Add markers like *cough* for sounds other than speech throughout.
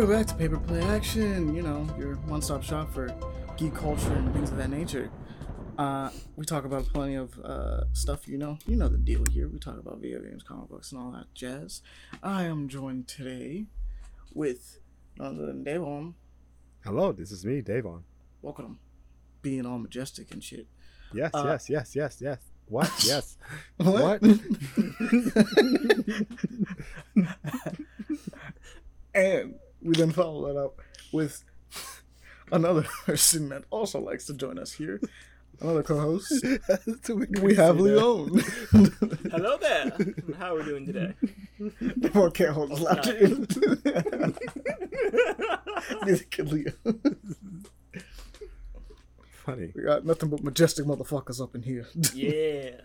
Welcome back to Paper Play Action. You know, your one-stop shop for geek culture and things of that nature. Uh, we talk about plenty of uh, stuff. You know, you know the deal here. We talk about video games, comic books, and all that jazz. I am joined today with none other than Davon. Hello, this is me, Davon. Welcome, being all majestic and shit. Yes, Uh, yes, yes, yes, yes. What? *laughs* Yes. What? What? *laughs* and we then follow that up with another *laughs* person that also likes to join us here. Another co-host. *laughs* We have Leon. *laughs* Hello there. How are we doing today? More can't hold the laughter. Neither can Leon. Funny. We got nothing but majestic motherfuckers up in here. Yeah.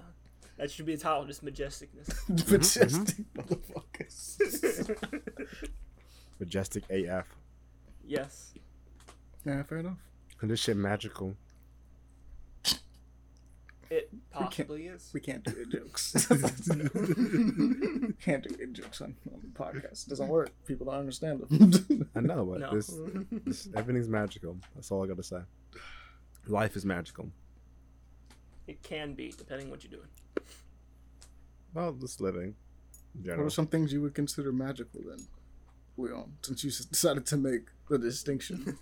That should be the title, just majesticness. majestic motherfuckers. Majestic AF. yes. Yeah, fair enough. And this shit magical. It possibly is. We can't do in jokes. *laughs* *laughs* can't do in jokes on, on the podcast. It doesn't work. People don't understand them. I know, but No. this, *laughs* this everything's magical. That's all I gotta say. Life is magical. It can be, depending what you're doing. Well, just living. In what are some things you would consider magical then? Leon, since you decided to make the distinction.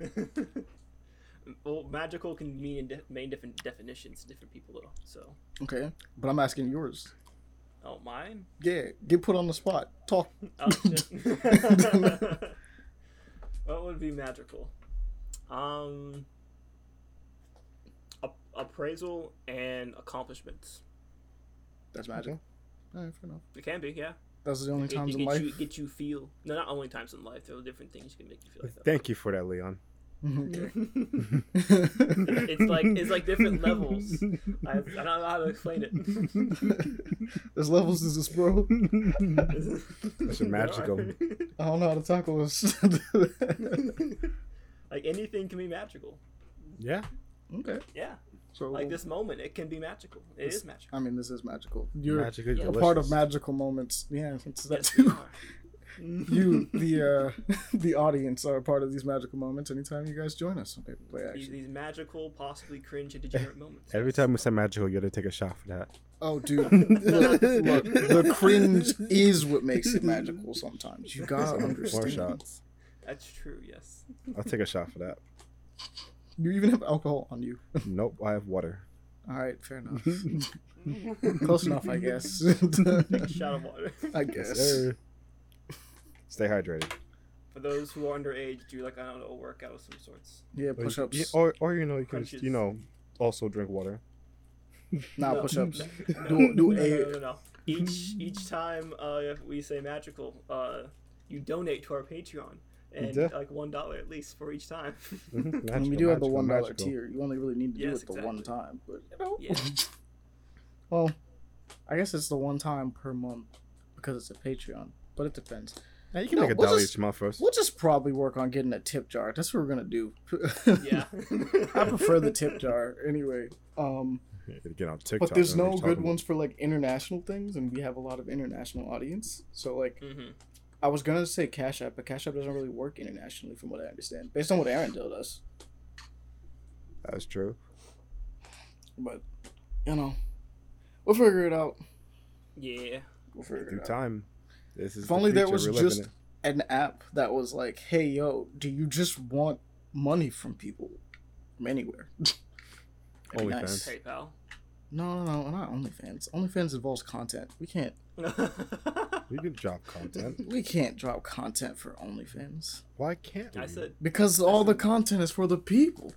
*laughs* well, magical can mean in di- main different definitions to different people, though. So, okay, but I'm asking yours. oh, mine? Yeah, get put on the spot. Talk. Oh, shit. *laughs* what would be magical? Um, ap- appraisal and accomplishments. That's magic. Alright, fair enough. It can be, yeah. Those are the only It, times it in life. you get you feel no, not only times in life. There are different things you can make you feel like that. Thank you for that, Leon. Mm-hmm. It's like it's like different *laughs* levels. I, I don't know how to explain it. *laughs* There's levels to this, bro. *laughs* That shit magical. I don't know how to tackle this. like anything can be magical. Yeah. okay. Yeah, So, like this moment, it can be magical. It is magical. I mean, this is magical. You're Magically yeah, a delicious. part of magical moments. Yeah, it's that Yes, too. *laughs* you, the uh, *laughs* the audience, are a part of these magical moments. Anytime you guys join us on Paper Play These, Action. these magical, possibly cringe and degenerate *laughs* moments. Every time we say magical, you gotta take a shot for that. Oh, dude, look, look, the cringe is what makes it magical. Sometimes you gotta More understand. shots. That's true. Yes. I'll take a shot for that. You even have alcohol on you. *laughs* Nope, I have water. All right, fair enough. *laughs* Close enough, I guess. *laughs* Shot of water. I guess. Sir. Stay hydrated. For those who are underage, do like I don't know a workout of some sorts. Yeah, push you- ups. or, or you know, you can just, you know, also drink water. Nah, No. push ups. No, Do do no, a. no, no, no. Each each time uh, we say magical, uh, you donate to our Patreon, and Yeah. like one dollar at least for each time. *laughs* Mhm, I mean, we magical, do have the one dollar tier. You only really need to do it the one time, but you know. yeah. *laughs* Well, I guess it's the one time per month because it's a Patreon, but it depends. Yeah, you can No, make a we'll dollar just- each month first. We'll just probably work on getting a tip jar. That's what we're gonna do. *laughs* Yeah. I prefer the tip jar anyway. Um, Get on TikTok. but there's I don't know no good talking ones for like international things, and we have a lot of international audience. So like, hmm I was gonna say Cash App, but Cash App doesn't really work internationally, from what I understand, based on what Aaron told us. That's true. But you know, we'll figure it out. Yeah. We'll figure Due it out. time. This is If the only there was just it. an app that was like, "Hey, yo, do you just want money from people from anywhere?" *laughs* That'd be OnlyFans. PayPal. No, no, no, not OnlyFans. OnlyFans involves content. We can't, *laughs* We can drop content. we can't drop content for OnlyFans Why can't we? I said because all the content is for the people,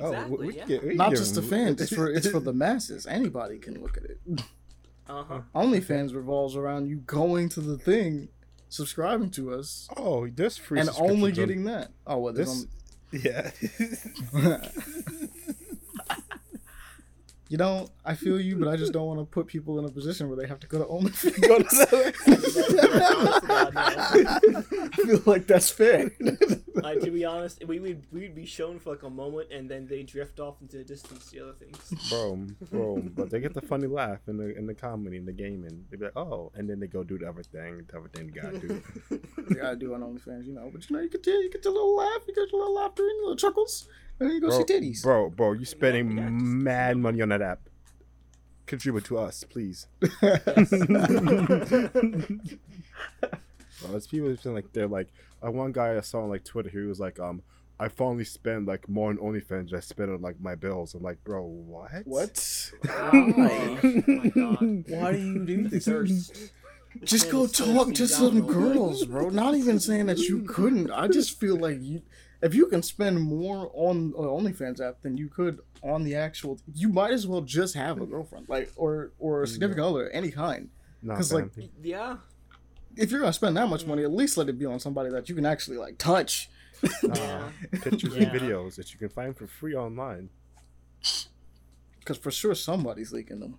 Oh, we- exactly. we yeah. can- we not can just the fans. It's for it's for *laughs* the masses. Anybody can look at it. Uh huh. OnlyFans revolves around you going to the thing, subscribing to us, Oh, this free and only subscriptions on- getting that. Oh, well, there's this. *laughs* Yeah. Only- You know, I feel you, but I just don't want to put people in a position where they have to go to OnlyFans. *laughs* Go to *laughs* I feel like that's fair. *laughs* Like to be honest, we would we'd be shown for like a moment, and then they drift off into the distance to the other things. bro, bro. But they get the funny laugh and the in the comedy and the gaming. They be like, oh, and then they go do the other thing, the other thing they gotta do. You gotta do on OnlyFans, you know. But you know, you get your, you get your little laugh, you get your little laughter, and your little chuckles, and then you go bro, see titties. bro, bro, You're spending yeah, just- mad money on that app. Contribute to us, please. *laughs* *laughs* Well, it's people who's like they're like uh, one guy I saw on like Twitter. Here He was like, um, I finally spend like more on OnlyFans than I spend on like my bills. I'm like, bro, what? What? Oh Why? my god. Why do you do this? thirst. Just go talk to some girls, bro. Not even saying that you couldn't. I just feel like you, if you can spend more on uh, OnlyFans app than you could on the actual, you might as well just have a girlfriend, like or or a significant other, any kind. Nah, 'Cause, fam. like, Yeah. If you're gonna spend that much money, at least let it be on somebody that you can actually like touch. Nah, Yeah. pictures Yeah. and videos that you can find for free online. Because for sure somebody's leaking them.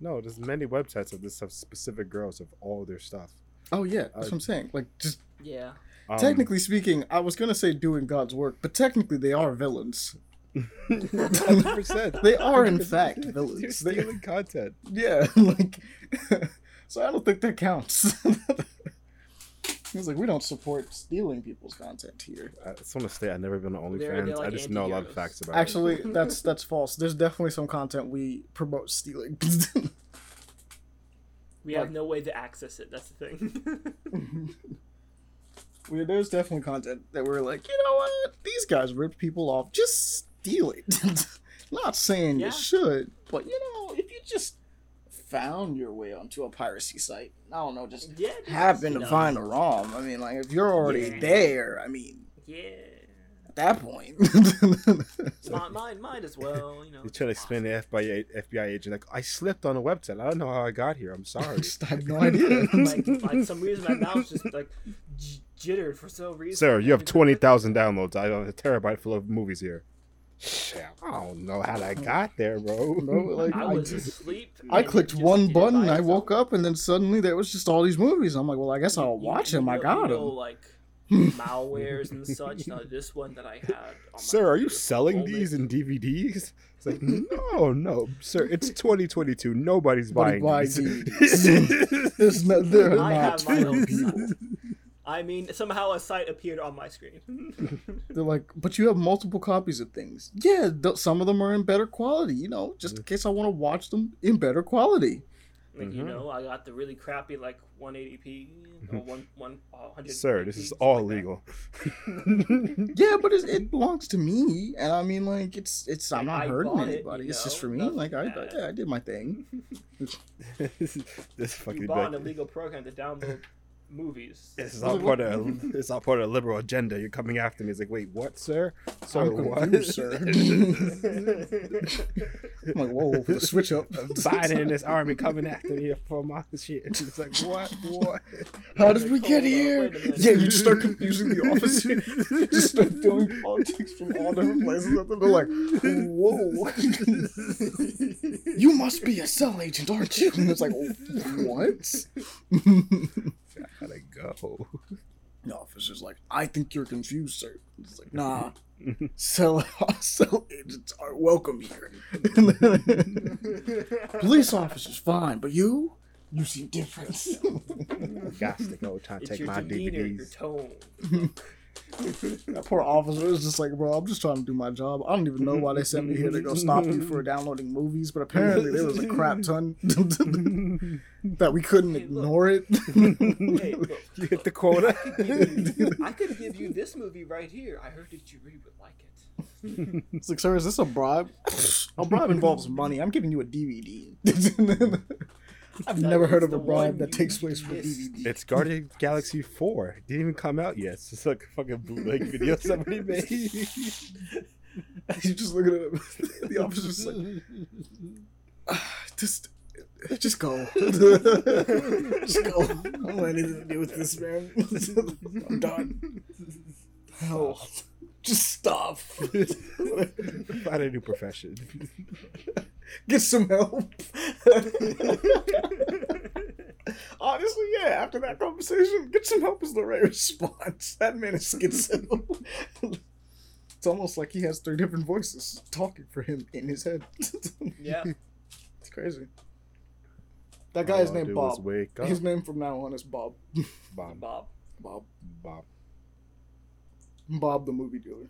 No, there's many websites of this of specific girls of all their stuff. Oh yeah, that's Uh, what I'm saying. Like just Yeah. Um, technically speaking, I was gonna say doing God's work, but technically they are villains. 100%. They are in 100%. fact They're villains. Stealing content. Yeah, *laughs* like *laughs* so I don't think that counts. *laughs* He's like, we don't support stealing people's content here. I just want to say I've never been on They're- OnlyFans. they're like I just know a lot of facts about Actually, that's that's false. There's definitely some content we promote stealing. We have no way to access it. That's the thing. We, there's definitely content that we're like, you know what? These guys ripped people off. Just steal it. *laughs* Not saying Yeah. you should, but you know, if you just found your way onto a piracy site, I don't know, just yeah. happen to know, find a ROM. I mean, like if you're already Yeah. there, I mean, Yeah. at that point. Mine, mine, mine as well. You know. You're trying to explain the FBI, FBI agent, like, I slipped on a website. I don't know how I got here. I'm *laughs* I sorry. just have no idea. *laughs* like, like some reason my mouse just like j- jittered for some reason. Sir, you have I just- 20,000 downloads. I have a terabyte full of movies here. Shit, I don't know how I got there, bro. *laughs* Bro, like, I I was just- asleep. I clicked one button, I itself. woke up, and then suddenly there was just all these movies. I'm like, well, I guess I'll watch them. I got you them. like *laughs* hmm. malwares and such. Now this one that I had. On my Sir, are you selling only- these in DVDs? It's like, *laughs* no, no, sir. It's 2022. Nobody's Nobody buying buys these. DVDs. There's no, there are I not have my own people. site. I mean, somehow a site appeared on my screen. *laughs* They're like, but you have multiple copies of things. Yeah, th- some of them are in better quality. You know, just in case I want to watch them in better quality. like you Mhm. know, I got the really crappy like 180p or *laughs* one one uh, 100. Sir, this is all like legal. *laughs* Yeah, but it's, it belongs to me, and I mean, like, it's it's. I'm not I hurting bought it, anybody. you it's just for me. nothing Like, I, I yeah, I did my thing. this You fucking bought an like, illegal program to download movies. this is all *laughs* part of this is all part of the liberal agenda. You're coming after me. It's like, wait, what, sir? Sir, I'm what? confused, sir. *laughs* I'm like, whoa, the switch up. Biden and his army coming after me for my shit. It's like, what? What? How did we get here? wait. Yeah, you just start confusing the officer. *laughs* You just start doing politics from all different places. And they're like, whoa. you must be a cell agent, aren't you? And it's like, what? I gotta go. The officer's like, I think you're confused, sir. It's like, nah. *laughs* Cell, *laughs* cell agents are welcome here. *laughs* Police officers, fine, but you? You seem different. Got to go try to It's take your my demeanor, your DVDs. tone. That poor officer was just like, bro, I'm just trying to do my job. I don't even know why they sent me here to go stop you for *laughs* downloading movies, but apparently there was a crap ton *laughs* *laughs* that we couldn't Hey, look. ignore it. Hey, look, You hit the quota. I could give you this movie right here. I heard that you really would like it. it's like, sir, is this a bribe? a bribe involves money. I'm giving you a DVD. *laughs* I've That never heard of a the bribe that takes place for missed. DVD. It's Guardian Galaxy 4. It didn't even come out yet. It's just like a fucking bootleg video *laughs* somebody made. *laughs* you just look at it. The officer's like, "Ah, just, just go. just go. I don't want anything to do with this, man. I'm done. Hell, just stop. Find a new profession. *laughs* Get some help. *laughs* Honestly, yeah. After that conversation, get some help is the right *laughs* response. That man is schizo. it's almost like he has three different voices talking for him in his head. Yeah. it's crazy. That guy is All I named do is Bob. Wake up, His name from now on is Bob. Bob. Bob. Bob. Bob. Bob the movie dealer.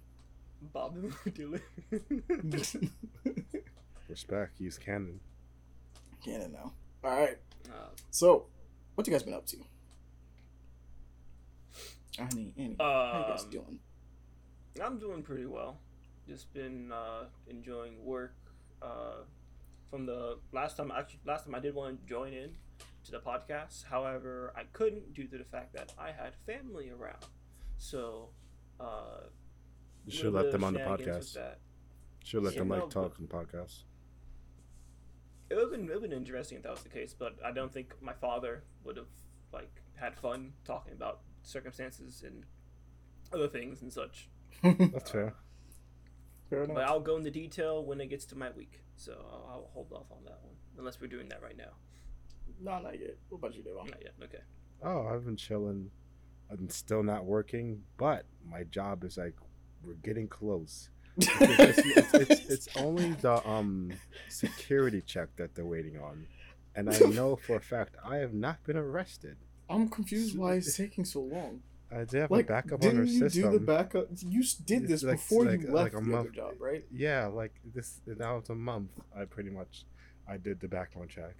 Bob the movie dealer. Respect. He's canon. Canon now. All right. uh, So, what you guys been up to? Annie, Annie, how you guys Um, doing? I'm doing pretty well. Just been uh, enjoying work. Uh, from the last time, actually, last time I did want to join in to the podcast. However, I couldn't due to the fact that I had family around. So, uh, You should let them on the podcast. Should let Yeah, them no, like talk but- on the podcast. It would have been, been interesting if that was the case, but I don't think my father would have like had fun talking about circumstances and other things and such. *laughs* That's fair. Fair enough. But. I'll go into detail when it gets to my week, so I'll, I'll hold off on that one unless we're doing that right now. No, not yet. What about you, Devon? Not yet. Okay. Oh, I've been chilling. I'm still not working, but my job is like we're getting close. It's, it's, *laughs* it's, only the um security check that they're waiting on, and I know *laughs* for a fact I have not been arrested. I'm confused why it's *laughs* taking so long. I did have Like, a backup on didn't our you system. do the backup? You did this like- before like- you like left a the other month- job, right? Yeah, like this now it's a month. I pretty much I did the background check.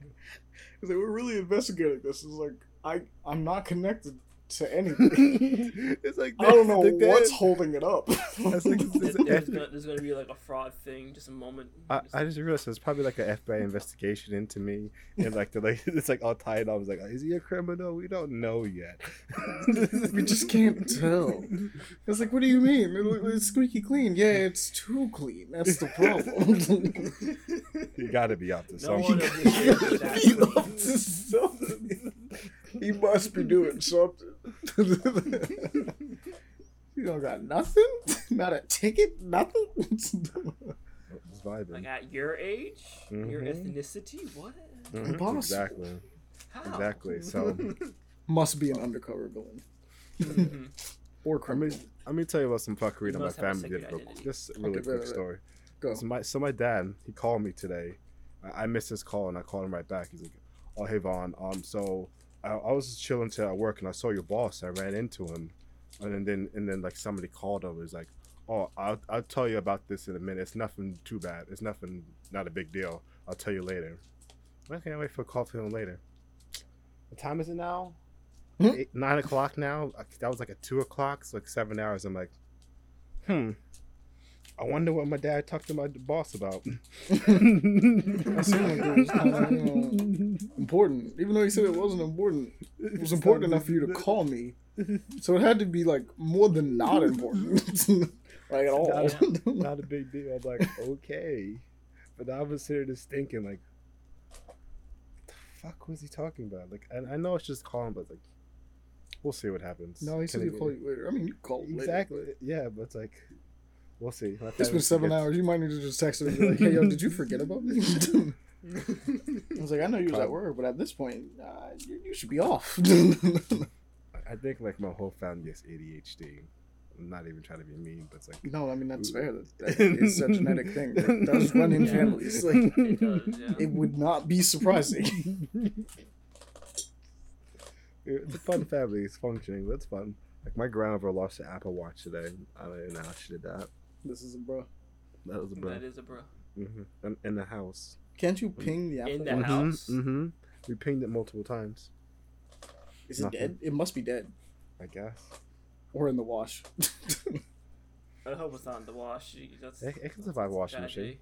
Because they were really investigating this. It's like I, I'm not connected to anything. *laughs* it's like I don't know like that- what's holding it up. That's like- *laughs* There's, It's- there's, gonna, there's gonna be like a fraud thing, just a moment. I, Just- I just realized there's probably like an FBI *laughs* investigation into me, and like the like it's like all tied up. I was like, is he a criminal? We don't know yet. we just can't tell. It's like, what do you mean? It- It's squeaky clean. Yeah, it's too clean. That's the problem. you got to be up to No something. one understands that. He up to something. He must be doing something. *laughs* you don't got nothing? Not a ticket? Nothing? It's vibing. like at your age, your Mhm. ethnicity, what? Mhm, Impossible. Exactly. How? Exactly, so- *laughs* must be an undercover villain. Mhm. Or I criminal. mean, let me tell you about some fuckery You that my must have a family did. secret Real, identity. just a really Okay, quick right, right. story. Go. So my so my dad he called me today. I, I missed his call and I called him right back. He's like, "Oh hey Vaughn, um so I, I was just chilling till at work and I saw your boss. I ran into him, and then and then like somebody called him. Was like, oh I'll I'll tell you about this in a minute. It's nothing too bad. It's nothing not a big deal. I'll tell you later. I can't wait for a call from him later. What time is it now? Hmm? Eight, nine o'clock now. That was like at two o'clock. So like seven hours. I'm like, hmm. I wonder what my dad talked to my boss about. That seemed like it was kind of, you know, important. Even though he said it wasn't important, it was important enough for you to call me. So it had to be like more than not important. *laughs* like at all. Not, *laughs* not a big deal. I'm like, okay. But I was here just thinking, like, what the fuck was he talking about? Like, and I know it's just calling, but like, we'll see what happens. no, he said he'll call you later. I mean, you call later. Exactly. Yeah, but it's like, we'll see. My It's been seven forgets- hours. You might need to just text him and be like, "Hey, yo, did you forget about me?" *laughs* I was like, "I know you was at work, but at this point, uh, you, you should be off." *laughs* I think like my whole family has ADHD. I'm not even trying to be mean, but it's like no, I mean that's fair. That, that *laughs* is a genetic thing that does run in Yeah. families. Like, It does, yeah. it would not be surprising. it's a fun family. It's functioning. That's fun. Like my grandmother lost an Apple Watch today. I don't even know how she did that. This is a bro. That is a bro. That is a bro. hmm in, in the house. Can't you ping the Apple? In the Watch? house? Mm-hmm. We pinged it multiple times. Is it dead? It must be dead I guess. or in the wash. *laughs* I hope it's not in the wash. That's, It, it can survive washing machine.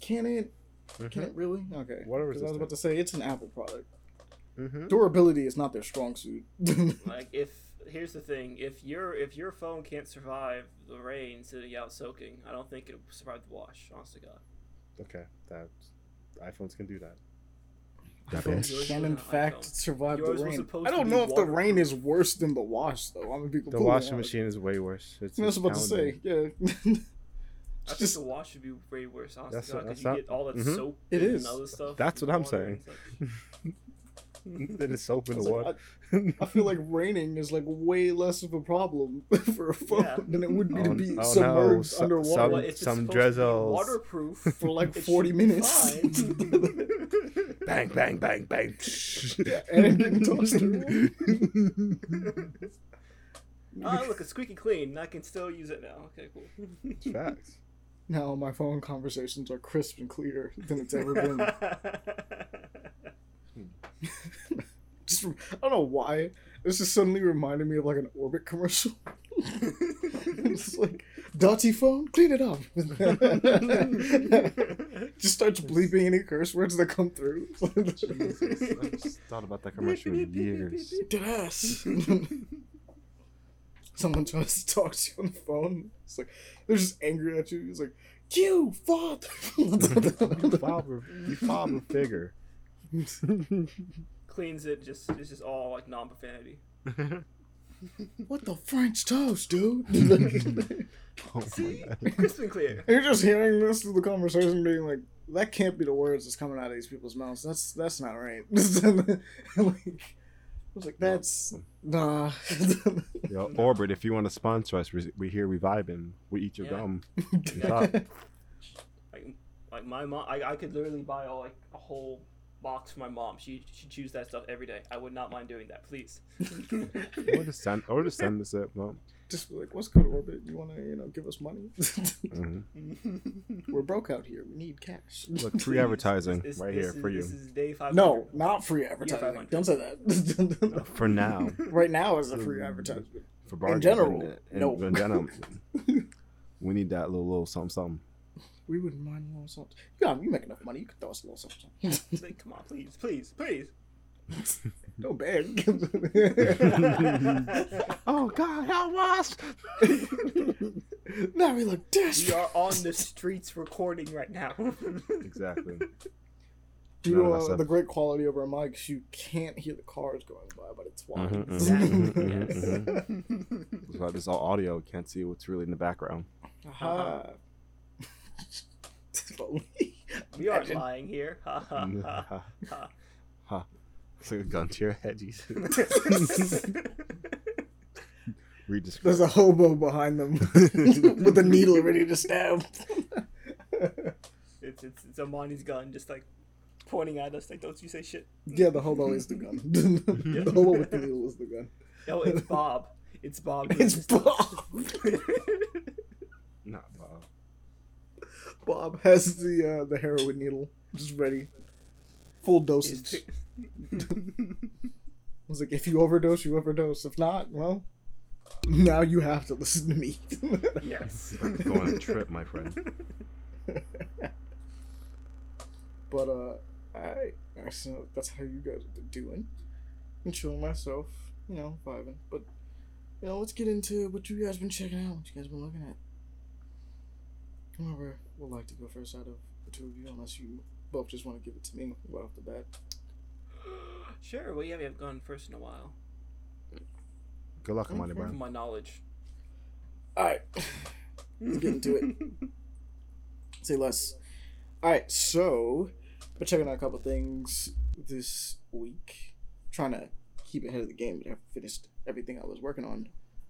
Can it? Can Mhm. it really? Okay. Water 'Cause I was about to say it's an Apple product. Mhm. Durability is not their strong suit. *laughs* Like if here's the thing, if your if your phone can't survive the rain sitting out soaking, I don't think it'll survive the wash. Honest to God. Okay, that iPhones can do that. iPhones Yours can in fact iPhone. survive Yours the rain. I don't know if the rain is worse than the wash, though. I'm gonna be The washing honest. machine is way worse. It's I was just about to say, yeah. *laughs* I think Just the wash should be way worse, honestly, That's- because you not- get all that Mhm. soap It and is. other stuff. That's what I'm saying. and *laughs* such. *laughs* then it's soap in the water. like, I, I feel like *laughs* raining is like way less of a problem *laughs* for a phone Yeah. than it would be to Oh, be oh no, submerged so- underwater some- Well, some supposed to be drizzles. waterproof for like 40 minutes. bang, bang, bang, bang. Yeah, and it getting tossed around. oh, look, it's squeaky clean. I can still use it now. Okay, cool. Facts. Now my phone conversations are crisp and clearer than it's ever been. Hmm. *laughs* just from, I don't know why. This just suddenly reminded me of like an Orbit commercial. *laughs* it's like Dotty phone, clean it up. *laughs* just starts bleeping any curse words that come through. Jesus, I just thought about that commercial in years. Dead ass. Someone tries to talk to you on the phone. It's like they're just angry at you. It's like, you father. you father, you father figure. *laughs* Cleans it. Just it's just all like non-profanity. *laughs* what the French toast, dude? *laughs* Oh my god. Crisp and clear. You're just hearing this through the conversation, being like, "That can't be the words that's coming out of these people's mouths. That's that's not right." like, I was like, "That's nah." Yo, Orbit, if you want to sponsor us, we, we here we vibing. We eat your Yeah. gum. Like, like my mom, I, I could literally buy a, like a whole box for my mom. She she chews that stuff every day. I would not mind doing that, please. *laughs* Or just send, or just send this up. Well, just be like, "What's good, Orbit? You want to, you know, give us money? mhm. *laughs* We're broke out here. We need cash." Look, *laughs* free advertising This- right this here is- for you. This is day five. No, not free advertising. 500. Don't say that. For now, right now is a free advertisement. for bargains general, and- and- no. In general, we need that little little something something. We wouldn't mind a little something. Yeah, you make enough money. You could throw us a little something. *laughs* *laughs* Like, come on, please, please, please. Don't beg. *laughs* Oh God, help us! now we look this. We are on the streets recording right now. exactly. Due to uh, the great quality of our mics, you can't hear the cars going by, but it's wild. Mhm, mhm, mhm, mhm. So this is all audio. Can't see what's really in the background. Aha. We *laughs* aren't Imagine. lying here. Ha ha mm, ha. ha. ha. ha. It's like a gun to your head. Jesus. *laughs* Read the. There's a hobo behind them *laughs* with a needle ready to stab. It's it's it's Amani's gun, just like pointing at us. Like, don't you say shit. yeah, the hobo is the gun. the hobo with the needle is the gun. No, it's Bob. It's Bob. It's Bob. Not Bob. Bob has the uh, the heroin needle just ready, full dosage. It's- *laughs* I was like, if you overdose, you overdose. If not, well, now you have to listen to me. *laughs* yes. *laughs* Go on a trip, my friend. but uh, I, I so that's how you guys have been doing. I'm chilling myself, you know, vibing. But you know, let's get into what you guys been checking out. What you guys been looking at. Whoever would like to go first out of the two of you, unless you both just want to give it to me right off the bat. *sighs* Sure. Well, yeah, we haven't gone first in a while. Good luck, Amani Okay. From my knowledge. All right, let's get into it. *laughs* Say less. All right, so we're checking out a couple things this week. Trying to keep ahead of the game, but I finished everything I was working on.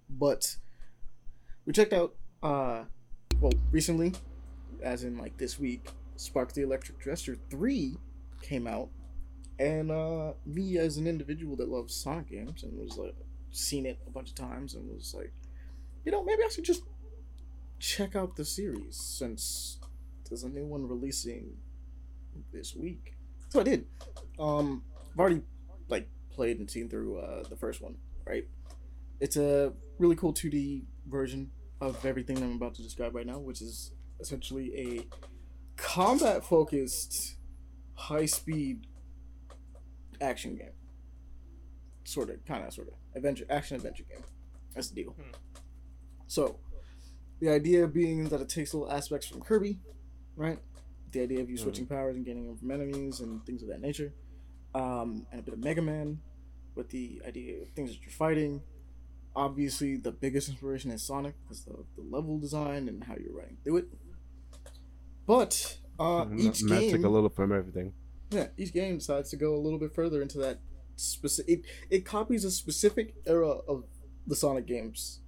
But we checked out, uh, well, recently, as in like this week, Spark the Electric Jester three came out, and uh, me as an individual that loves Sonic games and was like seen it a bunch of times and was like, you know, maybe I should just check out the series since there's a new one releasing this week. So I did. Um, I've already like played and seen through uh, the first one, right? It's a really cool 2D version of everything I'm about to describe right now, which is essentially a combat focused, high speed action game. Sort of, kind of, sort of adventure, action adventure game. That's the deal. Hmm. So, the idea being that it takes little aspects from Kirby, right? The idea of you switching powers and gaining them from enemies and things of that nature, um, and a bit of Mega Man, with the idea of things that you're fighting. Obviously, the biggest inspiration is Sonic because of the level design and how you're running through it. But uh, each Matt game, took a little from everything. yeah, each game decides to go a little bit further into that specific. It, it copies a specific era of the Sonic games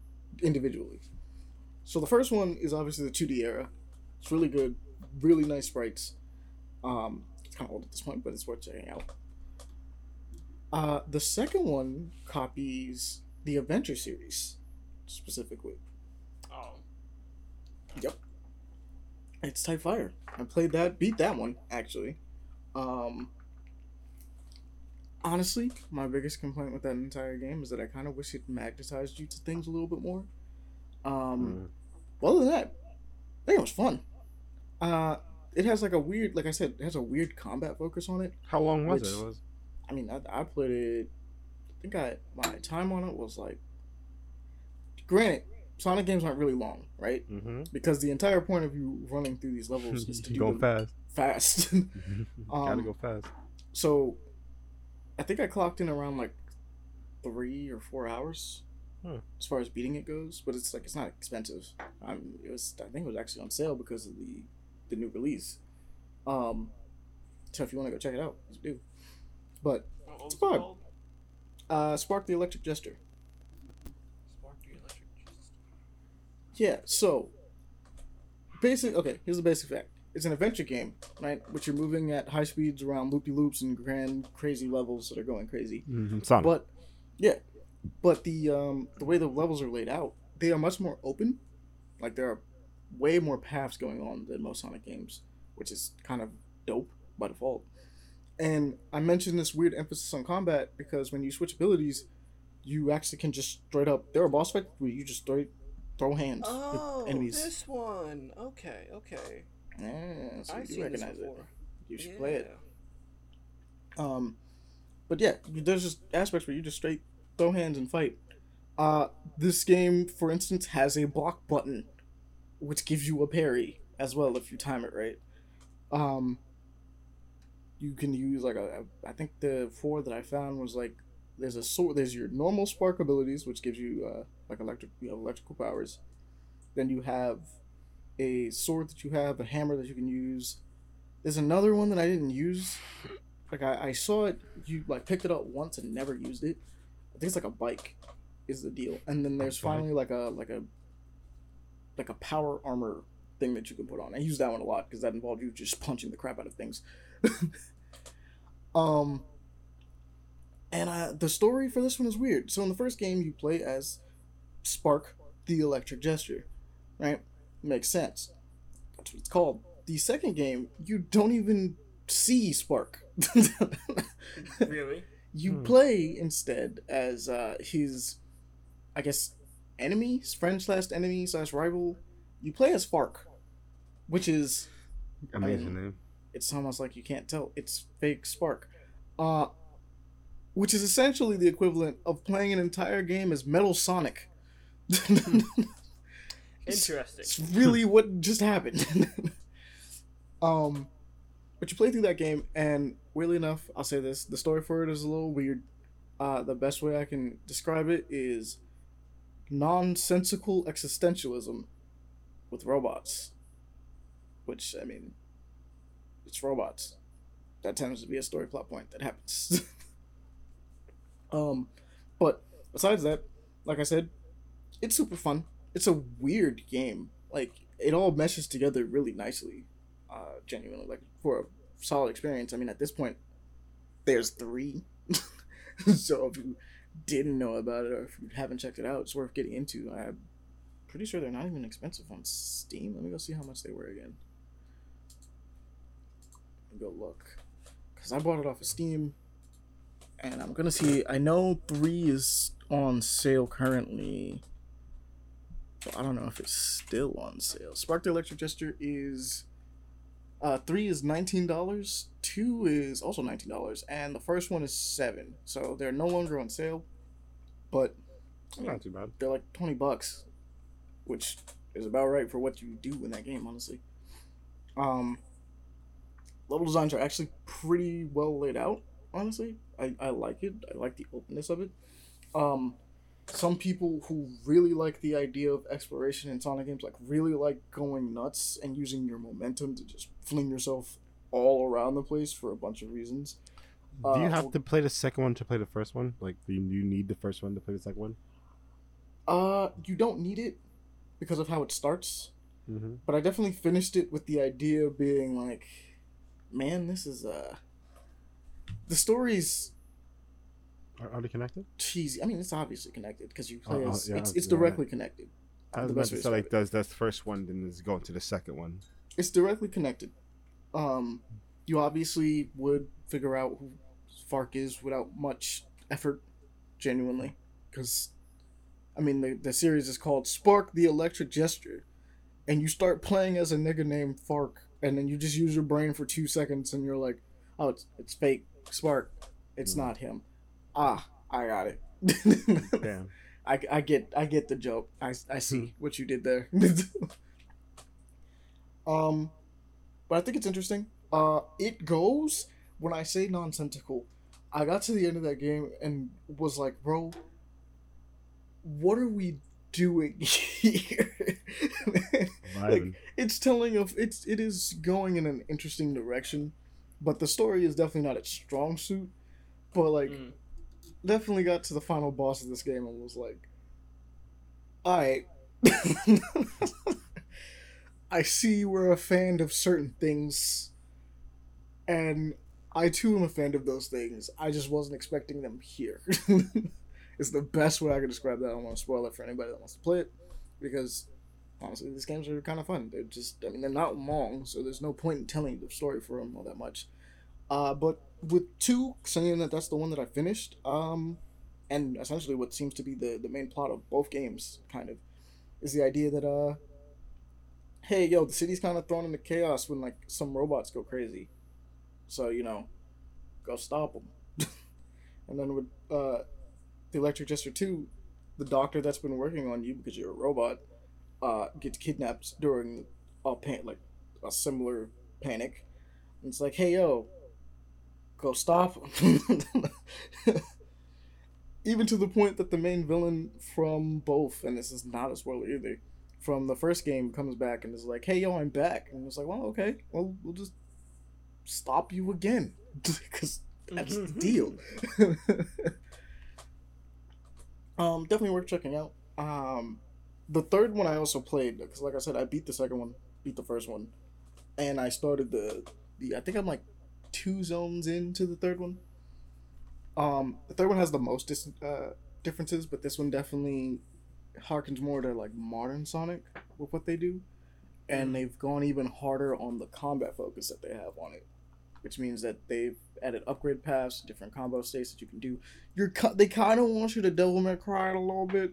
individually. So the first one is obviously the 2D era. It's really good, really nice sprites. Um, it's kind of old at this point, but it's worth checking out. Uh, the second one copies the Adventure series specifically. Oh, It's Type Fire. I played that, beat that one actually. Um, honestly, my biggest complaint with that entire game is that I kind of wish it magnetized you to things a little bit more. Um, Mm. well, other than that, I think it was fun. Uh, it has like a weird, like I said, it has a weird combat focus on it. How long was Which- it? it was I mean, I, I played it. I think I my time on it was like. Granted, Sonic games aren't really long, right? mm-hmm. Because the entire point of you running through these levels is *laughs* to go going them fast. fast. *laughs* *laughs* Gotta Um, go fast. so, I think I clocked in around like three or four hours Hmm. as far as beating it goes. But it's like it's not expensive. Um, it was I think it was actually on sale because of the the new release. Um, so if you want to go check it out, do. But what was it fun. uh, Spark the Electric Jester. Spark the Electric Jester. Yeah, so basic okay, here's the basic fact. It's an adventure game, right? Which you're moving at high speeds around loopy loops and grand crazy levels that are going crazy. Mm-hmm. Sonic. But yeah. But the um the way the levels are laid out, they are much more open. Like there are way more paths going on than most Sonic games, which is kind of dope by default. And I mentioned this weird emphasis on combat because when you switch abilities, you actually can just straight up. There are boss fights where you just straight throw hands Oh, with enemies. this one. Okay, okay. Yeah, so I've you seen this recognize it. You should play it. Um, but yeah, there's just aspects where you just straight throw hands and fight. Uh, this game, for instance, has a block button, which gives you a parry as well if you time it right. Um, you can use like a, I think the four that I found was like there's a sword, there's your normal spark abilities, which gives you uh, like electric, you have electrical powers. Then you have a sword that you have, a hammer that you can use. There's another one that I didn't use. Like I, I saw it you like picked it up once and never used it. I think it's like a bike is the deal. And then there's finally like a like a like a power armor thing that you can put on. I use that one a lot because that involved you just punching the crap out of things. *laughs* Um and uh, the story for this one is weird. So in the first game you play as spark the electric jester right makes sense that's what it's called the second game you don't even see spark *laughs* Really? you Hmm. play instead as uh, his, I guess, enemy, friend slash enemy slash rival. You play as Fark, which is Amazing mean- name. it's almost like you can't tell it's fake Spark, uh, which is essentially the equivalent of playing an entire game as Metal Sonic. *laughs* Interesting. It's really what just happened. *laughs* um, but you play through that game, and weirdly enough, I'll say this: the story for it is a little weird. Uh, the best way I can describe it is nonsensical existentialism with robots. Which I mean, it's robots. That tends to be a story plot point that happens. *laughs* um, but besides that, like I said, it's super fun. It's a weird game. Like it all meshes together really nicely. Uh, genuinely, like for a solid experience. I mean, at this point, there's three. *laughs* so if you didn't know about it or if you haven't checked it out, it's worth getting into. I'm pretty sure they're not even expensive on Steam. Let me go see how much they were again. Go look. Because I bought it off of Steam. And I'm to see. I know 3 is on sale currently. But I don't know if it's still on sale. Spark the Electric Jester is. Uh, 3 is $19. 2 is also $19. And the first one is 7 So they're no longer on sale. But Not too bad. they're like 20 bucks which is about right for what you do in that game honestly um level designs are actually pretty well laid out honestly i, I like it i like the openness of it um some people who really like the idea of exploration in Sonic games, like really like going nuts and using your momentum to just fling yourself all around the place for a bunch of reasons. Do you Uh, have to play the second one to play the first one? Like, do you, need the first one to play the second one? Uh, you don't need it because of how it starts, Mm-hmm. but I definitely finished it with the idea of being like, man, this is uh, the story's Are, are they connected? cheesy. I mean, it's obviously connected because you play Uh, uh, yeah, it's it's yeah. directly connected. I was The about best to say, like, does that first one then is going to the second one? it's directly connected. Um, you obviously would figure out who Fark is without much effort, genuinely, because, I mean, the the series is called Spark the Electric Jester, and you start playing as a nigga named Fark, and then you just use your brain for two seconds, and you're like, oh, it's it's fake Spark, it's Hmm. not him. Ah, I got it. Damn. *laughs* I, I get I get the joke. I, I see what you did there. *laughs* um, but I think it's interesting. Uh, it goes when I say nonsensical. I got to the end of that game and was like, bro, what are we doing *laughs* here? Vibing. it's telling of it's it is going in an interesting direction, but the story is definitely not its strong suit. But like Mm. Definitely got to the final boss of this game and was like, alright. *laughs* I see you were a fan of certain things, and I too am a fan of those things. I just wasn't expecting them here. *laughs* it's the best way I can describe that. I don't want to spoil it for anybody that wants to play it, because honestly, these games are kind of fun. They're just, I mean, they're not long, so there's no point in telling the story for them all that much. Uh, but with two, saying that that's the one that I finished, um, and essentially what seems to be the the main plot of both games, kind of, is the idea that uh, hey yo, the city's kind of thrown into chaos when like some robots go crazy, so you know, go stop them. *laughs* and then with uh, the Electric Jester two, the doctor that's been working on you because you're a robot, uh, gets kidnapped during a pan like a similar panic. And it's like, hey yo, go stop. *laughs* Even to the point that the main villain from both, and this is not a spoiler either, from the first game comes back and is like, hey yo, I'm back. And it's like, well, okay, well, we'll just stop you again. *laughs* Because that's the deal. *laughs* um, definitely worth checking out. Um, the third one I also played because, like I said, I beat the second one, beat the first one, and I started the the. I think I'm like two zones into the third one. Um, the third one has the most dis- uh, differences, but this one definitely harkens more to like modern Sonic with what they do, and they've gone even harder on the combat focus that they have on it, which means that they've added upgrade paths, different combo states that you can do. You're they kind of want you to Devil May Cry it a little bit.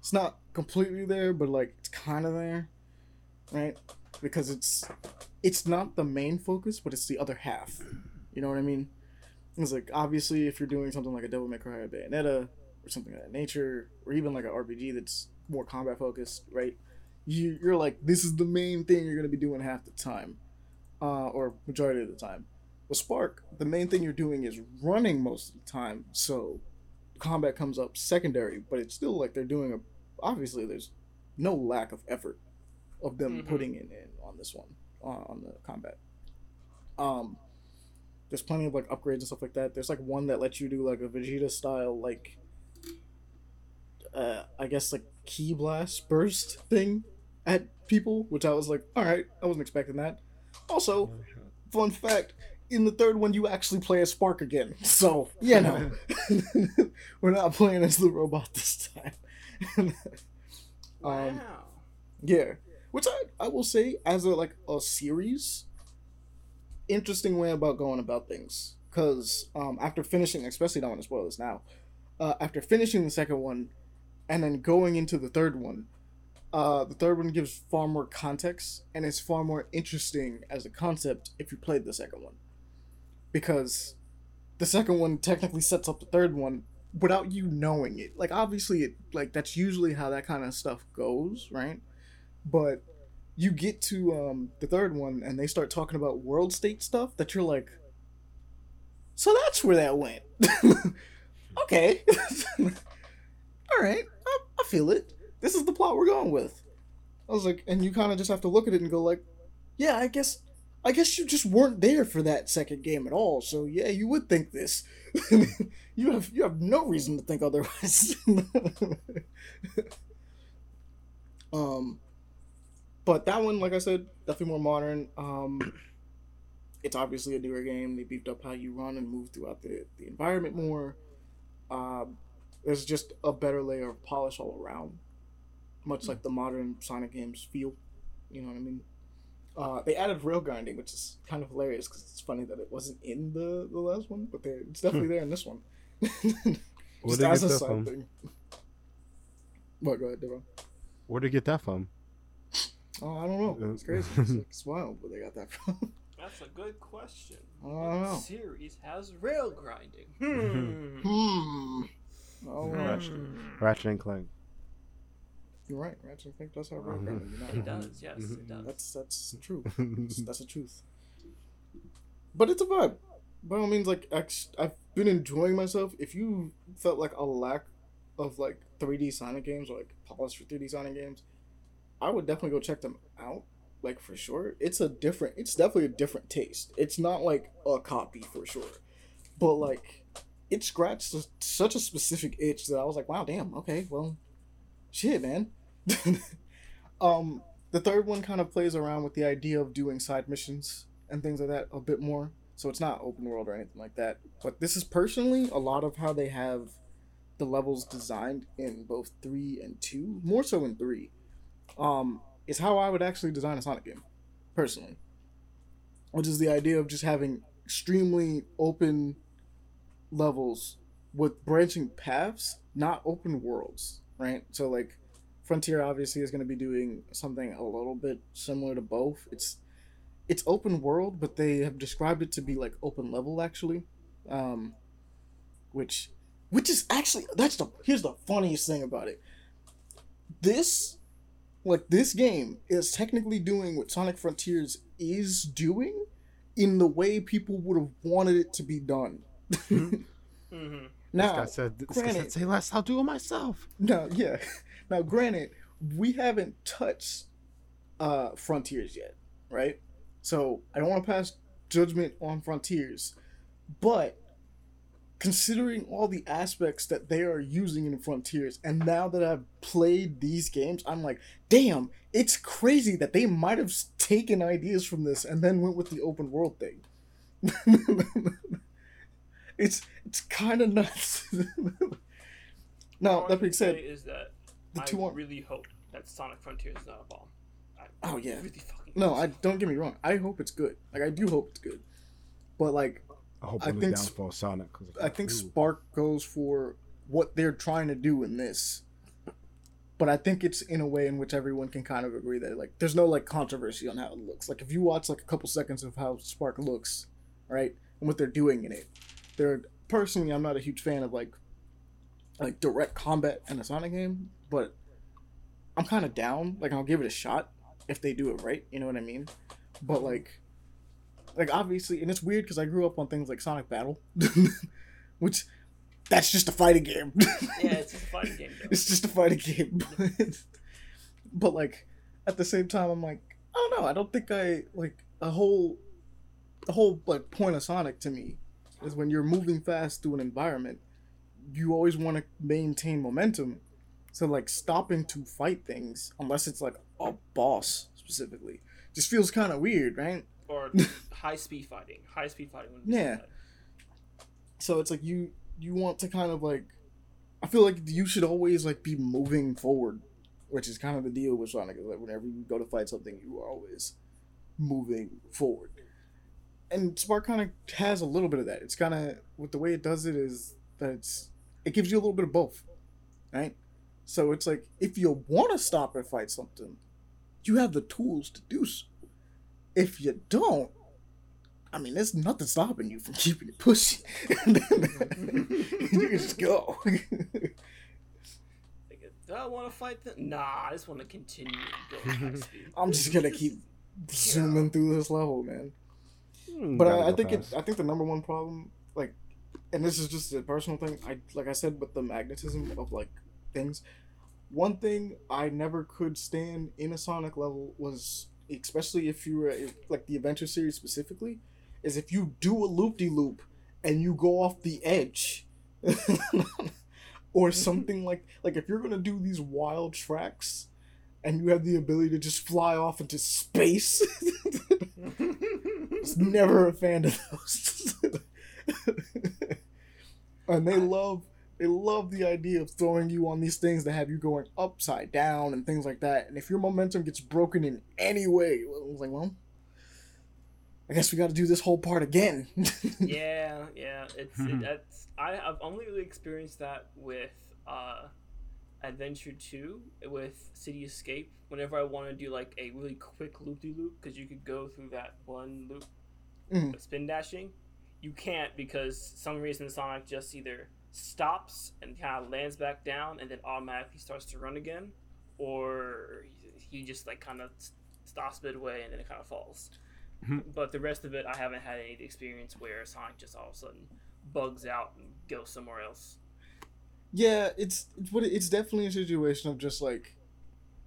It's not completely there, but like it's kind of there, right? Because it's it's not the main focus, but it's the other half. You know what I mean? It's like obviously if you're doing something like a Devil May Cry or Bayonetta or something of that nature, or even like an RPG that's more combat focused, right? You you're like this is the main thing you're gonna be doing half the time, uh, or majority of the time. With Spark, the main thing you're doing is running most of the time, so combat comes up secondary, but it's still like they're doing a. Obviously, there's no lack of effort of them Mhm. putting in, in on this one uh, on the combat. Um, there's plenty of like upgrades and stuff like that. There's like one that lets you do like a Vegeta style like, uh, I guess like ki blast burst thing at people, which I was like, all right, I wasn't expecting that. Also, fun fact in the third one you actually play as spark again so you know *laughs* we're not playing as the robot this time *laughs* Wow. Um, yeah which I, I will say as a like a series interesting way about going about things. Because um, after finishing especially don't want to spoil this now uh, after finishing the second one and then going into the third one uh, the third one gives far more context and it's far more interesting as a concept if you played the second one. Because the second one technically sets up the third one without you knowing it. Like obviously it like that's usually how that kind of stuff goes right but you get to um, the third one and they start talking about world state stuff that you're like so that's where that went *laughs* okay *laughs* all right, I, I feel it. This is the plot we're going with. I was like, and you kind of just have to look at it and go like, yeah, I guess, I guess you just weren't there for that second game at all. So yeah, you would think this. *laughs* you have you have no reason to think otherwise. um, but that one, like I said, definitely more modern. Um, it's obviously a newer game. They beefed up how you run and move throughout the, the environment more. Um, there's just a better layer of polish all around, much like the modern Sonic games feel. You know what I mean? Uh, they added rail grinding, which is kind of hilarious because it's funny that it wasn't in the, the last one, but it's definitely there in this one. *laughs* Just as a that side from? thing. *laughs* What? Go ahead, Devon. Where'd they get that from? Oh, I don't know. It's crazy. It's, like, it's wild where they got that *laughs* from. That's a good question. I don't What know. series has rail grinding? Hmm. Hmm. Oh, Hmm. Ratchet. Ratchet and Clank. you're right. Ratchet and Clank does have rail Mhm. grinding. You're not It wrong. does, yes, it does. That's that's true. That's, that's the truth. But it's a vibe. By all means, like ex- I've been enjoying myself. If you felt like a lack of like 3D Sonic games or like polished for 3D Sonic games, I would definitely go check them out. Like for sure, it's a different. It's definitely a different taste. It's not like a copy for sure, but like it scratched such a specific itch that I was like, wow, damn, okay, well, shit, man. *laughs* um, the third one kind of plays around with the idea of doing side missions and things like that a bit more. So it's not open world or anything like that. But this is personally a lot of how they have the levels designed in both three and two, more so in three. Um, is how I would actually design a Sonic game, personally. Which is the idea of just having extremely open levels with branching paths, not open worlds, right? So like Frontier obviously is going to be doing something a little bit similar to both. It's it's open world, but they have described it to be like open level actually, um, which which is actually that's the here's the funniest thing about it. This like this game is technically doing what Sonic Frontiers is doing in the way people would have wanted it to be done. Mm-hmm. *laughs* This now, guy said, this guy granted- said, say less, I'll do it myself. no, yeah. *laughs* Now, granted, we haven't touched uh Frontiers yet, right? So I don't want to pass judgment on Frontiers, but considering all the aspects that they are using in Frontiers, and now that I've played these games, I'm like, damn, it's crazy that they might have taken ideas from this and then went with the open world thing. *laughs* it's it's kind of nuts. *laughs* now that being said, is that the I two are- really hope that Sonic Frontiers is not a bomb. I Oh, yeah. really no, I don't get me wrong. I hope it's good. Like I do hope it's good, but like I hope I think downfall Sonic. I think ooh. Spark goes for what they're trying to do in this. But I think it's in a way in which everyone can kind of agree that like there's no like controversy on how it looks. Like if you watch like a couple seconds of how Spark looks, right, and what they're doing in it, they're personally I'm not a huge fan of like like direct combat in a Sonic game, but I'm kind of down. Like I'll give it a shot if they do it right. You know what I mean? But like, like obviously, and it's weird because I grew up on things like Sonic Battle, *laughs* which that's just a fighting game. Yeah, it's *laughs* just a fighting game though. it's just a fighting game. *laughs* But, but like at the same time, I'm like, I don't know. I don't think I like a whole, the whole like point of Sonic to me is when you're moving fast through an environment, you always want to maintain momentum. So like stopping to fight things, unless it's like a boss specifically, just feels kind of weird, right? Or *laughs* high speed fighting. High speed fighting. Yeah. so it's like you you want to kind of like i feel like you should always like be moving forward which is kind of the deal with sonic like whenever you go to fight something you are always moving forward and spark kind of has a little bit of that it's kind of with the way it does it is that it's it gives you a little bit of both right so it's like if you want to stop and fight something you have the tools to do so if you don't I mean, there's nothing stopping you from keeping it pushing. *laughs* you can just go. Like, do I want to fight them? Nah, I just want to continue going. *laughs* I'm just gonna keep zooming through this level, man. Hmm, But I, I think it, I think the number one problem, like, and this is just a personal thing. I like I said with the magnetism of like things. One thing I never could stand in a Sonic level was, especially if you were like the Adventure series specifically, is if you do a loop de loop and you go off the edge. *laughs* or mm-hmm. something like like if you're gonna do these wild tracks and you have the ability to just fly off into space was *laughs* *laughs* never a fan of those and they love they love the idea of throwing you on these things that have you going upside down and things like that and if your momentum gets broken in any way I was like well I guess we got to do this whole part again. *laughs* yeah, yeah. It's it, that's I have only really experienced that with uh, Adventure Two with City Escape. Whenever I want to do like a really quick loop de loop, because you could go through that one loop, Mhm. spin dashing, you can't because some reason Sonic just either stops and kind of lands back down and then automatically starts to run again, or he just like kind of stops midway and then it kind of falls. Mhm. But the rest of it, I haven't had any experience where Sonic just all of a sudden bugs out and goes somewhere else. Yeah, it's it's what it's definitely a situation of just like,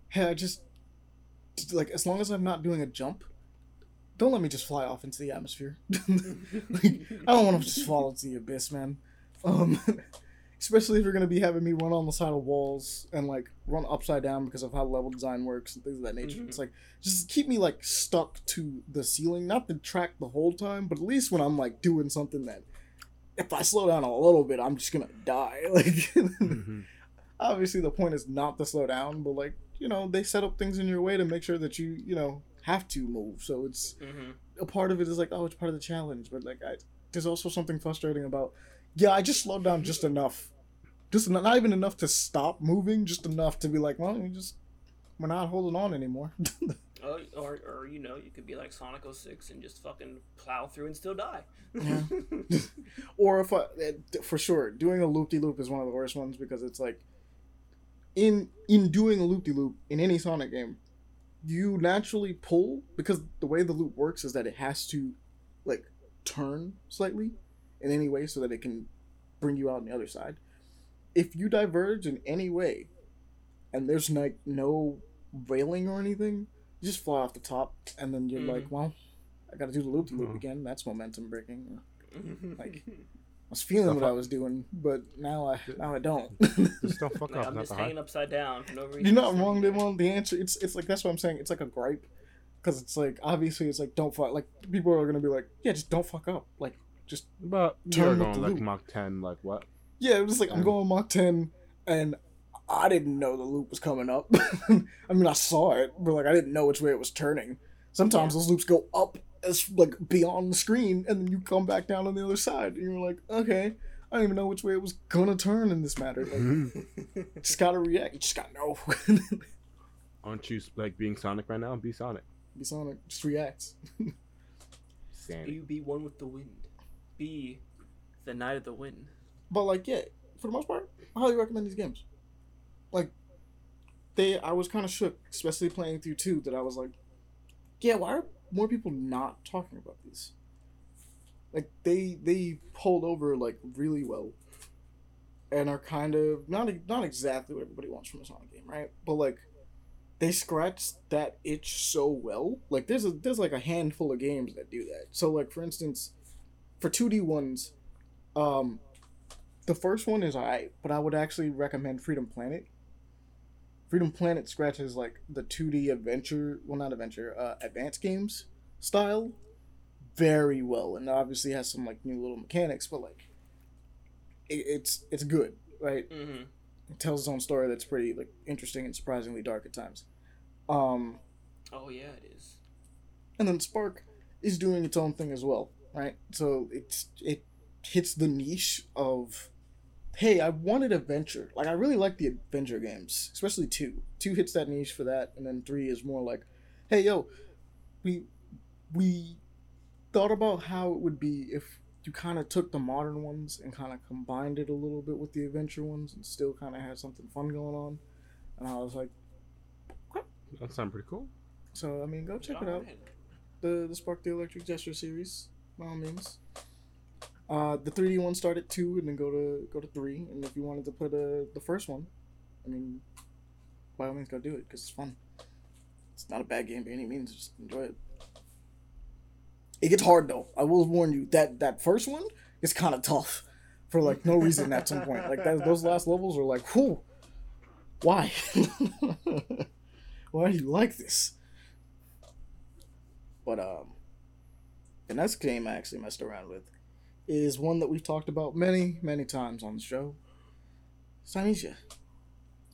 hey, I just like as long as I'm not doing a jump, don't let me just fly off into the atmosphere. *laughs* like, I don't want to just fall into the abyss, man. Um, *laughs* especially if you're gonna be having me run on the side of walls and like run upside down because of how level design works and things of that nature. Mhm. It's like just keep me like stuck to the ceiling, not the track the whole time, but at least when I'm like doing something that if I slow down a little bit, I'm just gonna die. *laughs* Like Mhm. obviously the point is not to slow down, but like you know they set up things in your way to make sure that you you know have to move. So it's hmm a part of it is like oh it's part of the challenge, but like I, there's also something frustrating about yeah I just slowed down just enough, just not, not even enough to stop moving, just enough to be like well you just we're not holding on anymore. *laughs* Or, or, or, you know, you could be like Sonic 06 and just fucking plow through and still die. Yeah. *laughs* *laughs* or if I, eh, for sure doing a loop de loop is one of the worst ones because it's like in in doing a loop de loop in any Sonic game, you naturally pull because the way the loop works is that it has to like turn slightly in any way so that it can bring you out on the other side. If you diverge in any way and there's like no railing or anything, you just fly off the top and then you're Mhm. like, well, I gotta do the loop de loop Oh. again. That's momentum breaking. Like, Like, I was feeling Stuff what I was doing, but now I now I don't. *laughs* Just don't *laughs* fuck up. I'm Not just the hanging high. upside down for no reason. You're not wrong, Devon. The answer it's it's like that's what I'm saying. It's like a gripe because it's like obviously it's like don't fuck. Like people are gonna be like, yeah, just don't fuck up. Like But Turn you're going the like loop. Mach 10, like what? yeah, it's just like I'm Yeah. going Mach 10 and I didn't know the loop was coming up. *laughs* I mean, I saw it, but like I didn't know which way it was turning. Sometimes those loops go up as like beyond the screen, and then you come back down on the other side, and you're like, okay, I don't even know which way it was gonna turn in this matter. Like, *laughs* just gotta react. You just gotta know. *laughs* Aren't you like being Sonic right now? Be Sonic. Be Sonic, just react. Sonic. You be one with the wind. Be the knight of the wind. But like, yeah, for the most part, I highly recommend these games. Like, they, I was kind of shook, especially playing through two. That I was like, yeah, why are more people not talking about these? Like they they pulled over like really well, and are kind of not not exactly what everybody wants from a Sonic game, right? But like, they scratch that itch so well. Like there's a there's like a handful of games that do that. So like for instance, for two D ones, um, the first one is alright, but I would actually recommend Freedom Planet. Freedom Planet scratches like the 2D adventure, well not adventure, uh, advanced games style very well, and obviously has some like new little mechanics, but like it, it's it's good, right? Mm-hmm. It tells its own story that's pretty like interesting and surprisingly dark at times. Um, Oh yeah, it is. and then Spark is doing its own thing as well, right? So it's it hits the niche of hey, I wanted adventure. Like I really like the adventure games, especially two. Two hits that niche for that, and then three is more like, hey yo, we we thought about how it would be if you kind of took the modern ones and kind of combined it a little bit with the adventure ones and still kind of had something fun going on. And I was like, That sounds pretty cool. so I mean, go check it out the the Spark the Electric Jester series, by all means. Uh, the 3D one start at two, and then go to go to three. And if you wanted to put uh, the first one I mean, by all means, go do it because it's fun. It's not a bad game by any means. Just enjoy it. It gets hard though. I will warn you that that first one is kind of tough for like no reason at some point. Like that, those last levels are like, whew, why? *laughs* why do you like this? But um, the next game I actually messed around with is one that we've talked about many, many times on the show. It's Thymesia.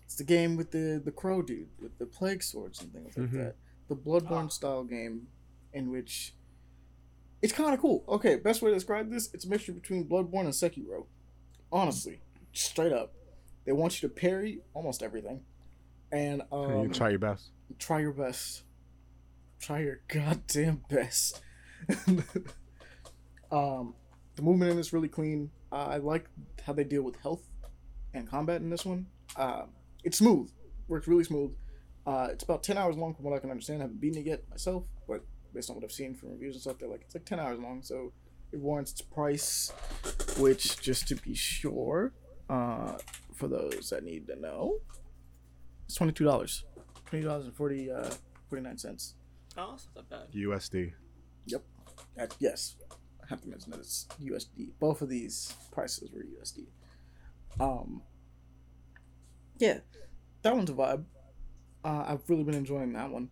It's the game with the the crow dude with the plague swords and things like Mhm. that. The Bloodborne style game in which it's kind of cool. Okay, best way to describe this: it's a mixture between Bloodborne and Sekiro. Honestly, straight up, they want you to parry almost everything, and um, you try your best. try your best. Try your goddamn best. *laughs* um, the movement in this really clean. Uh, I like how they deal with health and combat in this one. Uh, it's smooth, works really smooth. Uh, it's about ten hours long from what I can understand. I haven't beaten it yet myself, but based on what I've seen from reviews and stuff, they're like it's like ten hours long, so it warrants its price. Which, just to be sure, uh, for those that need to know, it's twenty two dollars twenty dollars and forty uh forty nine cents. Oh, that's not bad. USD. Yes, I have to mention that it's USD. Both of these prices were USD. Um. Yeah, that one's a vibe. Uh, I've really been enjoying that one.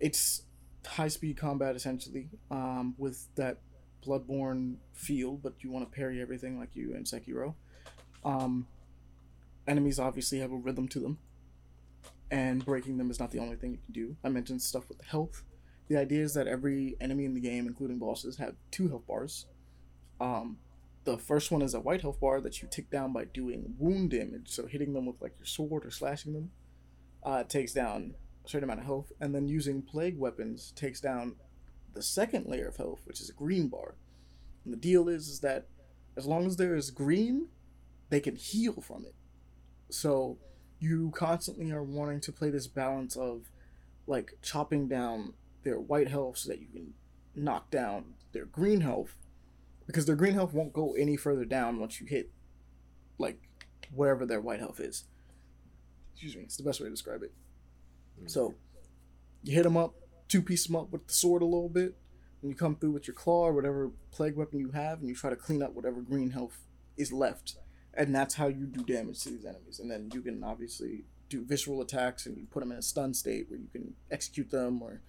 It's high speed combat essentially, um, with that Bloodborne feel, but you want to parry everything like you in Sekiro. Um, enemies obviously have a rhythm to them, and breaking them is not the only thing you can do. I mentioned stuff with health. The idea is that every enemy in the game, including bosses, have two health bars. Um, the first one is a white health bar that you tick down by doing wound damage, so hitting them with like your sword or slashing them. Uh, takes down a certain amount of health, and then using plague weapons takes down the second layer of health, which is a green bar. And the deal is, is that as long as there is green, they can heal from it. So you constantly are wanting to play this balance of like chopping down their white health so that you can knock down their green health because their green health won't go any further down once you hit like wherever their white health is. Excuse me, it's the best way to describe it. Mm. So you hit them up, two piece them up with the sword a little bit, and you come through with your claw or whatever plague weapon you have, and you try to clean up whatever green health is left, and that's how you do damage to these enemies. And then you can obviously do visceral attacks, and you put them in a stun state where you can execute them or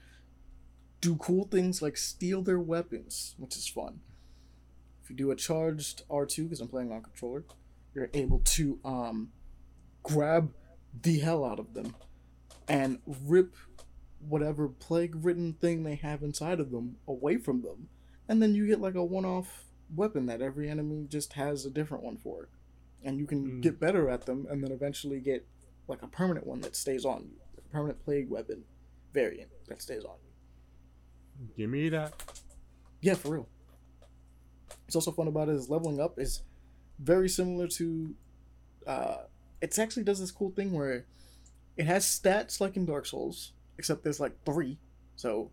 do cool things like steal their weapons, which is fun. If you do a charged R2, because I'm playing on controller, you're able to um, grab the hell out of them and rip whatever plague ridden thing they have inside of them away from them. And then you get like a one off weapon that every enemy just has a different one for. And you can Mm. get better at them and then eventually get like a permanent one that stays on you. A permanent plague weapon variant that stays on you. Give me that. Yeah, for real. It's also fun about it is leveling up is very similar to uh it actually does this cool thing where it has stats like in Dark Souls, except there's like three. So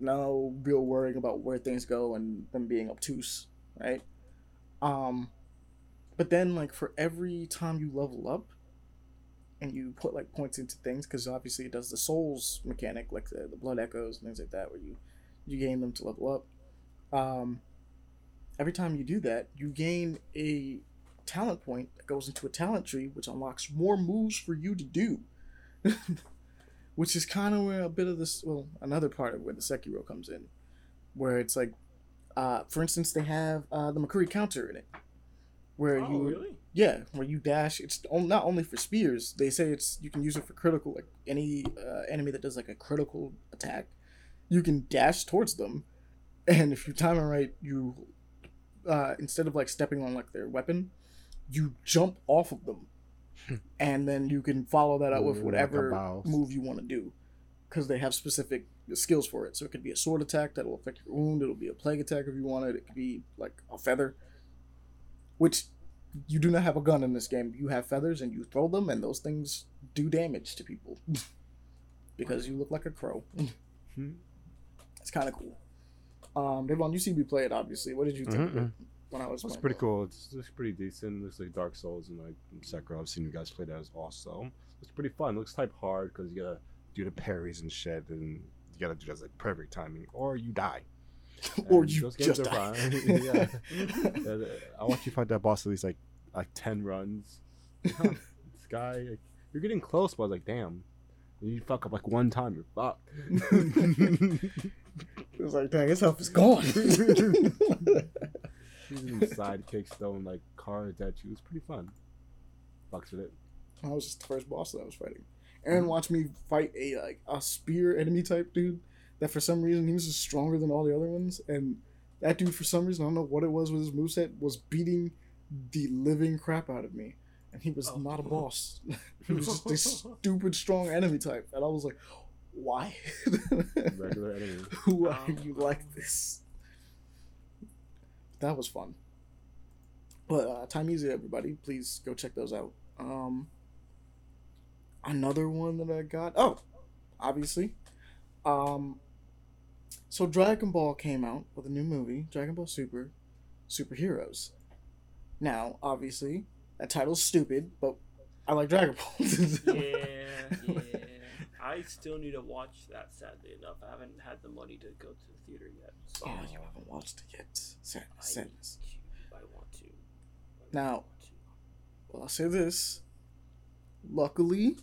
no real worrying about where things go and them being obtuse, right? Um but then like for every time you level up and you put like points into things because obviously it does the souls mechanic like the, the blood echoes and things like that where you you gain them to level up. Um, every time you do that, you gain a talent point that goes into a talent tree, which unlocks more moves for you to do. *laughs* which is kind of where a bit of this, well, another part of where the Sekiro comes in, where it's like, uh, for instance, they have uh, the Mikiri counter in it, where Oh, you really? yeah, where you dash. It's not only for spears. They say it's you can use it for critical, like any uh, enemy that does like a critical attack, you can dash towards them, and if you time it right, you uh, instead of like stepping on like their weapon, you jump off of them, *laughs* and then you can follow that up with Ooh, like whatever move you want to do, because they have specific skills for it. So it could be a sword attack that'll affect your wound. It'll be a plague attack if you want it. It could be like a feather, which you do not have a gun in this game. You have feathers and you throw them, and those things do damage to people *laughs* because you look like a crow. It's kind of cool. Um, Devon, you see me play it, obviously. What did you think? of it? Mhm. when I was. It's pretty cool. It's, it's pretty decent. looks like Dark Souls and like Sekiro. I've seen you guys play that as also. It's pretty fun. It looks type hard because you gotta do the parries and shit, and you gotta do that like perfect timing, or you die. *laughs* Or And you those just die. *laughs* yeah. *laughs* Yeah, I watched you fight that boss at least like like ten runs. Huh, this guy, like, you're getting close, but I was like, damn. You fuck up like one time, you're fucked. It was like, dang, his health is gone. *laughs* Using sidekicks, throwing like cards at you. it was pretty fun. Fucks with it. I was just the first boss that I was fighting. Aaron watched me fight a like a spear enemy type dude that for some reason he was just stronger than all the other ones, and that dude for some reason I don't know what it was with his moveset was beating the living crap out of me, and he was Oh. not a boss. *laughs* he was just a *laughs* stupid strong enemy type, and I was like, why? Regular enemy. *laughs* Why are Um, you like this? That was fun. But uh, Thymesia, everybody, please go check those out. Um, another one that I got. Oh, obviously. Um, so Dragon Ball came out with a new movie, Dragon Ball Super, Superheroes. Now, obviously, that title's stupid, but I like Dragon Ball. *laughs* yeah, yeah. I still need to watch that. Sadly enough, I haven't had the money to go to the theater yet. So Oh, you haven't watched it yet. Sad, I, sadness. need to. I want to. I Now- want to. Well, I'll say this. Luckily,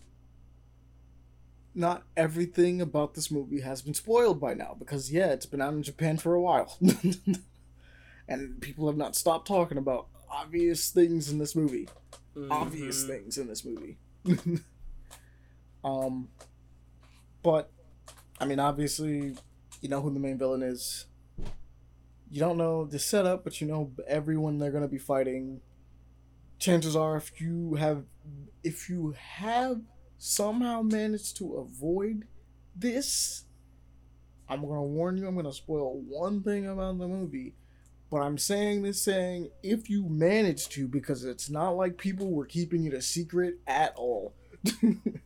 not everything about this movie has been spoiled by now because, yeah, it's been out in Japan for a while. *laughs* and people have not stopped talking about obvious things in this movie. Obvious Mhm. things in this movie. *laughs* um, but, I mean, obviously, you know who the main villain is. You don't know the setup, but you know everyone they're to be fighting. Chances are if you have if you have somehow managed to avoid this i'm to warn you i'm to spoil one thing about the movie. But i'm saying this saying if you manage to because it's not like people were keeping it a secret at all *laughs*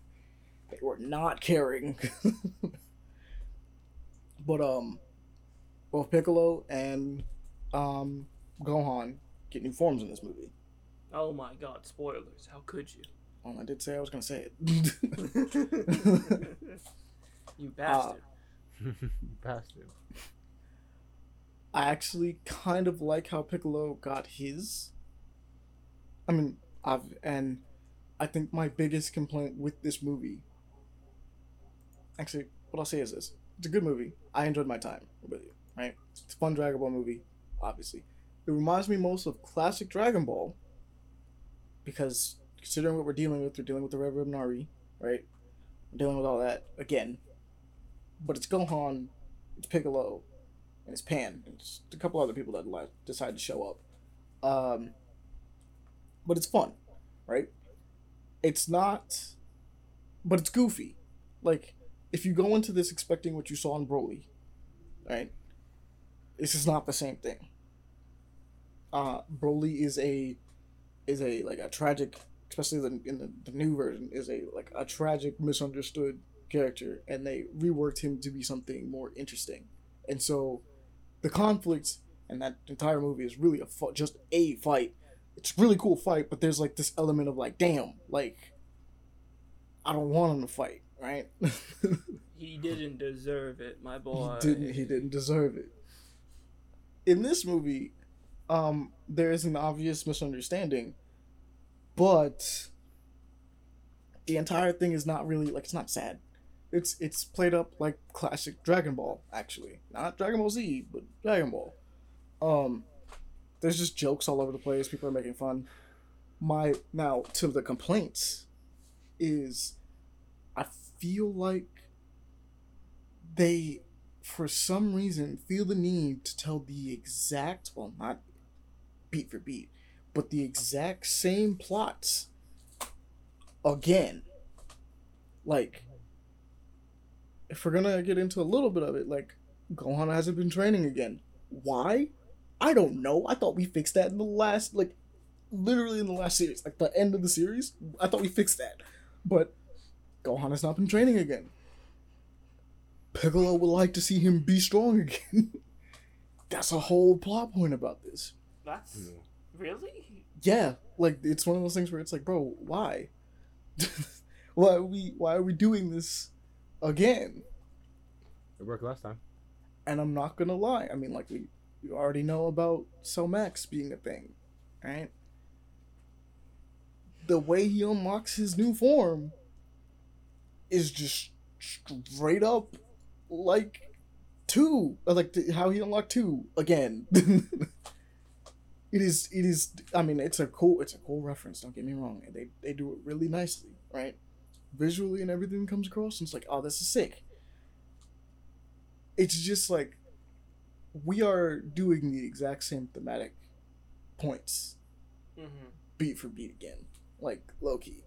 they were not caring *laughs* but um both piccolo and um gohan get new forms in this movie Oh my god, spoilers. How could you? Oh, I did say I was gonna say it. *laughs* you bastard. *laughs* Bastard. I actually kind of like how Piccolo got his. I mean, I've and I think my biggest complaint with this movie. Actually, what I'll say is this: it's a good movie. I enjoyed my time with it. Right, it's a fun Dragon Ball movie. Obviously, it reminds me most of classic Dragon Ball. Because considering what we're dealing with, we're dealing with the Red Ribbon Army, right? We're dealing with all that again. But it's Gohan, it's Piccolo, and it's Pan, and just a couple other people that decide to show up. Um, but it's fun, right? It's not, but it's goofy. Like if you go into this expecting what you saw in Broly, right? This is not the same thing. Uh, Broly is a is a like a tragic, especially the, in the, the new version, is a like a tragic, misunderstood character, and they reworked him to be something more interesting. And so, the conflict and that entire movie is really a fu- just a fight. It's a really cool fight, but there's like this element of like, damn, like I don't want him to fight, right? *laughs* He didn't deserve it, my boy. He didn't. He didn't deserve it. In this movie, um, there is an obvious misunderstanding, but the entire thing is not really like it's not sad. It's it's played up like classic Dragon Ball, actually, not Dragon Ball Z, but Dragon Ball. Um, there's just jokes all over the place. People are making fun. My now to the complaints is, I feel like they for some reason feel the need to tell the exact well not beat for beat but the exact same plots again. Like if we're gonna get into a little bit of it like gohan hasn't been training again. Why? I don't know. I thought we fixed that in the last like literally in the last series like the end of the series. I thought we fixed that. But gohan has not been training again Piccolo would like to see him be strong again. *laughs* That's a whole plot point about this. That's You know. really. Yeah, like it's one of those things where it's like, bro, why? *laughs* why are we why are we doing this again? It worked last time. And I'm not gonna lie. I mean, like we, we already know about Cell Max being a thing, right? The way he unlocks his new form is just straight up like two, like the, how he unlocked two again. *laughs* it is. It is. I mean, it's a cool. It's a cool reference. Don't get me wrong. They they do it really nicely, right? Visually and everything comes across, and it's like, oh, this is sick it's just like we are doing the exact same thematic points Mm-hmm. beat for beat again like loki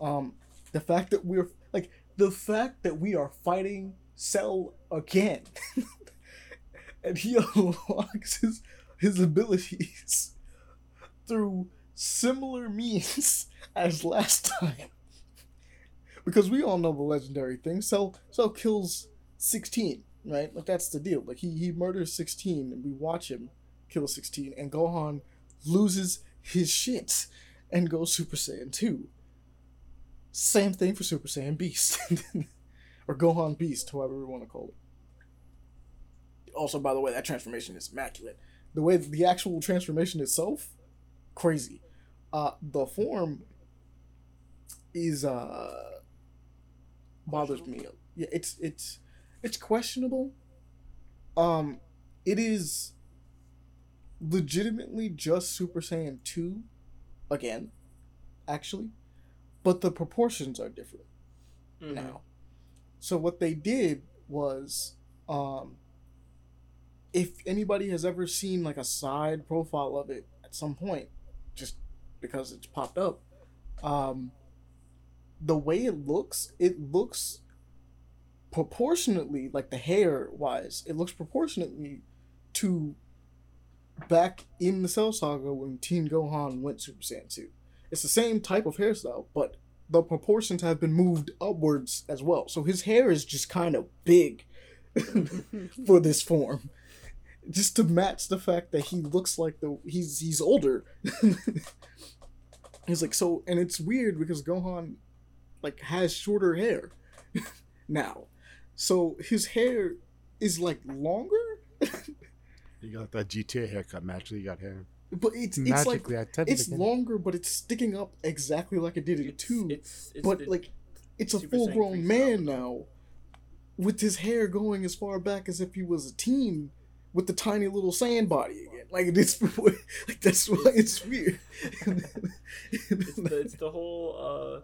um the fact that we're like the fact that we are fighting cell again. *laughs* And he *laughs* unlocks his his abilities *laughs* through similar means as last time. Because we all know the legendary thing. Cell cell kills 16 right? Like that's the deal. Like he he murders 16 and we watch him kill 16 and gohan loses his shit and goes super saiyan 2 same thing for super saiyan beast. *laughs* Or gohan beast however we want to call it. Also by the way that transformation is immaculate. The way the actual transformation itself crazy. Uh the form is uh bothers me. Yeah it's it's it's questionable. Um, it is legitimately just Super Saiyan 2 again, actually, but the proportions are different Mm-hmm. now. So what they did was um if anybody has ever seen like a side profile of it at some point just because it's popped up um the way it looks it looks proportionately like the hair wise it looks proportionately to back in the cell saga when teen gohan went super saiyan 2 it's the same type of hairstyle but the proportions have been moved upwards as well. So his hair is just kind of big *laughs* for this form. Just to match the fact that he looks like the he's he's older. *laughs* He's like so and it's weird because gohan like has shorter hair *laughs* now. So his hair is like longer, You got that GTA haircut. Magically, you got hair. But it's it's like I it's longer, but it's sticking up exactly like it did in It's, two. it's, it's but the- like it's a full grown man phenomenon. now, with his hair going as far back as if he was a teen, with the tiny little sand body again. Like *laughs* it's like that's why it's weird. it's the, it's the whole uh,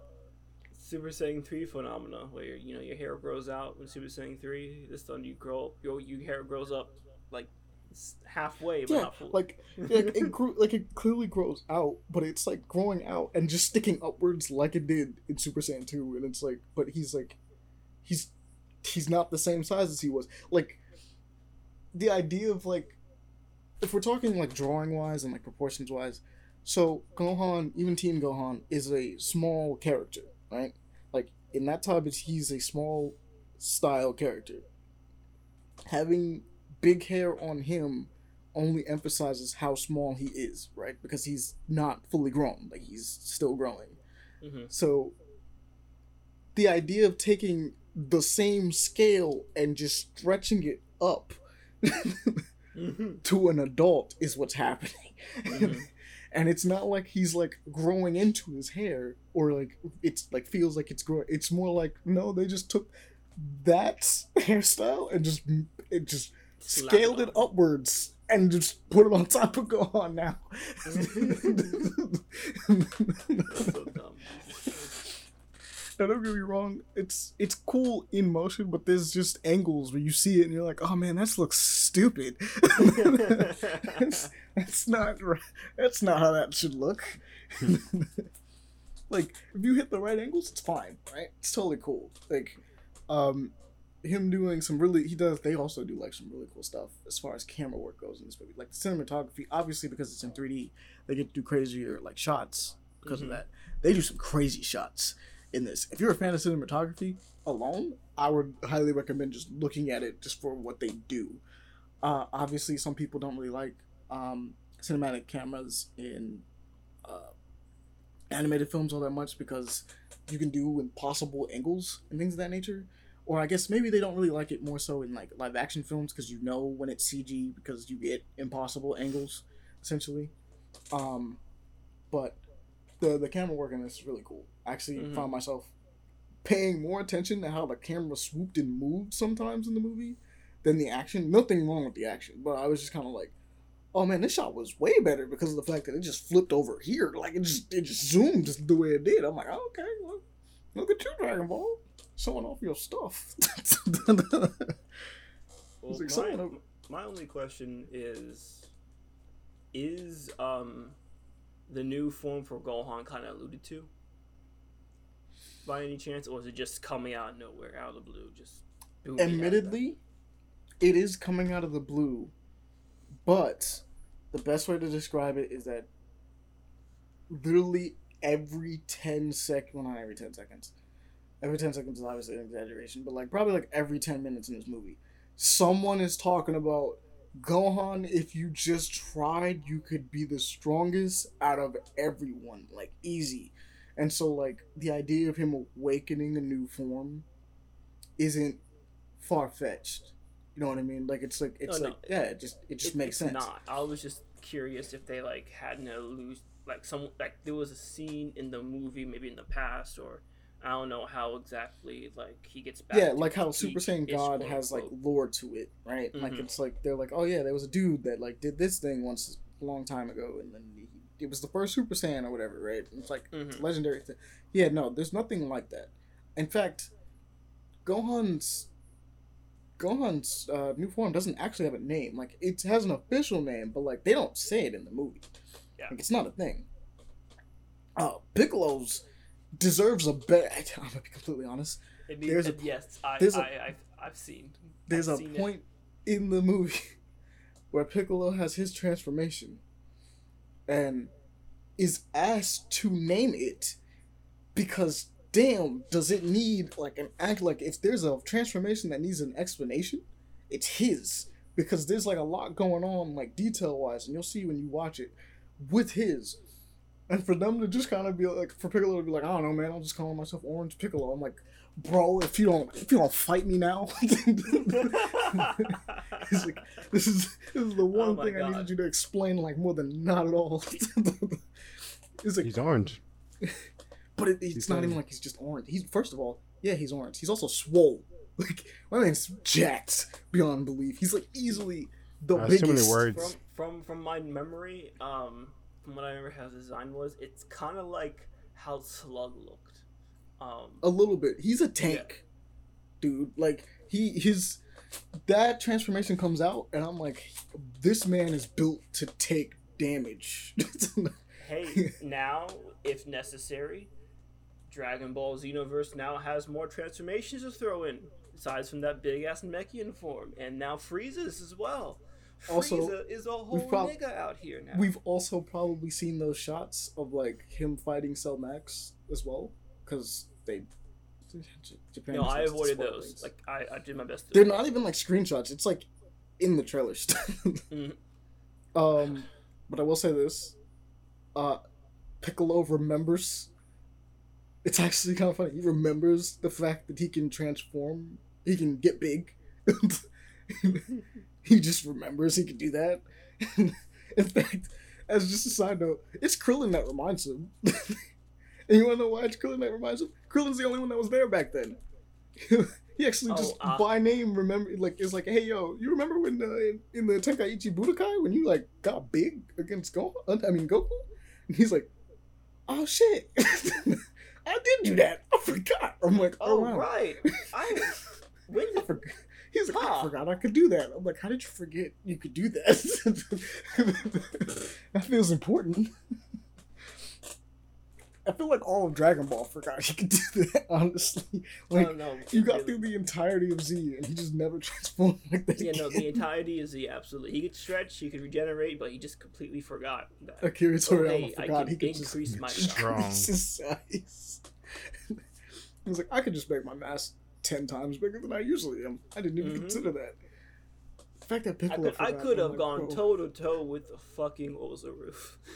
Super Saiyan three phenomena where you know your hair grows out when Super Saiyan three. This time you grow your your hair grows up like s- halfway, but yeah, not fully. like like it *laughs* grew, like it clearly grows out, but it's like growing out and just sticking upwards like it did in Super Saiyan two, and it's like, but he's like, he's he's not the same size as he was. Like the idea of like, if we're talking like drawing wise and like proportions wise, so Gohan, even Teen Gohan, is a small character, right? Like in that time, it's he's a small style character. Having big hair on him only emphasizes how small he is, right? Because he's not fully grown, like he's still growing. hmm So the idea of taking the same scale and just stretching it up hmm *laughs* to an adult is what's happening. Mhm. *laughs* and it's not like he's like growing into his hair or like it's like feels like it's growing. It's more like no, they just took that *laughs* hairstyle and just it just scaled it upwards and just put it on top of Gohan now. so *laughs* dumb. Now, don't get me wrong. It's it's cool in motion, but there's just angles where you see it and you're like, oh man, that looks stupid. that's, *laughs* that's not that's not how that should look. *laughs* like if you hit the right angles, it's fine, right? It's totally cool. Like, um, him doing some really he does. They also do like some really cool stuff as far as camera work goes in this movie. Like the cinematography, obviously because it's in 3D, they get to do crazier like shots because Mhm. of that. They do some crazy shots in this. If you're a fan of cinematography alone, I would highly recommend just looking at it just for what they do. Uh, obviously, some people don't really like um, cinematic cameras in uh, animated films all that much because you can do impossible angles and things of that nature. Or I guess maybe they don't really like it more so in like live action films because you know when it's CG because you get impossible angles essentially. Um, but the the camera work in this is really cool. I actually Mhm. found myself paying more attention to how the camera swooped and moved sometimes in the movie than the action. Nothing wrong with the action, but I was just kind of like, oh man, this shot was way better because of the fact that it just flipped over here, like it just it just zoomed just the way it did. I'm like, oh, okay, well, look at you, Dragon Ball, showing off your stuff. *laughs* Well, like my, my only question is is um the new form for Gohan kind of alluded to by any chance, or is it just coming out of nowhere, out of the blue? Just boom, we have that? Admittedly, it is coming out of the blue, but the best way to describe it is that literally every 10 seconds, well, not every 10 seconds, every 10 seconds is obviously an exaggeration, but like probably like every 10 minutes in this movie, someone is talking about Gohan, if you just tried, you could be the strongest out of everyone, like easy. And so, like, the idea of him awakening a new form isn't far fetched. You know what I mean? Like it's like it's No, no. like yeah, it just it just It- makes sense. Not. I was just curious if they like had an illusion, like some like there was a scene in the movie, maybe in the past, or I don't know how exactly like he gets back. Yeah, like how Super Saiyan God quote, has like lore to it, right? Like Mhm. it's like they're like, oh yeah, there was a dude that like did this thing once a long time ago, and then he, it was the first Super Saiyan or whatever, right? It's like it's a Mhm. legendary thing. Yeah, no, there's nothing like that. In fact, Gohan's Gohan's uh, new form doesn't actually have a name. Like it has an official name, but like they don't say it in the movie. Yeah. Like it's not a thing. Uh, Piccolo's deserves a bet. *laughs* I'm gonna be completely honest. Maybe, there's a- yes, I, there's a- I, I've, I've seen. There's I've a seen it. point in the movie *laughs* where Piccolo has his transformation and is asked to name it because damn does it need like an act like if there's a transformation that needs an explanation it's his because there's like a lot going on like detail wise and you'll see when you watch it with his and for them to just kind of be like for Piccolo to be like I don't know man I'm just calling myself Orange Piccolo I'm like bro if you don't if you don't fight me now *laughs* He's *laughs* like, this is this is the one Oh my thing I needed you to explain like more than not at all. *laughs* it's like, He's orange. but it, it's he's not even like he's just orange. He's first of all, yeah, he's orange. He's also swole. Like my man's jacked beyond belief. He's like easily the That's too biggest. many words. from from from my memory, um, from what I remember how his design was, it's kind of like how Slug looked. Um, A little bit. He's a tank, dude. Like he his that transformation comes out, and I'm like, this man is built to take damage. *laughs* hey, now if necessary, Dragon Ball Xenoverse now has more transformations to throw in. Aside from that big ass Namekian form, and now Frieza's as well. Also, Frieza is a whole prob- nigga out here now. We've also probably seen those shots of like him fighting Cell Max as well, because they. Japan no, just I avoided those. things. Like I, I did my best. To they're avoid not even like screenshots. It's like in the trailers. *laughs* Mhm. Um, but I will say this: uh, Piccolo remembers. It's actually kind of funny. He remembers the fact that he can transform. He can get big. *laughs* *laughs* he just remembers he can do that. *laughs* In fact, as just a side note, it's Krillin that reminds him. *laughs* and you wanna know why it's Krillin that reminds him? Krillin's the only one that was there back then. *laughs* he actually Oh, just uh, by name remember like it's like, hey yo, you remember when uh, in, in the Tenkaichi Budokai when you like got big against Goku? I mean Goku? And he's like, oh shit, I did do that. I forgot. I'm like, oh, Oh wow. right, I when I did forgot. He's like, I forgot I could do that. I'm like, how did you forget you could do that? *laughs* that feels important. I feel like all of Dragon Ball forgot he could do that. Honestly, like oh, no, you got really. through the entirety of Z, and he just never *laughs* transformed like that. Yeah, no, the entirety is the absolutely. He could stretch, he could regenerate, but he just completely forgot that. Akira Toriyama hey, I forgot can he could just increase my Strong. increase his size. he was like, I could just make my mass ten times bigger than I usually am. I didn't even Mhm. consider that. The fact that I Piccolo could, I could have like, gone toe to toe with the fucking Oozaru.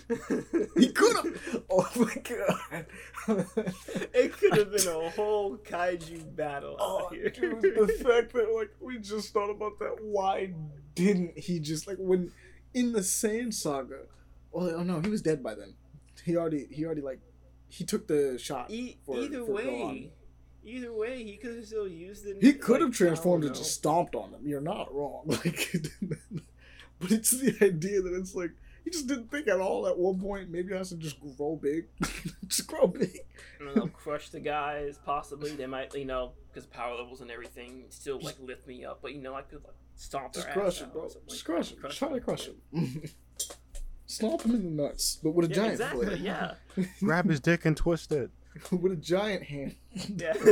*laughs* He could have. *laughs* Oh my god. It could have been a whole kaiju battle Oh, out here. dude, the fact that like we just thought about that. Why didn't he just like when in the Saiyan Saga? Well, oh no, he was dead by then. He already he already like he took the shot. E- for- either for way. Either way, he could have still used it. He could have transformed I and just stomped on them. You're not wrong. *laughs* Like, *laughs* but it's the idea that it's like he just didn't think at all at one point. Maybe I has to just grow big, *laughs* just grow big. know, and they'll crush the guys. Possibly they might, you know, because power levels and everything, still like lift me up. But you know, I could like stomp Just crush ass it, bro. or Just like crush that. it. Just try to crush him. Stomp him in the nuts, but with a Yeah, giant exactly. foot. Yeah, Grab his dick and twist it. *laughs* with a giant hand. yeah. *laughs*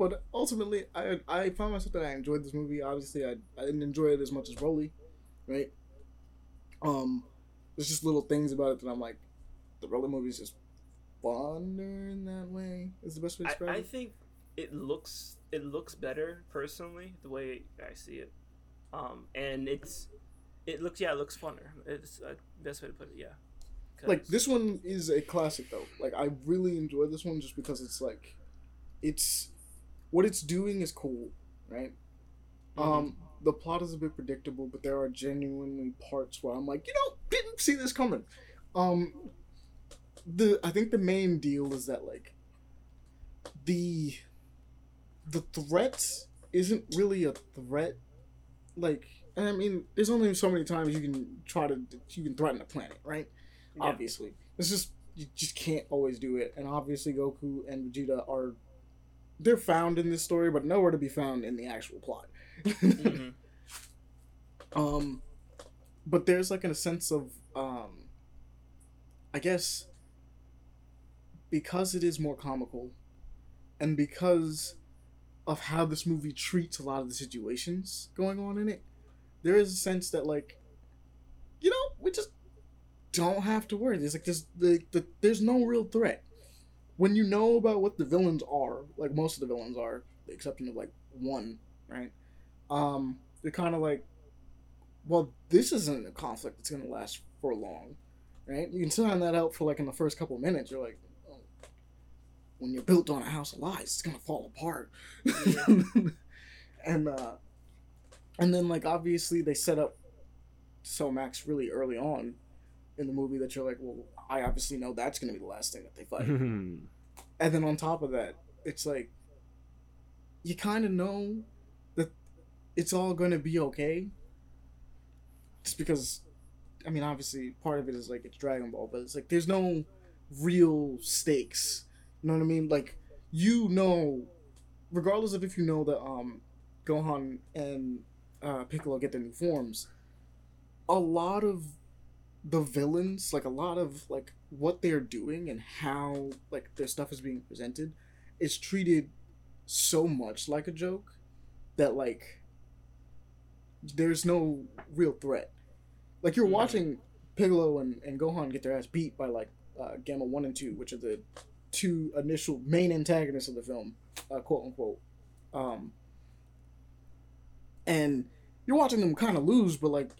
But ultimately, I I found myself that I enjoyed this movie. Obviously, I, I didn't enjoy it as much as Broly, right? Um, there's just little things about it that I'm like, the Broly movie is just funner in that way. Is the best way to describe I it. I think it looks it looks better personally the way I see it, um, and it's it looks yeah it looks funner. It's uh, best way to put it. yeah. Like this one is a classic though. Like I really enjoy this one just because it's like, it's what it's doing is cool, right? Um, the plot is a bit predictable, but there are genuinely parts where I'm like, you know, didn't see this coming. Um, the I think the main deal is that like the the threat isn't really a threat. Like, and I mean, there's only so many times you can try to you can threaten a planet, right? Yeah. Obviously, it's just you just can't always do it. And obviously, Goku and Vegeta are they're found in this story, but nowhere to be found in the actual plot. Mhm. *laughs* Um, but there's like in a sense of um, I guess because it is more comical, and because of how this movie treats a lot of the situations going on in it, there is a sense that like, you know, we just don't have to worry. There's like this the, the there's no real threat when you know about what the villains are. Like most of the villains are, the exception of like one, right? Um, they're kind of like well, this isn't a conflict that's gonna last for long, right? You can sign that out for like in the first couple of minutes. You're like, oh, when you're built on a house of lies, it's gonna fall apart. *laughs* and uh, and then like obviously they set up Cell Max really early on in the movie that you're like, well, I obviously know that's gonna be the last thing that they fight. *laughs* And then on top of that, it's like you kind of know that it's all going to be okay. Just because, I mean, obviously, part of it is like it's Dragon Ball, but it's like there's no real stakes. You know what I mean? Like you know, regardless of if you know that um, Gohan and uh, Piccolo get their new forms, a lot of the villains, like a lot of like what they're doing and how like their stuff is being presented, is treated so much like a joke that like there's no real threat. Like you're Mhm. watching Piccolo and, and Gohan get their ass beat by like uh, Gamma One and Two, which are the two initial main antagonists of the film, uh, quote unquote. Um, and you're watching them kind of lose, but like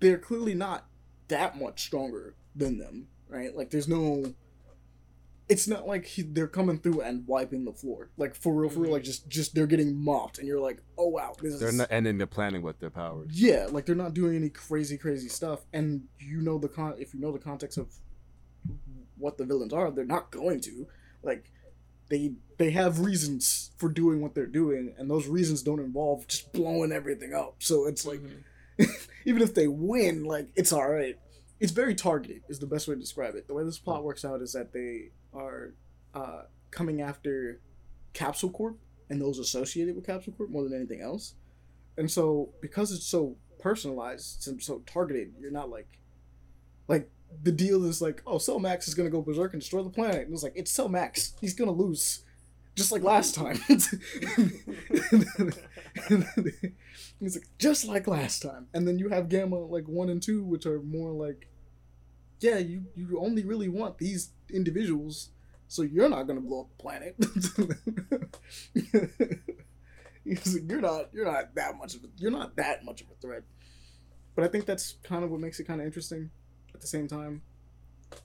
they're clearly not that much stronger than them, right? Like there's no. It's not like he, they're coming through and wiping the floor, like for real, for real. Mm-hmm. Like just, just they're getting mopped, and you're like, oh wow, this They're is not ending the planning with their powers. yeah, like they're not doing any crazy, crazy stuff, and you know the con. If you know the context of what the villains are, they're not going to. Like, they they have reasons for doing what they're doing, and those reasons don't involve just blowing everything up. So it's like, Mhm. *laughs* even if they win, like it's all right. It's very targeted. Is the best way to describe it. The way this plot works out is that they are uh, coming after Capsule Corp and those associated with Capsule Corp more than anything else. And so because it's so personalized and so targeted, you're not like like the deal is like, oh, Cell Max is gonna go berserk and destroy the planet. And it's like, it's Cell Max. He's gonna lose. Just like last time. *laughs* He's like, just like last time. And then you have Gamma like one and two, which are more like yeah, you, you only really want these individuals so you're not gonna blow up the planet. *laughs* He's like, you're not you're not that much of a, you're not that much of a threat. But I think that's kind of what makes it kind of interesting. At the same time,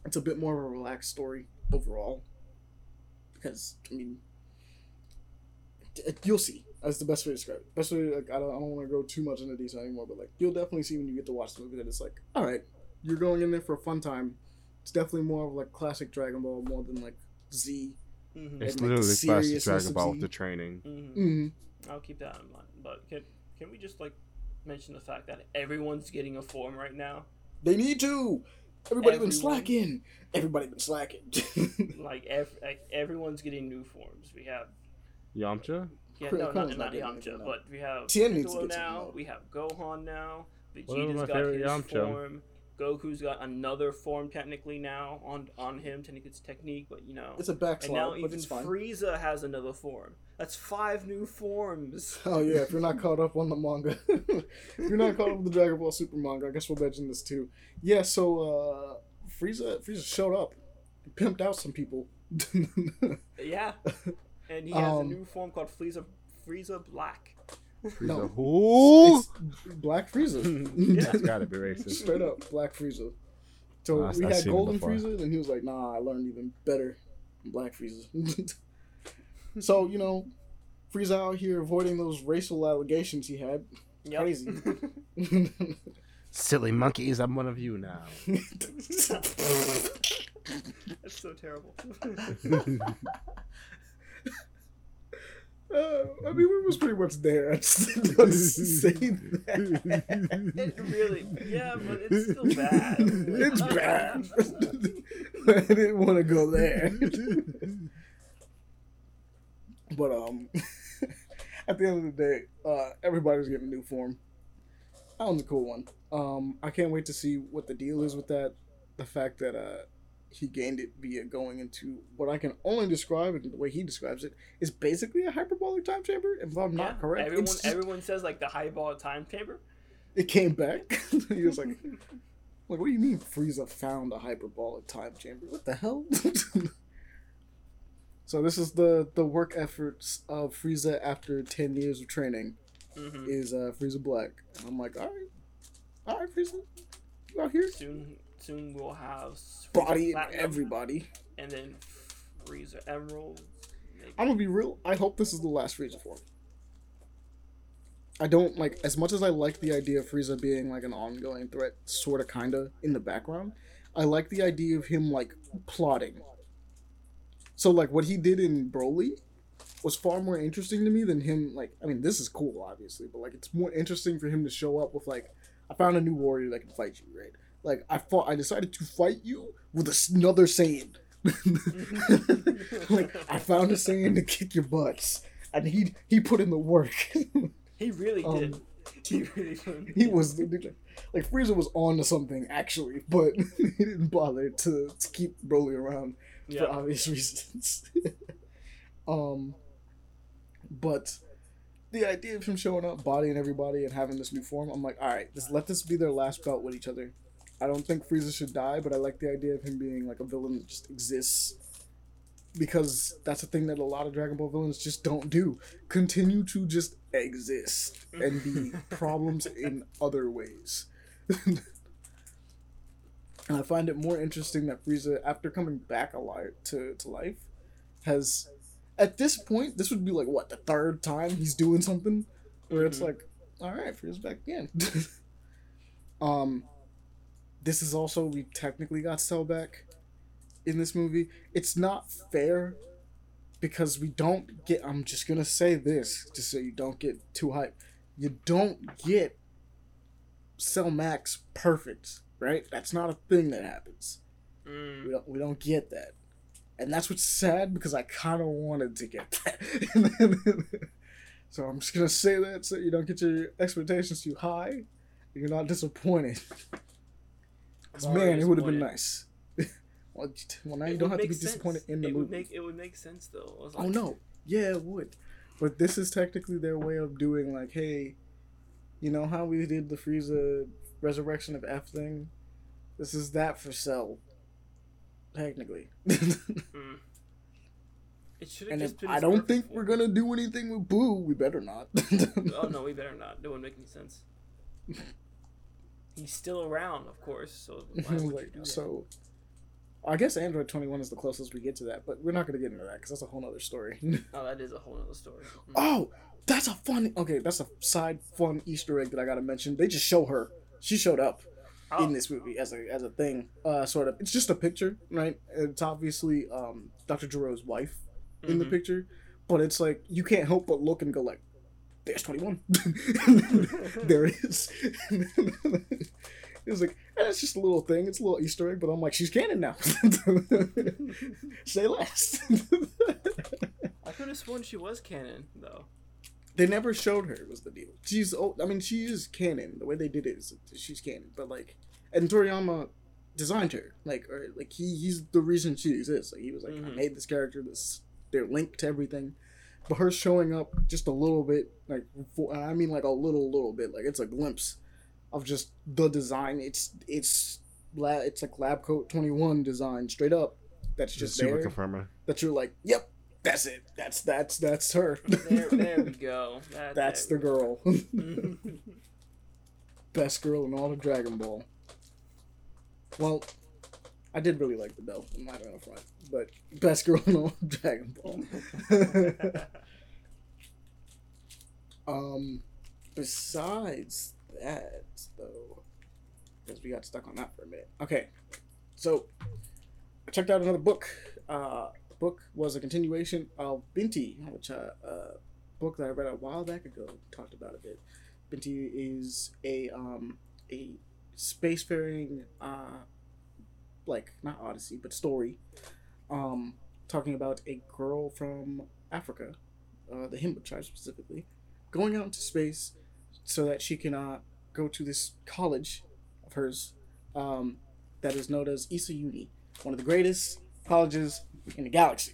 it's a bit more of a relaxed story overall. Because I mean, d- you'll see. That's the best way to describe it. Best way, like I don't, I don't want to go too much into detail anymore, but like you'll definitely see when you get to watch the movie that it's like, all right, you're going in there for a fun time. It's definitely more of like classic Dragon Ball more than like Z. Mm-hmm. It's And, like, literally the classic Dragon Ball with the training. Mm-hmm. Mm. I'll keep that in mind. But can can we just like mention the fact that everyone's getting a form right now? They need to. Everybody been slacking. Everybody been slacking. *laughs* Like, ev- like everyone's getting new forms. We have Yamcha? yeah, Crit- no, Krillin's not, not not Yamcha, but we have Tien needs to Piccolo get now. now. We have Gohan now. What about Vegeta's my got favorite his Yamcha? form. Goku's got another form technically now on on him. Technically, it's technique, but you know. it's a backslide, and now even. Frieza has another form. That's five new forms. *laughs* Oh yeah, if you're not caught up on the manga, *laughs* if you're not caught up with the Dragon Ball Super manga, I guess we'll mention this too. Yeah, so uh Frieza Frieza showed up, pimped out some people. *laughs* Yeah, and he has a Um, new form called Frieza Frieza Black. No. Frieza. Who? Black Frieza. *laughs* Yeah. That's gotta be racist. Straight up, Black Frieza. So we I've had Golden before. Frieza, and he was like, "Nah, I learned even better, than Black Frieza." *laughs* so you know, Frieza out here avoiding those racial allegations he had. Yep. Crazy. *laughs* Silly monkeys, I'm one of you now. That's so terrible. Uh, I mean, we was pretty much there. *laughs* I just didn't want to say that. it really, yeah, but it's still bad. it's bad. *laughs* *laughs* I didn't want to go there. but um, at the end of the day, uh, everybody's getting a new form. That one's a cool one. Um, I can't wait to see what the deal is with that. The fact that uh, he gained it via going into what I can only describe, and the way he describes it, is basically a hyperbolic time chamber. If I'm not correct, Everyone, just- everyone says like the highball time chamber. it came back. *laughs* he was like, *laughs* like, what do you mean Frieza found a hyperbolic time chamber? What the hell? *laughs* so this is the the work efforts of Frieza after ten years of training hmm is uh, Frieza Black. And I'm like, all right, all right, Frieza, you out here, Soon, soon we'll have body and everybody. and then Frieza Emerald. maybe. I'm gonna be real. I hope this is the last Frieza form. I don't like as much as I like the idea of Frieza being like an ongoing threat, sort of, kinda in the background. I like the idea of him like plotting. So like what he did in Broly was far more interesting to me than him like. I mean, this is cool, obviously, but like it's more interesting for him to show up with like, I found a new warrior that can fight you, right? Like I fought, I decided to fight you with another Saiyan. *laughs* like I found a Saiyan to kick your butts, and he he put in the work. *laughs* He really Um, did. *laughs* He really did. he was like Frieza was on to something actually, but he didn't bother to, to keep Broly around for obvious reasons. um, but the idea of him showing up, bodying everybody, and having this new form, I'm like, all right, just let this be their last bout with each other. I don't think Frieza should die, but I like the idea of him being like a villain that just exists. Because that's a thing that a lot of Dragon Ball villains just don't do. Continue to just exist and be *laughs* problems in other ways. and *laughs* I find it more interesting that Frieza, after coming back alive to, to life, has at this point, this would be like what, the third time he's doing something? Where it's Mhm. like, alright, Frieza's back again. *laughs* um this is also we technically got Cell back in this movie. It's not fair because we don't get I'm just gonna say this just so you don't get too hyped. You don't get Cell Max perfect, right? That's not a thing that happens. Mm. We don't we don't get that. And that's what's sad because I kind of wanted to get that. *laughs* so I'm just gonna say that so you don't get your expectations too high, and you're not disappointed. 'Cause, man, it would have been nice. *laughs* well, well, now It you don't have to be make disappointed in the it movie. Would make, it would make sense though. I was oh no, yeah, it would. But this is technically their way of doing like, hey, you know how we did the Frieza resurrection of F thing? This is that for Cell. Technically. *laughs* Mm. It should have And just if been. I don't think we're gonna do anything with Boo, we better not. *laughs* Oh no, we better not. That wouldn't make any sense. He's still around, of course. So *laughs* why would you like, so I guess Android 21 is the closest we get to that, but we're not gonna get into that because that's a whole other story. *laughs* Oh, that is a whole other story. Mm. oh, that's a fun. Okay, that's a side fun Easter egg that I gotta mention. They just show her. She showed up Oh, in this movie as a as a thing. Uh, sort of. It's just a picture, right? It's obviously um Dr. Gero's wife in the mhm. picture, but it's like you can't help but look and go like, "There's 21." *laughs* there it is. *laughs* it was like, and it's just a little thing. It's a little Easter egg, but I'm like, she's canon now. *laughs* Say less. I could have sworn she was canon, though. they never showed her. Was the deal? She's. Oh, I mean, she is canon. The way they did it is she's canon. But like, and Toriyama designed her. Like, or like he he's the reason she exists. Like he was like, I Mhm. made this character. This they're linked to everything. But her showing up just a little bit, like for, and I mean like a little, little bit, like it's a glimpse of just the design. It's it's lab, it's like lab coat twenty one design straight up. That's just super there. confirmer. That you're like, yep, that's it. That's that's that's her. There, there we *laughs* go. That, that's the girl. *laughs* Best girl in all of Dragon Ball. Well, I did really like the belt. I'm not gonna front, but best girl in all Dragon Ball. *laughs* um, besides that, though, because we got stuck on that for a minute. Okay, so I checked out another book. Uh, the book was a continuation of Binti, which uh, uh, book that I read a while back ago. Talked about a bit. Binti is a um a spacefaring uh like not odyssey but story um talking about a girl from Africa, uh, the Himba tribe specifically, going out into space so that she can uh go to this college of hers um that is known as Issa Uni, one of the greatest colleges in the galaxy.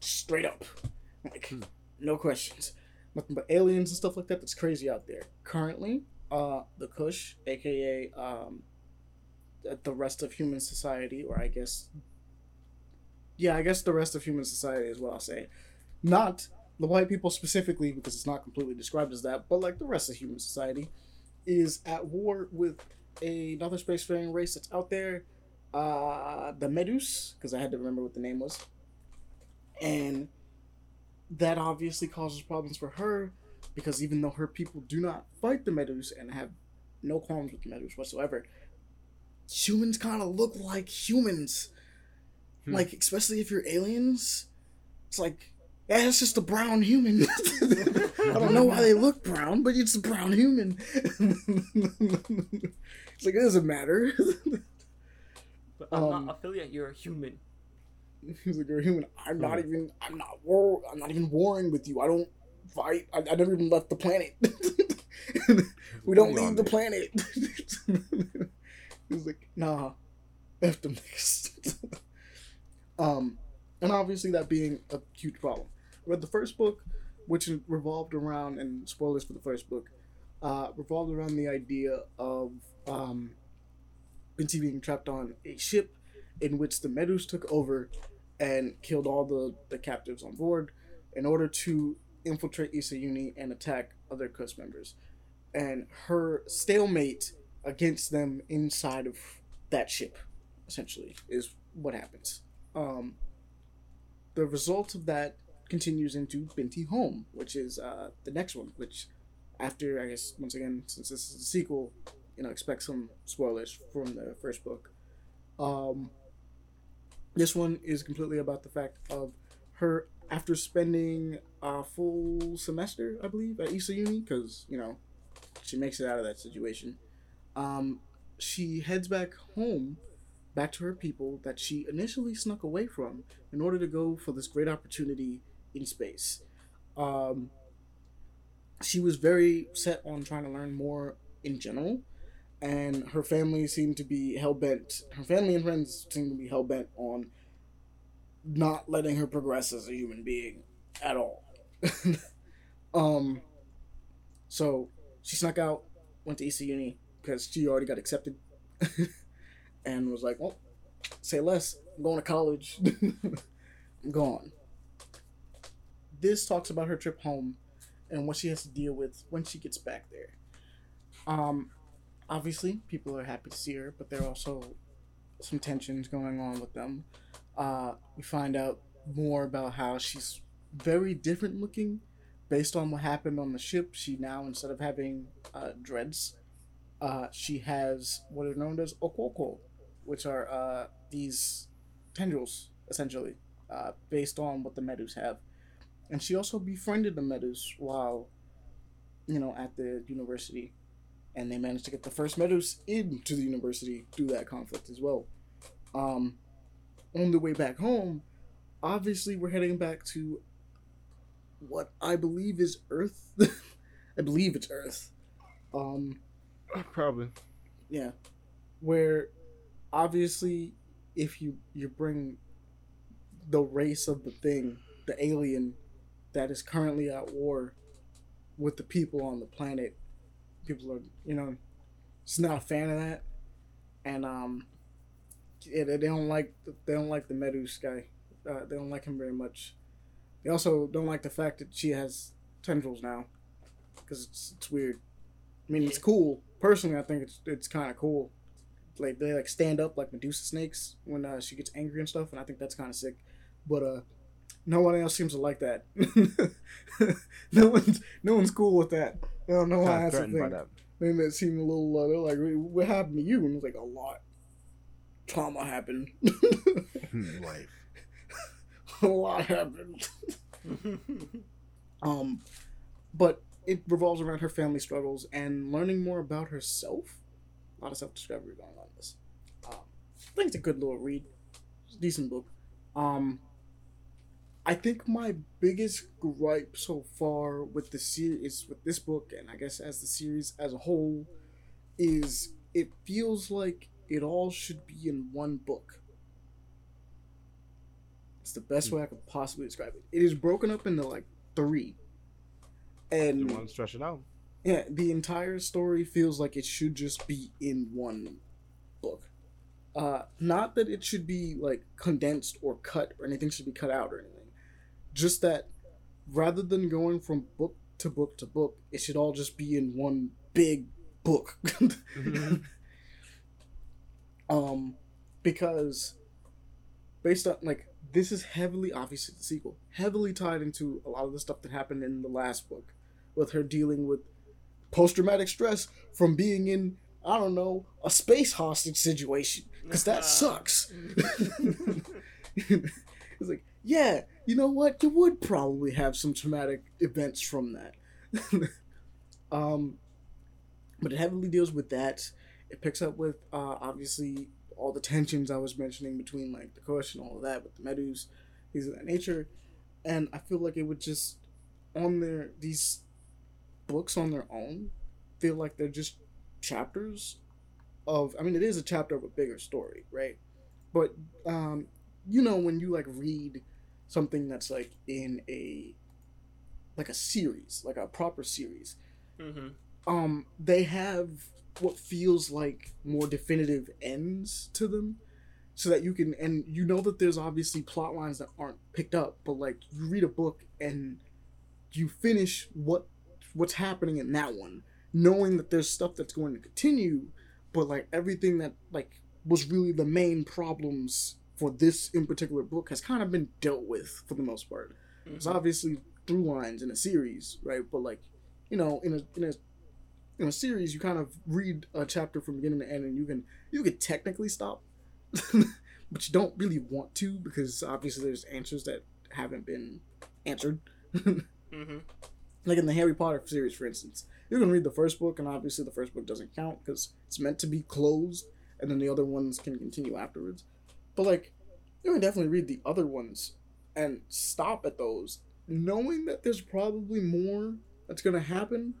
Straight up. Like Hmm. no questions nothing but aliens and stuff like that. That's crazy out there. Currently, uh, the Khoush, aka um, the- rest of human society, or I guess, yeah, I guess the rest of human society is what I'll say. Not the white people specifically, because it's not completely described as that, but like the rest of human society is at war with another spacefaring race that's out there, uh, the Meduse, because I had to remember what the name was, and that obviously causes problems for her because even though her people do not fight the Meduse and have no qualms with the Meduse whatsoever, humans kind of look like humans. Hmm. Like, especially if you're aliens, it's like, yeah, it's just a brown human. *laughs* I don't know why they look brown, but it's a brown human. it's like, it doesn't matter. But I'm Um, not affiliate. You're a human. *laughs* He's like, you're a human. I'm not Hmm. even. I'm not war. I'm not even warring with you. I don't fight. I, I never even left the planet. *laughs* we don't leave the planet. He's like, nah, F them niggas. *laughs* um, and obviously that being a huge problem. I read the first book, which revolved around, and spoilers for the first book, uh, revolved around the idea of um, Binti being trapped on a ship in which the Meduse took over and killed all the, the captives on board in order to infiltrate Issa Uni and attack other Khoush members. And her stalemate against them inside of that ship, essentially, is what happens. Um, the result of that continues into Binti Home, which is uh, the next one, which after, I guess, once again, since this is a sequel, you know, expect some spoilers from the first book. Um, this one is completely about the fact of her after spending a full semester, I believe, at Issa Uni, because you know she makes it out of that situation. Um, she heads back home, back to her people that she initially snuck away from in order to go for this great opportunity in space. Um, she was very set on trying to learn more in general, and her family seemed to be hell bent. Her family and friends seemed to be hell bent on not letting her progress as a human being at all. *laughs* um, so she snuck out, went to Issa Uni because she already got accepted, *laughs* and was like, "Well, say less. I'm going to college. *laughs* I'm gone." this talks about her trip home and what she has to deal with when she gets back there. Um, obviously, people are happy to see her, but there are also some tensions going on with them. Uh, we find out more about how she's very different looking based on what happened on the ship. She now, instead of having uh, dreads, uh, she has what are known as okuoko, which are uh, these tendrils, essentially, uh, based on what the Meduse have. And she also befriended the Meduse while, you know, at the university. And they managed to get the first Meduse into the university through that conflict as well. Um, on the way back home, obviously we're heading back to what I believe is Earth. *laughs* I believe it's Earth. Um, *laughs* Probably. yeah, where obviously if you you bring the race of the thing, the alien that is currently at war with the people on the planet, people are you know, just not a fan of that, and um, yeah, they they don't like they don't like the Meduse guy. Uh, they don't like him very much. They also don't like the fact that she has tendrils now, because it's it's weird. I mean, it's cool. Personally, I think it's it's kind of cool. Like they like stand up like Medusa snakes when uh, she gets angry and stuff, and I think that's kind of sick. But uh, no one else seems to like that. *laughs* no one's no one's cool with that. I don't know why Kind of that's a threatened by thing. that. They made it seem a little. Uh, they're like, "What happened to you?" And it was like a lot. Trauma happened. *laughs* Hmm, Life. *laughs* a lot happened. Um, but it revolves around her family struggles and learning more about herself. A lot of self discovery going on in this. Um, I think it's a good little read. It's a decent book. Um, I think my biggest gripe so far with the series, with this book, and I guess as the series as a whole, is it feels like it all should be in one book. It's the best way I could possibly describe it. It is broken up into like three. You And want to stretch it out? yeah, the entire story feels like it should just be in one book. Uh, not that it should be like condensed or cut or anything should be cut out or anything. Just that rather than going from book to book to book, it should all just be in one big book. *laughs* um, because based on like this is heavily obviously the sequel heavily tied into a lot of the stuff that happened in the last book with her dealing with post-traumatic stress from being in i don't know a space hostage situation. Because that sucks. *laughs* It's like yeah you know what? You would probably have some traumatic events from that. *laughs* Um but it heavily deals with that. It picks up with uh obviously all the tensions i was mentioning between like the Khoush and all of that with the meduse things of that nature. And i feel like it would just on there these books on their own feel like they're just chapters of i mean it is a chapter of a bigger story right but um you know when you like read something that's like in a like a series like a proper series mm-hmm. um they have what feels like more definitive ends to them so that you can and you know that there's obviously plot lines that aren't picked up but like you read a book and you finish what what's happening in that one knowing that there's stuff that's going to continue but like everything that like was really the main problems for this in particular book has kind of been dealt with for the most part. There's obviously through lines in a series right? But like you know in a in a in a series you kind of read a chapter from beginning to end and you can you could technically stop *laughs* but you don't really want to because obviously there's answers that haven't been answered. *laughs* Mm-hmm. Like in the harry potter series for instance. You can read the first book and obviously the first book doesn't count because it's meant to be closed and then the other ones can continue afterwards. But like you can definitely read the other ones and stop at those knowing that there's probably more that's to happen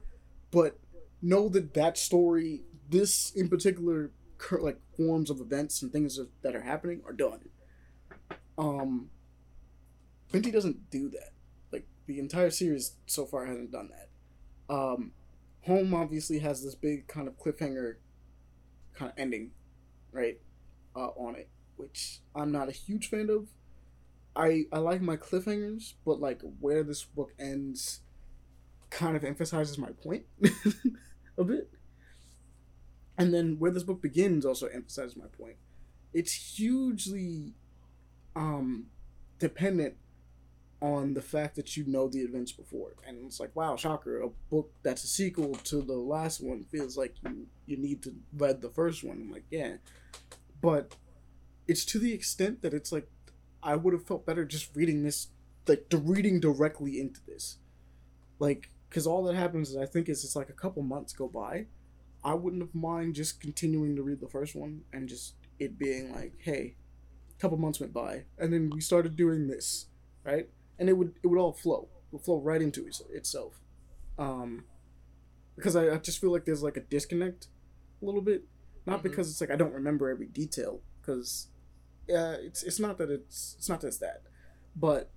but know that that story this in particular like forms of events and things that- are happening are done. Um Binti doesn't do that the entire series so far hasn't done that um home obviously has this big kind of cliffhanger kind of ending right uh, on it which i'm not a huge fan of I I like my cliffhangers, but like where this book ends, kind of emphasizes my point *laughs* a bit. And then where this book begins also emphasizes my point. It's hugely um dependent on the fact that you know the events before. And it's like, wow, shocker, a book that's a sequel to the last one feels like you, you need to read the first one. I'm like, yeah. But it's to the extent that it's like I would have felt better just reading this like the reading directly into this. Like cuz all that happens is I think is it's like a couple months go by. I wouldn't have mind just continuing to read the first one and just it being like, hey, a couple months went by and then we started doing this, right? And it would it would all flow it would flow right into its- itself. Um because I, I just feel like there's like a disconnect a little bit. Not Mhm. because it's like i don't remember every detail because yeah it's it's not that it's it's not just that. But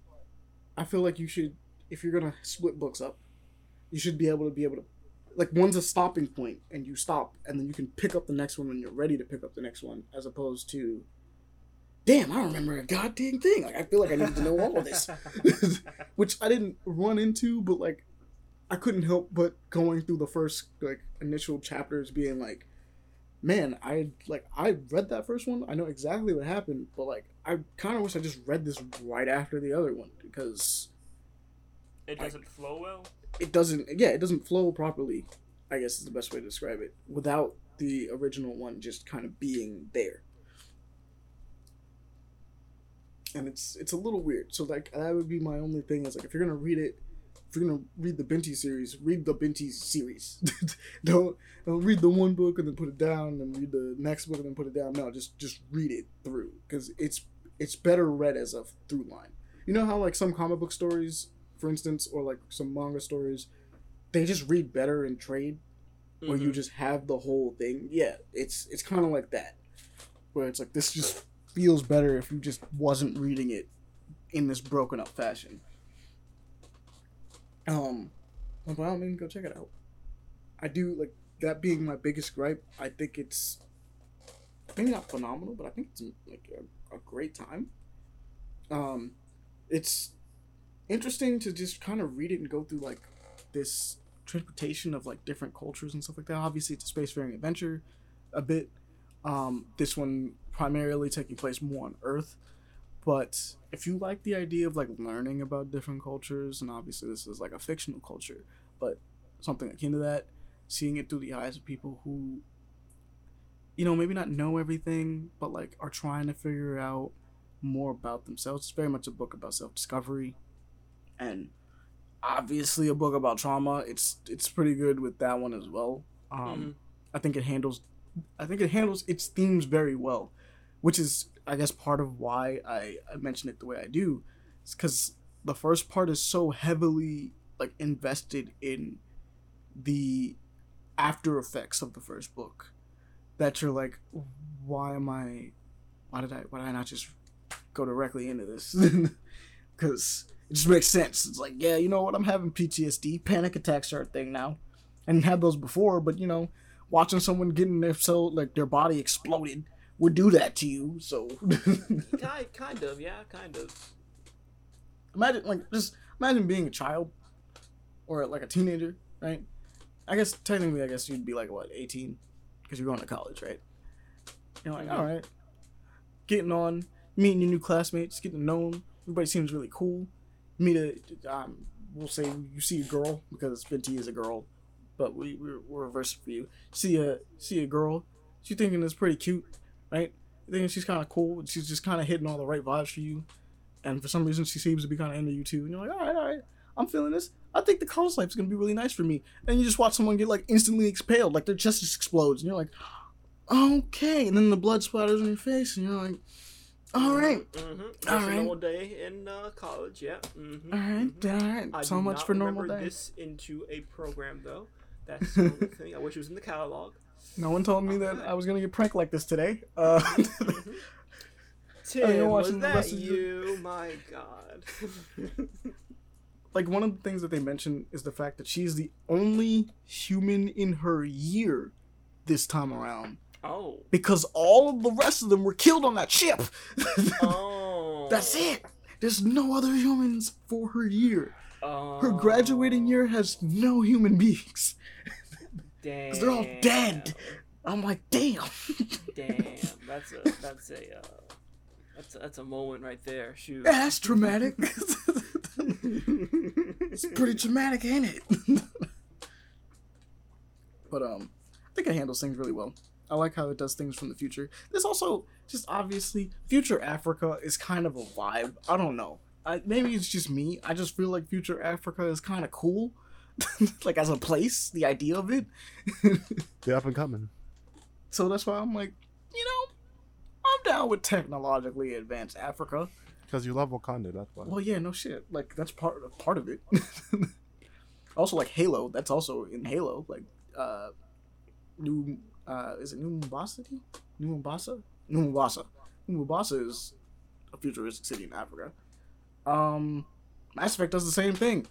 i feel like you should if you're gonna split books up you should be able to be able to like one's a stopping point and you stop and then you can pick up the next one when you're ready to pick up the next one as opposed to damn i don't remember a goddamn thing like i feel like i need to know all of this *laughs* which I didn't run into, but like I couldn't help but going through the first like initial chapters being like, man, I like I read that first one. I know exactly what happened, but like I kind of wish I just read this right after the other one because it doesn't flow well. it doesn't. Yeah, it doesn't flow properly. I guess is the best way to describe it without the original one just kind of being there. And it's it's a little weird. So like that would be my only thing is like if you're gonna read it, if you're gonna read the Binti series, read the Binti series. *laughs* don't don't read the one book and then put it down, and read the next book and then put it down. No, just just read it through because it's it's better read as a through line. You know how like some comic book stories, for instance, or like some manga stories, they just read better in trade, where you Mhm. just have the whole thing. Yeah, it's it's kind of like that, where it's like this just feels better if you just wasn't reading it in this broken up fashion. Um, well, by all means, go check it out. I do like that being my biggest gripe. I think it's maybe not phenomenal, but I think it's like a, a great time. Um, it's interesting to just kind of read it and go through like this transportation of like different cultures and stuff like that. Obviously, it's a spacefaring adventure, a bit. Um, this one primarily taking place more on Earth, but if you like the idea of like learning about different cultures, and obviously this is like a fictional culture, but something akin to that, seeing it through the eyes of people who, you know, maybe not know everything, but like are trying to figure out more about themselves. It's very much a book about self discovery, and obviously a book about trauma. It's it's pretty good with that one as well. Um, Mhm. I think it handles, I think it handles its themes very well, which is I guess part of why I I mention it the way I do, because the first part is so heavily like invested in the after effects of the first book that you're like why am i why did i why did i not just go directly into this? *laughs* Because it just makes sense. It's like yeah you know what? I'm having ptsd panic attacks are a thing now. I didn't have those before but you know watching someone getting their cell like their body exploded would do that to you so. *laughs* Kind, kind of, yeah, kind of. imagine like just imagine being a child or like a teenager right? I guess technically i guess you'd be like what 18 because you're going to college right? You're like Mhm. all right getting on meeting your new classmates getting to know them everybody seems really cool. Meet a um, we'll say you see a girl because Binti is a girl but we we're, we're reverse for you see a see a girl she's thinking it's pretty cute right thinking she's kind of cool she's just kind of hitting all the right vibes for you and for some reason she seems to be kind of into you too. And you're like, all right, all right, I'm feeling this. I think the college life's gonna be really nice for me. And you just watch someone get like instantly expelled, like their chest just explodes, and you're like, okay. And then the blood splatters on your face, and you're like, all right, Mm-hmm. All right. normal day in uh, college, yeah. Mm-hmm. all right, all right. So much for normal day. this into a program though. That's the only thing. I wish it was in the catalog. No one told me that I was gonna get pranked like this today. Uh, *laughs* *laughs* Tim, was that rest of the- you? My God. *laughs* like one of the things that they mention is the fact that she's the only human in her year this time around oh. because all of the rest of them were killed on that ship. Oh. That's it. There's no other humans for her year. Oh, Her graduating year has no human beings. Damn. 'Cause they're all dead. I'm like, damn. Damn. That's a that's a uh, that's a, that's a moment right there. Shoot. Yeah, that's traumatic. it's pretty traumatic, ain't it? but um, I think it handles things really well. I like how it does things from the future. There's also just obviously future Africa is kind of a vibe. I don't know. I, maybe it's just me. I just feel like future Africa is kind of cool, *laughs* like as a place. The idea of it. *laughs* They're up and coming. so that's why I'm like, you know, I'm down with technologically advanced Africa. Because you love Wakanda, that's why. Well, yeah, no shit. Like that's part of part of it. *laughs* also, like Halo, that's also in Halo. Like, uh, new, uh, is it New Mombasa? New Mombasa? New Mombasa. New Mombasa is a futuristic city in Africa. Um, Mass Effect does the same thing.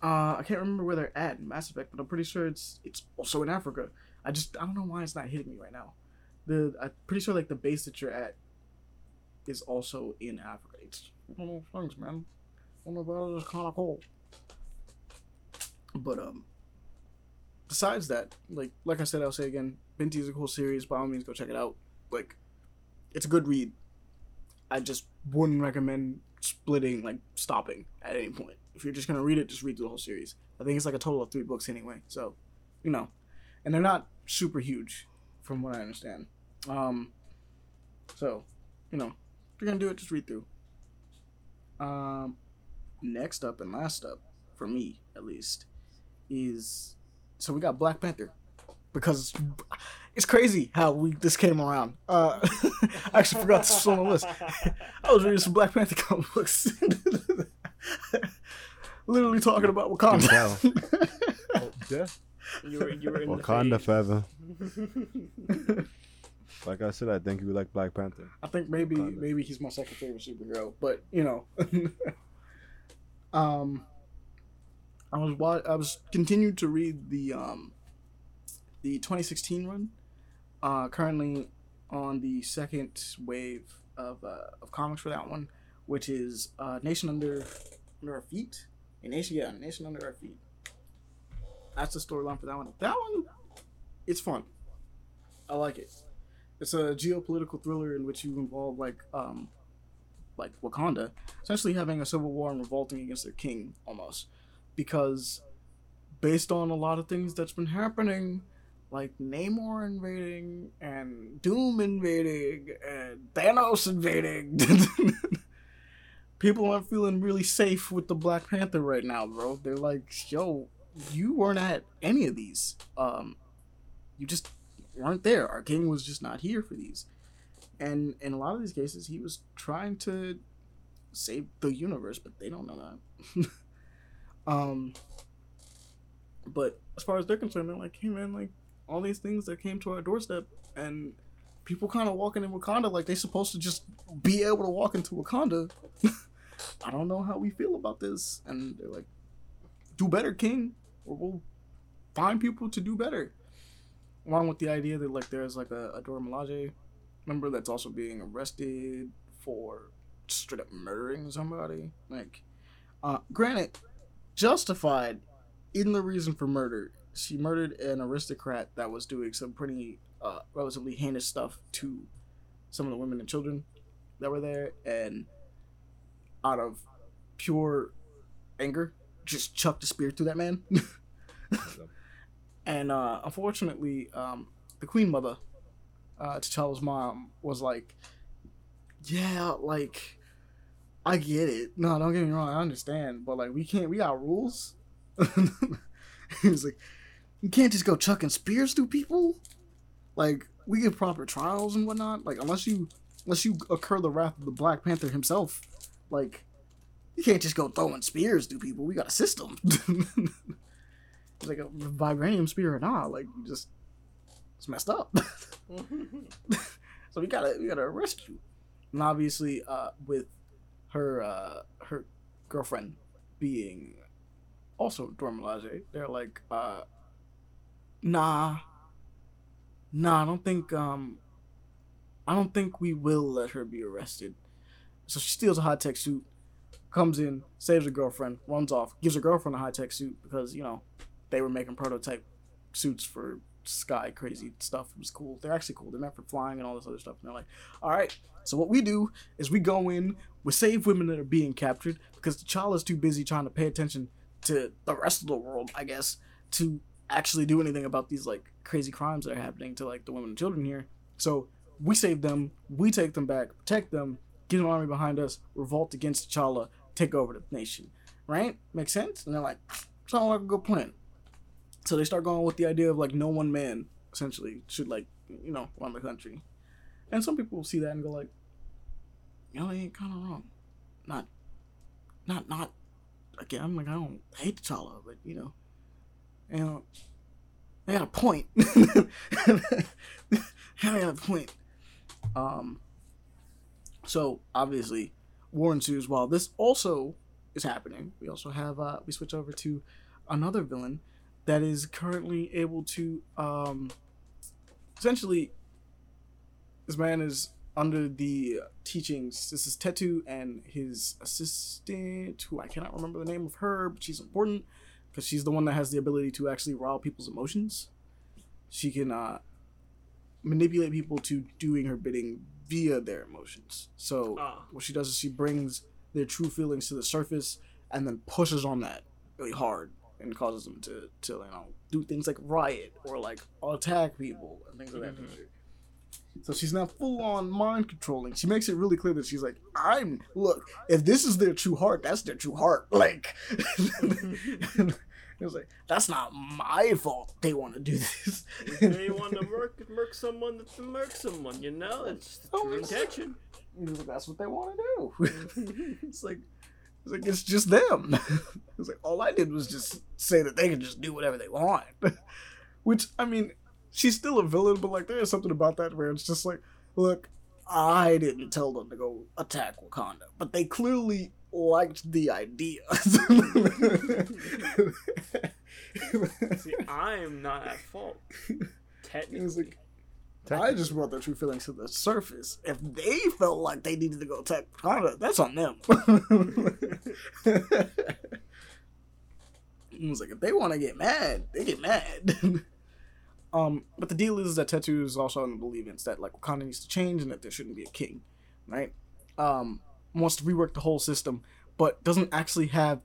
Uh, I can't remember where they're at in Mass Effect, but I'm pretty sure it's it's also in Africa. I just I don't know why it's not hitting me right now. The I'm pretty sure like the base that you're at is also in Africa. It's one of those things, man. One of those kind of cool. But um, besides that, like like I said, I'll say again, Binti is a cool series. By all means, go check it out. Like, it's a good read. I just wouldn't recommend splitting, like stopping at any point. If you're just gonna read it, just read through the whole series. I think it's like a total of three books anyway. So, you know, and they're not super huge, from what I understand. Um, so, you know, if you're gonna do it, just read through. Um, next up and last up for me, at least, is so we got Black Panther because it's crazy how we this came around. Uh, *laughs* I actually forgot this was on the list. *laughs* I was reading some Black Panther comic books, *laughs* literally talking about Wakanda. Oh, yeah. You were you were in Wakanda forever. Like I said, I think you like Black Panther. I think maybe Wakanda. maybe he's my second favorite superhero, but you know, um, I was wa- I was continued to read the um, the 2016 run. Uh, currently on the second wave of uh, of comics for that one, which is uh, Nation Under Under Our Feet. Nation, yeah, Nation Under Our Feet. That's the storyline for that one. That one, it's fun. I like it. It's a geopolitical thriller in which you involve like um like Wakanda, essentially having a civil war and revolting against their king almost. Because based on a lot of things that's been happening, like Namor invading and Doom invading and Thanos invading. *laughs* People aren't feeling really safe with the Black Panther right now, bro. They're like, yo, you weren't at any of these. Um you just weren't there. Our king was just not here for these. And in a lot of these cases, he was trying to save the universe, but they don't know that. *laughs* um, but as far as they're concerned, they're like, hey man, like all these things that came to our doorstep, and people kind of walking in Wakanda like they're supposed to just be able to walk into Wakanda. *laughs* I don't know how we feel about this, and they're like, do better, king, or we'll find people to do better along with the idea that like there's like a, a Dora Milaje member that's also being arrested for straight up murdering somebody. Like, uh, granted, justified in the reason for murder. She murdered an aristocrat that was doing some pretty uh, relatively heinous stuff to some of the women and children that were there, and out of pure anger, just chucked a spear through that man. *laughs* And uh, unfortunately, um, the Queen Mother, uh, T'Challa's mom, was like, "Yeah, like, I get it. No, don't get me wrong. I understand, but like, we can't. We got rules." *laughs* he was like, "You can't just go chucking spears through people. Like, we give proper trials and whatnot. Like, unless you, unless you occur the wrath of the Black Panther himself, like." You can't just go throwing spears through people. We got a system. *laughs* It's like a vibranium spear or not, like just it's messed up. *laughs* so we gotta we gotta arrest you. And obviously, uh, with her uh her girlfriend being also Dora Milaje, they're like, uh, nah, nah. I don't think um, I don't think we will let her be arrested. So she steals a high tech suit, comes in, saves her girlfriend, runs off, gives her girlfriend a high tech suit because you know they were making prototype suits for sky crazy stuff. It was cool. They're actually cool. They're meant for flying and all this other stuff. And they're like, all right. So what we do is we go in, we save women that are being captured because T'Challa's too busy trying to pay attention to the rest of the world, I guess, to actually do anything about these like crazy crimes that are happening to like the women and children here. So we save them, we take them back, protect them, get an army behind us, revolt against T'Challa, take over the nation. Right? Makes sense? And they're like, sounds like a good plan. So they start going with the idea of like no one man essentially should like you know run the country, and some people see that and go like, you know, they ain't kind of wrong. Not, not, not. Again, I'm like I don't hate T'Challa, but you know, you know, they got a point. *laughs* they got a point. Um. So obviously, war ensues while this also is happening. We also have uh we switch over to another villain that is currently able to um essentially this man is under the teachings this is tetu and his assistant who i cannot remember the name of her but she's important because she's the one that has the ability to actually rile people's emotions she can uh manipulate people to doing her bidding via their emotions so Ah. what she does is she brings their true feelings to the surface and then pushes on that really hard and causes them to, to you know do things like riot or like attack people and things of that Mhm. nature. So she's not full on mind controlling. She makes it really clear that she's like, I'm look, if this is their true heart, that's their true heart. Like *laughs* *laughs* it was like, that's not my fault they want to do this. They want to murk, murk someone, to murk someone, you know? It's the true intention. He was like, that's what they want to do. *laughs* it's like, it's like it's just them. *laughs* it's like all I did was just say that they can just do whatever they want. *laughs* Which I mean, she's still a villain, but like there is something about that where it's just like, look, I didn't tell them to go attack Wakanda, but they clearly liked the idea. *laughs* See, I'm not at fault. It Technically. was like, I just brought their true feelings to the surface. If they felt like they needed to go attack Wakanda, that's on them. *laughs* it was like, if they want to get mad, they get mad. *laughs* um, but the deal is that Tetu is also in the believance that like Wakanda needs to change and that there shouldn't be a king, right? Um, wants to rework the whole system, but doesn't actually have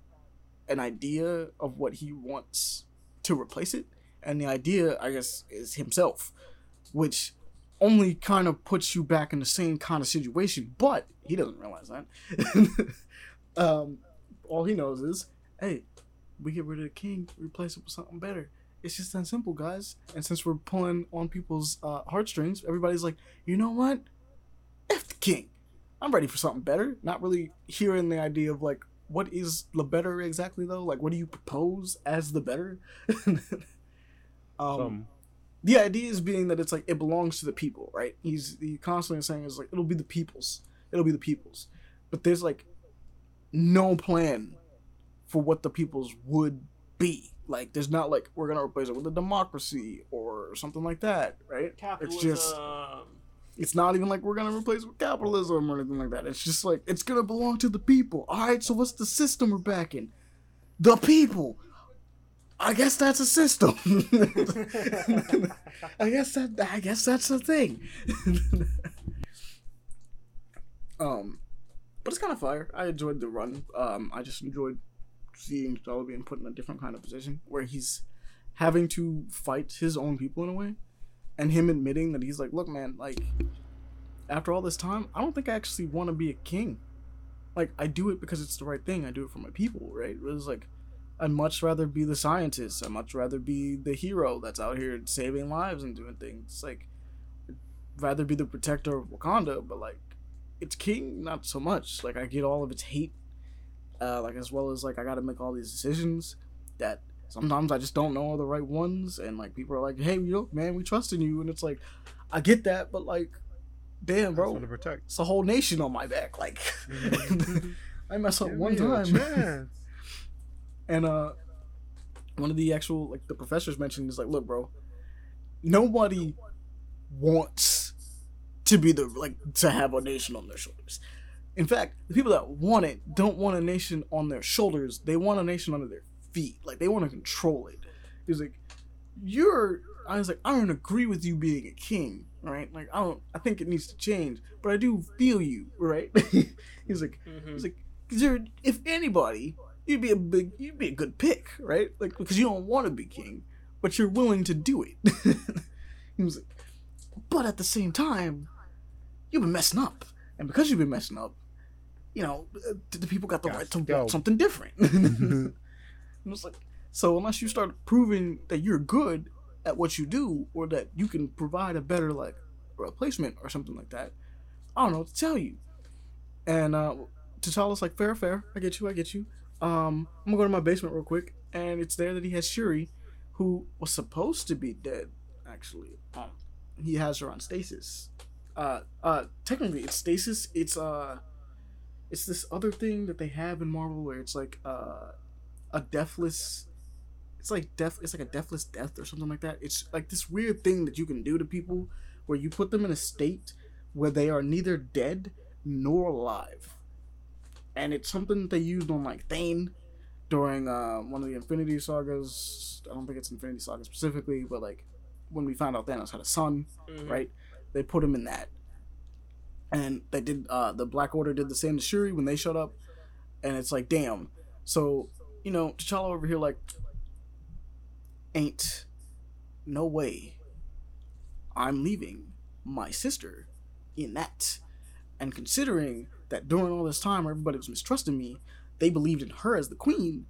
an idea of what he wants to replace it. And the idea, I guess, is himself which only kind of puts you back in the same kind of situation. But he doesn't realize that. *laughs* um, all he knows is, hey, we get rid of the king, replace it with something better. It's just that simple, guys. And since we're pulling on people's uh, heartstrings, everybody's like, you know what? F the king. I'm ready for something better. Not really hearing the idea of like, what is the better exactly though? Like, what do you propose as the better? *laughs* um, Some the idea is being that it's like it belongs to the people, right? He's he constantly saying is like it'll be the people's, it'll be the people's, but there's like no plan for what the people's would be. Like there's not like we're gonna replace it with a democracy or something like that, right? Capitalism. It's just it's not even like we're gonna replace with capitalism or anything like that. It's just like it's gonna belong to the people. All right, so what's the system we're backing? The people. I guess that's a system. *laughs* I guess that I guess that's the thing. *laughs* um, but it's kind of fire. I enjoyed the run. Um, I just enjoyed seeing T'Challa being put in a different kind of position where he's having to fight his own people in a way, and him admitting that he's like, look, man, like after all this time, I don't think I actually want to be a king. Like I do it because it's the right thing. I do it for my people, right? It was like I'd much rather be the scientist. I'd much rather be the hero that's out here saving lives and doing things. Like I'd rather be the protector of Wakanda, but like it's King, not so much. Like I get all of its hate, uh, like as well as like I got to make all these decisions that sometimes I just don't know the right ones, and like people are like, "Hey, you look, man, we trust in you," and it's like I get that, but like, damn, bro to protect. it's a whole nation on my back. Like *laughs* I mess up Give one time. *laughs* And uh one of the actual like the professors mentioned is like, look, bro, nobody wants to be the like to have a nation on their shoulders. In fact, the people that want it don't want a nation on their shoulders. They want a nation under their feet. Like they want to control it. He's like, you're. I was like, I don't agree with you being a king, right? Like I don't. I think it needs to change, but I do feel you, right? *laughs* He's like, Mhm. He's like, you're, if anybody, you'd be a big, you'd be a good pick, right? Like, because you don't want to be king, but you're willing to do it. *laughs* he was like, but at the same time, you've been messing up, and because you've been messing up, you know, the people got the right to go. want something different. *laughs* and it's like, so unless you start proving that you're good at what you do, or that you can provide a better like replacement or something like that, I don't know what to tell you. And uh, T'Challa's like, fair, fair. I get you, I get you. Um, I'm gonna go to my basement real quick, and it's there that he has Shuri, who was supposed to be dead. Actually, um, he has her on stasis. Uh, uh, technically, it's stasis. It's uh, it's this other thing that they have in Marvel where it's like uh, a deathless. It's like death. It's like a deathless death or something like that. It's like this weird thing that you can do to people where you put them in a state where they are neither dead nor alive. And it's something that they used on like Thane during uh, one of the Infinity Sagas. I don't think it's Infinity Saga specifically, but like when we found out Thanos had a son, Mhm. right? They put him in that. And they did uh the Black Order did the same to Shuri when they showed up. And it's like, damn. So, you know, T'Challa over here like ain't no way I'm leaving my sister in that. And considering that during all this time everybody was mistrusting me, they believed in her as the queen.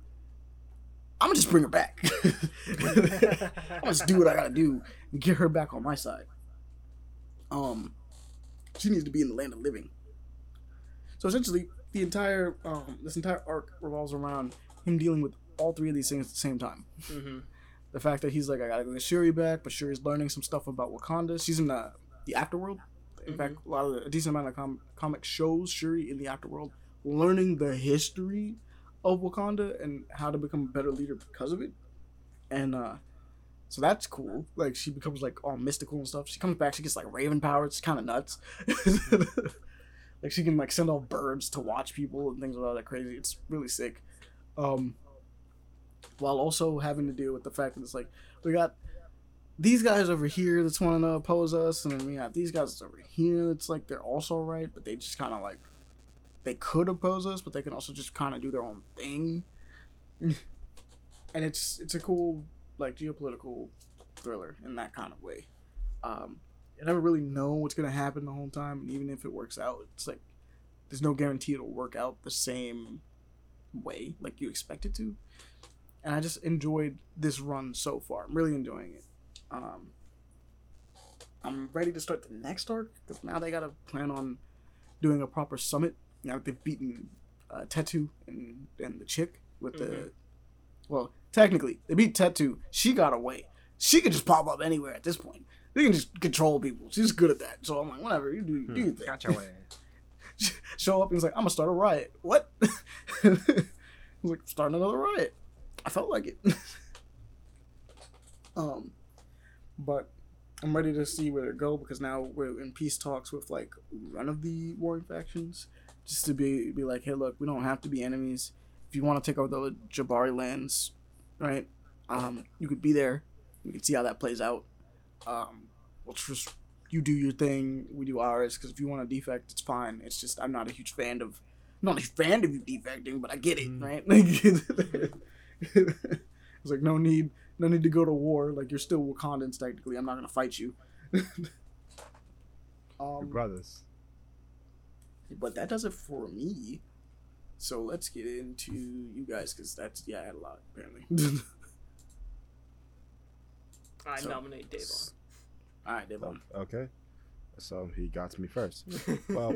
I'm gonna just bring her back. *laughs* I'm gonna just do what I gotta do and get her back on my side. Um, she needs to be in the land of living. So essentially, the entire um, this entire arc revolves around him dealing with all three of these things at the same time. Mhm. The fact that he's like, I gotta go get Shuri back, but Shuri's learning some stuff about Wakanda. She's in the the afterworld. In fact, a lot of the, a decent amount of com- comic shows Shuri in the afterworld, learning the history of Wakanda and how to become a better leader because of it. And uh so that's cool. Like she becomes like all mystical and stuff. She comes back, she gets like raven powers. It's kind of nuts. *laughs* like she can like send off birds to watch people and things like that crazy. It's really sick. Um, while also having to deal with the fact that it's like we got these guys over here that's wanting to oppose us, and then we got these guys over here that's like they're also right, but they just kind of like they could oppose us, but they can also just kind of do their own thing. and it's it's a cool like geopolitical thriller in that kind of way. Um, you never really know what's gonna happen the whole time, and even if it works out, it's like there's no guarantee it'll work out the same way like you expect it to. And I just enjoyed this run so far. I'm really enjoying it. Um, I'm ready to start the next arc because now they gotta plan on doing a proper summit. Now that they've beaten uh, Tetu and and the chick with the, Mhm. well, technically they beat Tetu. She got away. She could just pop up anywhere at this point. They can just control people. She's good at that. So I'm like, whatever you do, do your thing. Gotcha *laughs* way. *laughs* Show up and he's like, I'm gonna start a riot. What? *laughs* I like, starting another riot. I felt like it. *laughs* um, but I'm ready to see where they go because now we're in peace talks with like one of the warring factions, just to be be like, hey, look, we don't have to be enemies. If you want to take over the Jabari lands, right? Um, you could be there. We can see how that plays out. Um, we'll just you do your thing, we do ours. Because if you want to defect, it's fine. It's just I'm not a huge fan of, I'm not a fan of you defecting, but I get it, Mm. right? *laughs* Like, it's like no need, no need to go to war. Like you're still Wakandans technically. I'm not gonna fight you. *laughs* Your um, brothers. but that does it for me. So let's get into you guys because that's yeah, I had a lot apparently. *laughs* I So- nominate Davon. All right, Devon. Okay. So he got to me first. *laughs* Well,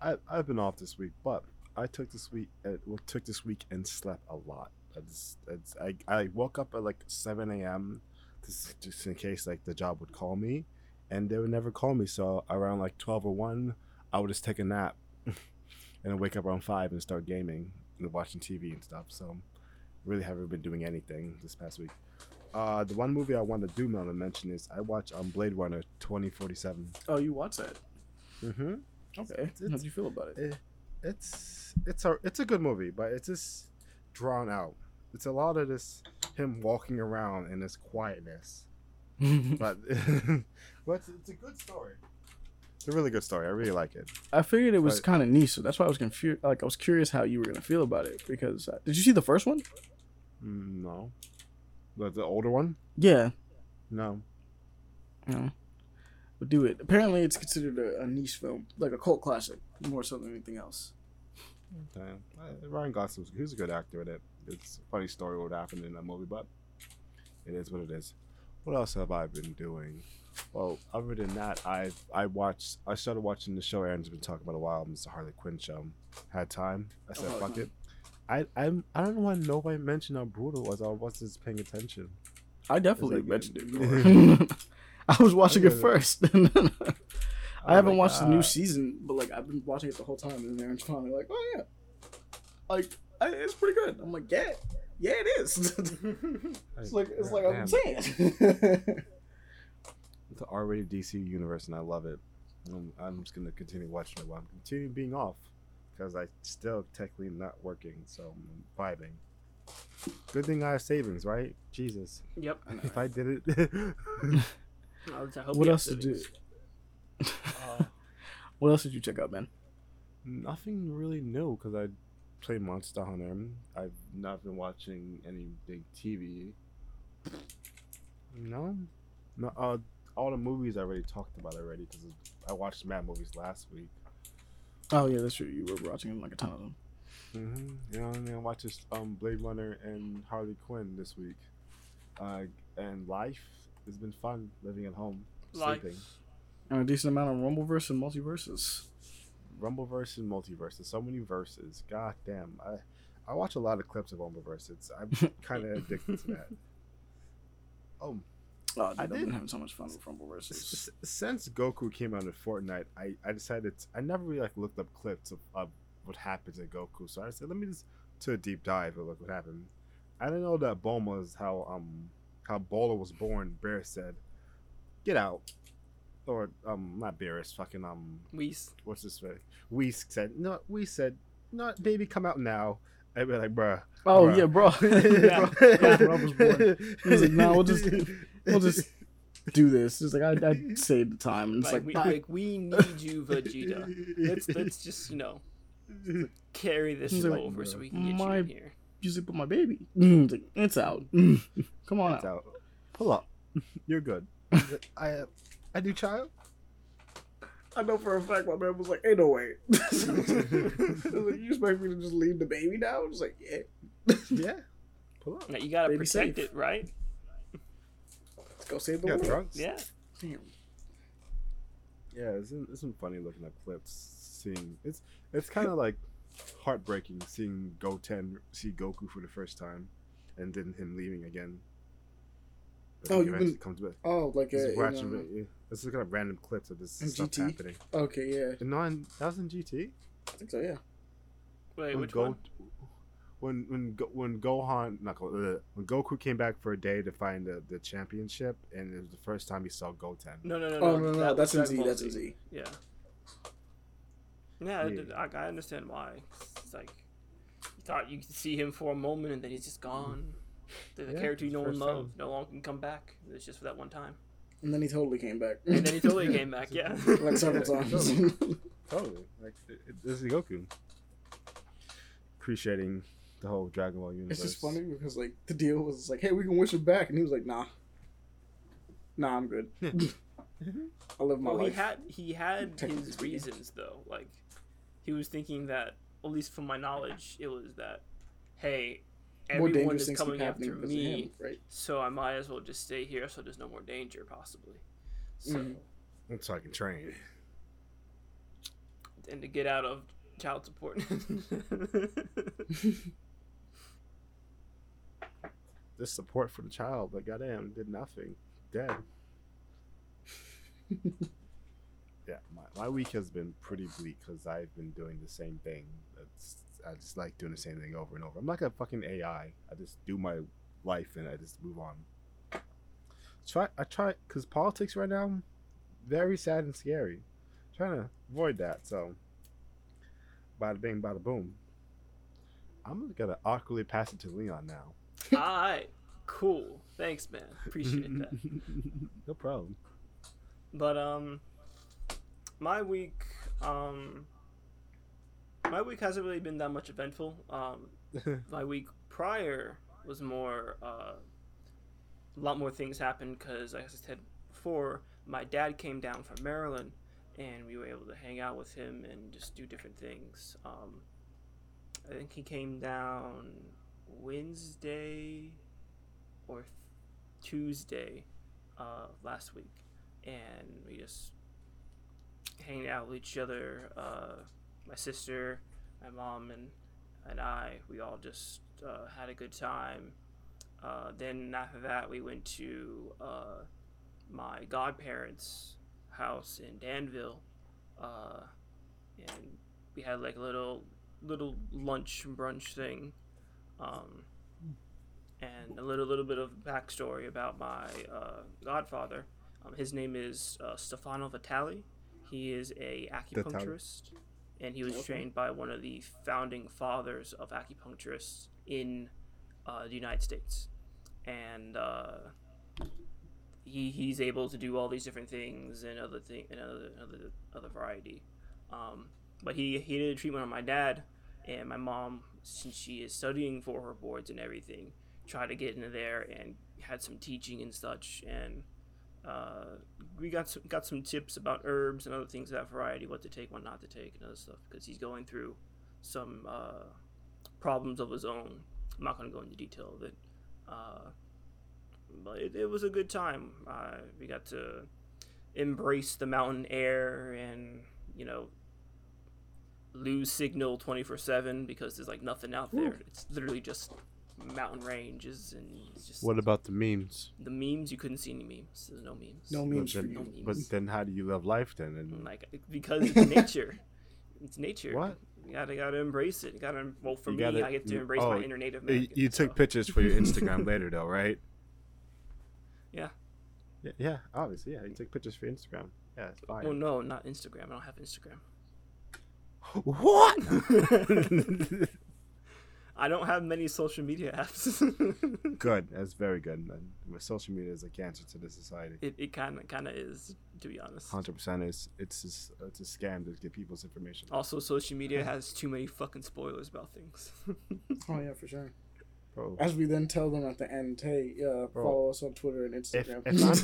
I I've been off this week, but I took this week uh, well, took this week and slept a lot. It's, it's, I I woke up at like seven a.m. Just, just in case like the job would call me, and they would never call me. So around like twelve or one, I would just take a nap, *laughs* and then wake up around five and start gaming and watching TV and stuff. So really haven't been doing anything this past week. Uh, the one movie I want to do want to mention is I watch um, Blade Runner twenty forty seven. Oh, you watch that? Mm-hmm. Okay. It's- How do you feel about it? it's it's a it's a good movie, but it's just drawn out. It's a lot of this him walking around in this quietness, *laughs* but *laughs* but it's, it's a good story. It's a really good story. I really like it. I figured it was kind of niche, so that's why I was confused. Like I was curious how you were gonna feel about it because uh, did you see the first one? Mm, No, the the older one. Yeah. No, No. But do it. Apparently, it's considered a, a niche film, like a cult classic, more so than anything else. Damn. Uh, Ryan Gosling, was- he a good actor in it. It's a funny story what happened in that movie, but it is what it is. What else have I been doing? Well, other than that, I I watched. I started watching the show Aaron's been talking about a while. The Harley Quinn show. Had time. I said, Oh, fuck it. I I'm I don't know why nobody mentioned how brutal it was. I wasn't just paying attention. I definitely like- mentioned it. *laughs* *laughs* I was watching it first. *laughs* Oh I Oh haven't my watched the new season, but like I've been watching it the whole time, and then Aaron's finally like, "Oh yeah, like I, it's pretty good." I'm like, "Yeah, yeah, it is." it's like it's like I'm saying. It's an R-rated DC universe, and I love it. I'm, I'm just gonna continue watching it while I'm continuing being off, because I still technically not working, so I'm vibing. Good thing I have savings, right? Jesus, Yep. if I did it, *laughs* I was- I hope what else have did you? uh, What else did you check out, man? nothing really new. Because I play Monster Hunter. I've not been watching any big TV. No, no. Uh, all the movies I already talked about already. Because I watched mad movies last week. Oh yeah, that's true. You were watching like a ton of them. Mm-hmm. You know, and then I watched this, um Blade Runner and Harley Quinn this week. Uh, and life has been fun living at home, Life. sleeping. And a decent amount of Rumbleverse and multiverses. Rumbleverse and multiverse. There's so many verses. God damn. I I watch a lot of clips of Rumbleverse. It's I'm *laughs* kind of addicted to that. Oh, Oh, dude, I I've been having so much fun with s- Rumbleverses. s- since Goku came out in Fortnite, I I decided I never really like looked up clips of, of what happened in Goku. So I said, let me just do a deep dive and look what happened. I didn't know that Bulma is how um how Bulla was born. Beerus said, "Get out," or um not Beerus, fucking um Whis. what's this? We said no. We said no, baby, come out now. I'd be like, bruh. Oh bruh. yeah, bro. *laughs* *laughs* Yeah. I was born. *laughs* He was like, "Nah, we'll just- we'll just *laughs* do this. It's like I I saved the time. And it's Like, like, we, like we need you, Vegeta. Let's let's just you know carry this like, over so we can get "My- you in here. you sleep with my baby. Mm, it's, like, it's out. Mm, come on It's out. out. Pull up. You're good. I uh, I do child. I know for a fact my man was like, "Ain't no way." *laughs* It's like, you expect me to just leave the baby now? It's like, yeah, Yeah. Pull up. Now you gotta Baby protect safe. it, right? Let's go save the Yeah, world. drugs. Yeah. Damn. Yeah, it's it's been funny looking at clips, seeing it's it's kind of like heartbreaking seeing Goten see Goku for the first time, and then him leaving again. But Oh, you've eventually been- comes back. Oh, like Just uh, in, watching uh, it, yeah. Let's look at random clips of this stuff GT? happening. Okay, yeah, And non, that was in GT. I think so. Yeah. Wait, when which Go- one? When when when Gohan not uh, when Goku came back for a day to find the, the championship, and it was the first time he saw Goten. No, no, no, Oh no, no, that that's in Z. That's in Z. Yeah. Yeah, I Yeah. I, I understand why. It's like you thought you could see him for a moment and then he's just gone. The, the Yeah, character you know and love time. no longer can come back. It's just for that one time. And then he totally came back. And then he totally came *laughs* back. Yeah. like several *laughs* times. *laughs* Totally, like it, it, this is Goku. Appreciating the whole Dragon Ball universe. it's just funny because like the deal was like, "Hey, we can wish him back," and he was like, "Nah, nah, I'm good. *laughs* *laughs* I live my well, he had he had his reasons though. Like he was thinking that, at least from my knowledge, it was that, hey, More everyone dangerous is coming after happening because of me. him, right? So I might as well just stay here so there's no more danger, possibly. So, Mhm. so I can train. and to get out of child support. *laughs* This support for the child, but goddamn, did nothing. Dead. *laughs* yeah, my, my week has been pretty bleak because I've been doing the same thing. It's, I just like doing the same thing over and over. I'm like a fucking AI. I just do my life and I just move on. Try I try because politics right now, very sad and scary. trying to avoid that. So, bada bing, bada boom. I'm gonna awkwardly pass it to Leon now. *laughs* All right, cool. Thanks, man. Appreciate that. *laughs* no problem. But um, my week um, my week hasn't really been that much eventful. Um, *laughs* my week prior was more uh, a lot more things happened because, like I said before, my dad came down from Maryland, and we were able to hang out with him and just do different things. Um, I think he came down Wednesday or Tuesday uh, last week, and we just hanging out with each other. Uh, my sister, my mom, and and I, we all just uh, had a good time. Uh, then after that, we went to uh, my godparents' house in Danville, uh, and we had like a little little lunch brunch thing, um, and a little little bit of backstory about my uh, godfather. Um, his name is uh, Stefano Vitali. He is a acupuncturist, and he was Okay. trained by one of the founding fathers of acupuncturists in uh, the United States, and uh, he he's able to do all these different things and other thing and other other other variety. Um, but he he did a treatment on my dad and my mom, since she is studying for her boards and everything, tried to get into there and had some teaching and such and. Uh, we got some, got some tips about herbs and other things of that variety, what to take, what not to take, and other stuff, because he's going through some uh, problems of his own. I'm not going to go into detail of it, uh, but it, it was a good time. Uh, we got to embrace the mountain air and you know lose signal 24 7 because there's like nothing out there. It's literally just mountain ranges and it's just What about the memes? the memes. You couldn't see any memes. There's no memes. No memes for then, you. No but then how do you love life then? And like because it's *laughs* nature. It's nature. What? You gotta gotta embrace it. You gotta. Well, for You me, gotta- I get to embrace oh, my inner Native you, American. you took so- pictures for your Instagram *laughs* later though, right? Yeah. Yeah, yeah, obviously, yeah. You took pictures for Instagram. Yeah, it's fine. Oh no, not Instagram. I don't have Instagram. What? *laughs* I don't have many social media apps. *laughs* good. That's very good. Man. Social media is a cancer to the society. it it kind of kind of is, to be honest. Hundred percent is it's just, it's a scam to get people's information. Also, social media has too many fucking spoilers about things. *laughs* Oh yeah, for sure. Bro, As we then tell them at the end, hey, uh, follow us on Twitter and Instagram. if I'm not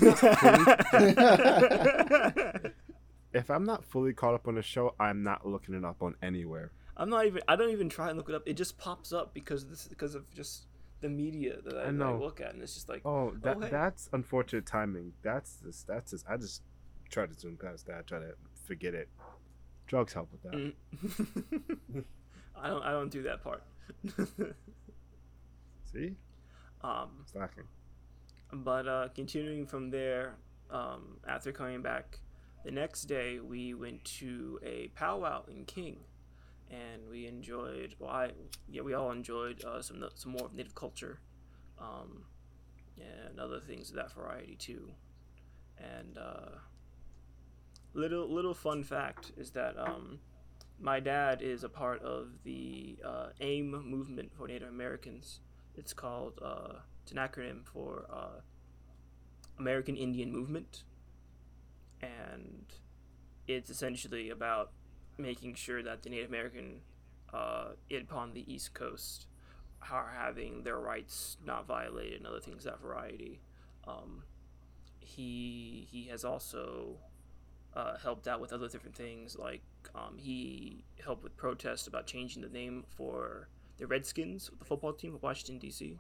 fully, if I'm not fully caught up on the show, I'm not looking it up on anywhere. I'm not even. I don't even try and look it up. It just pops up because this because of just the media that I, I that I look at, and it's just like, Oh, that hey. that's unfortunate timing. That's just that's just I just try to zoom past that. Try to forget it. Drugs help with that. mm. *laughs* I don't. I don't do that part. *laughs* See, um, it's lacking. But uh, continuing from there, um, after coming back, the next day we went to a powwow in King, and we enjoyed. Well, yeah, we all enjoyed uh, some some more native culture, um, and other things of that variety too. And uh, little little fun fact is that um, my dad is a part of the uh, AIM movement for Native Americans. It's called. Uh, it's an acronym for uh, American Indian Movement, and it's essentially about making sure that the Native American uh, upon the East Coast are having their rights not violated and other things of that variety. Um, he he has also uh, helped out with other different things like um, he helped with protests about changing the name for the Redskins, the football team of Washington D.C.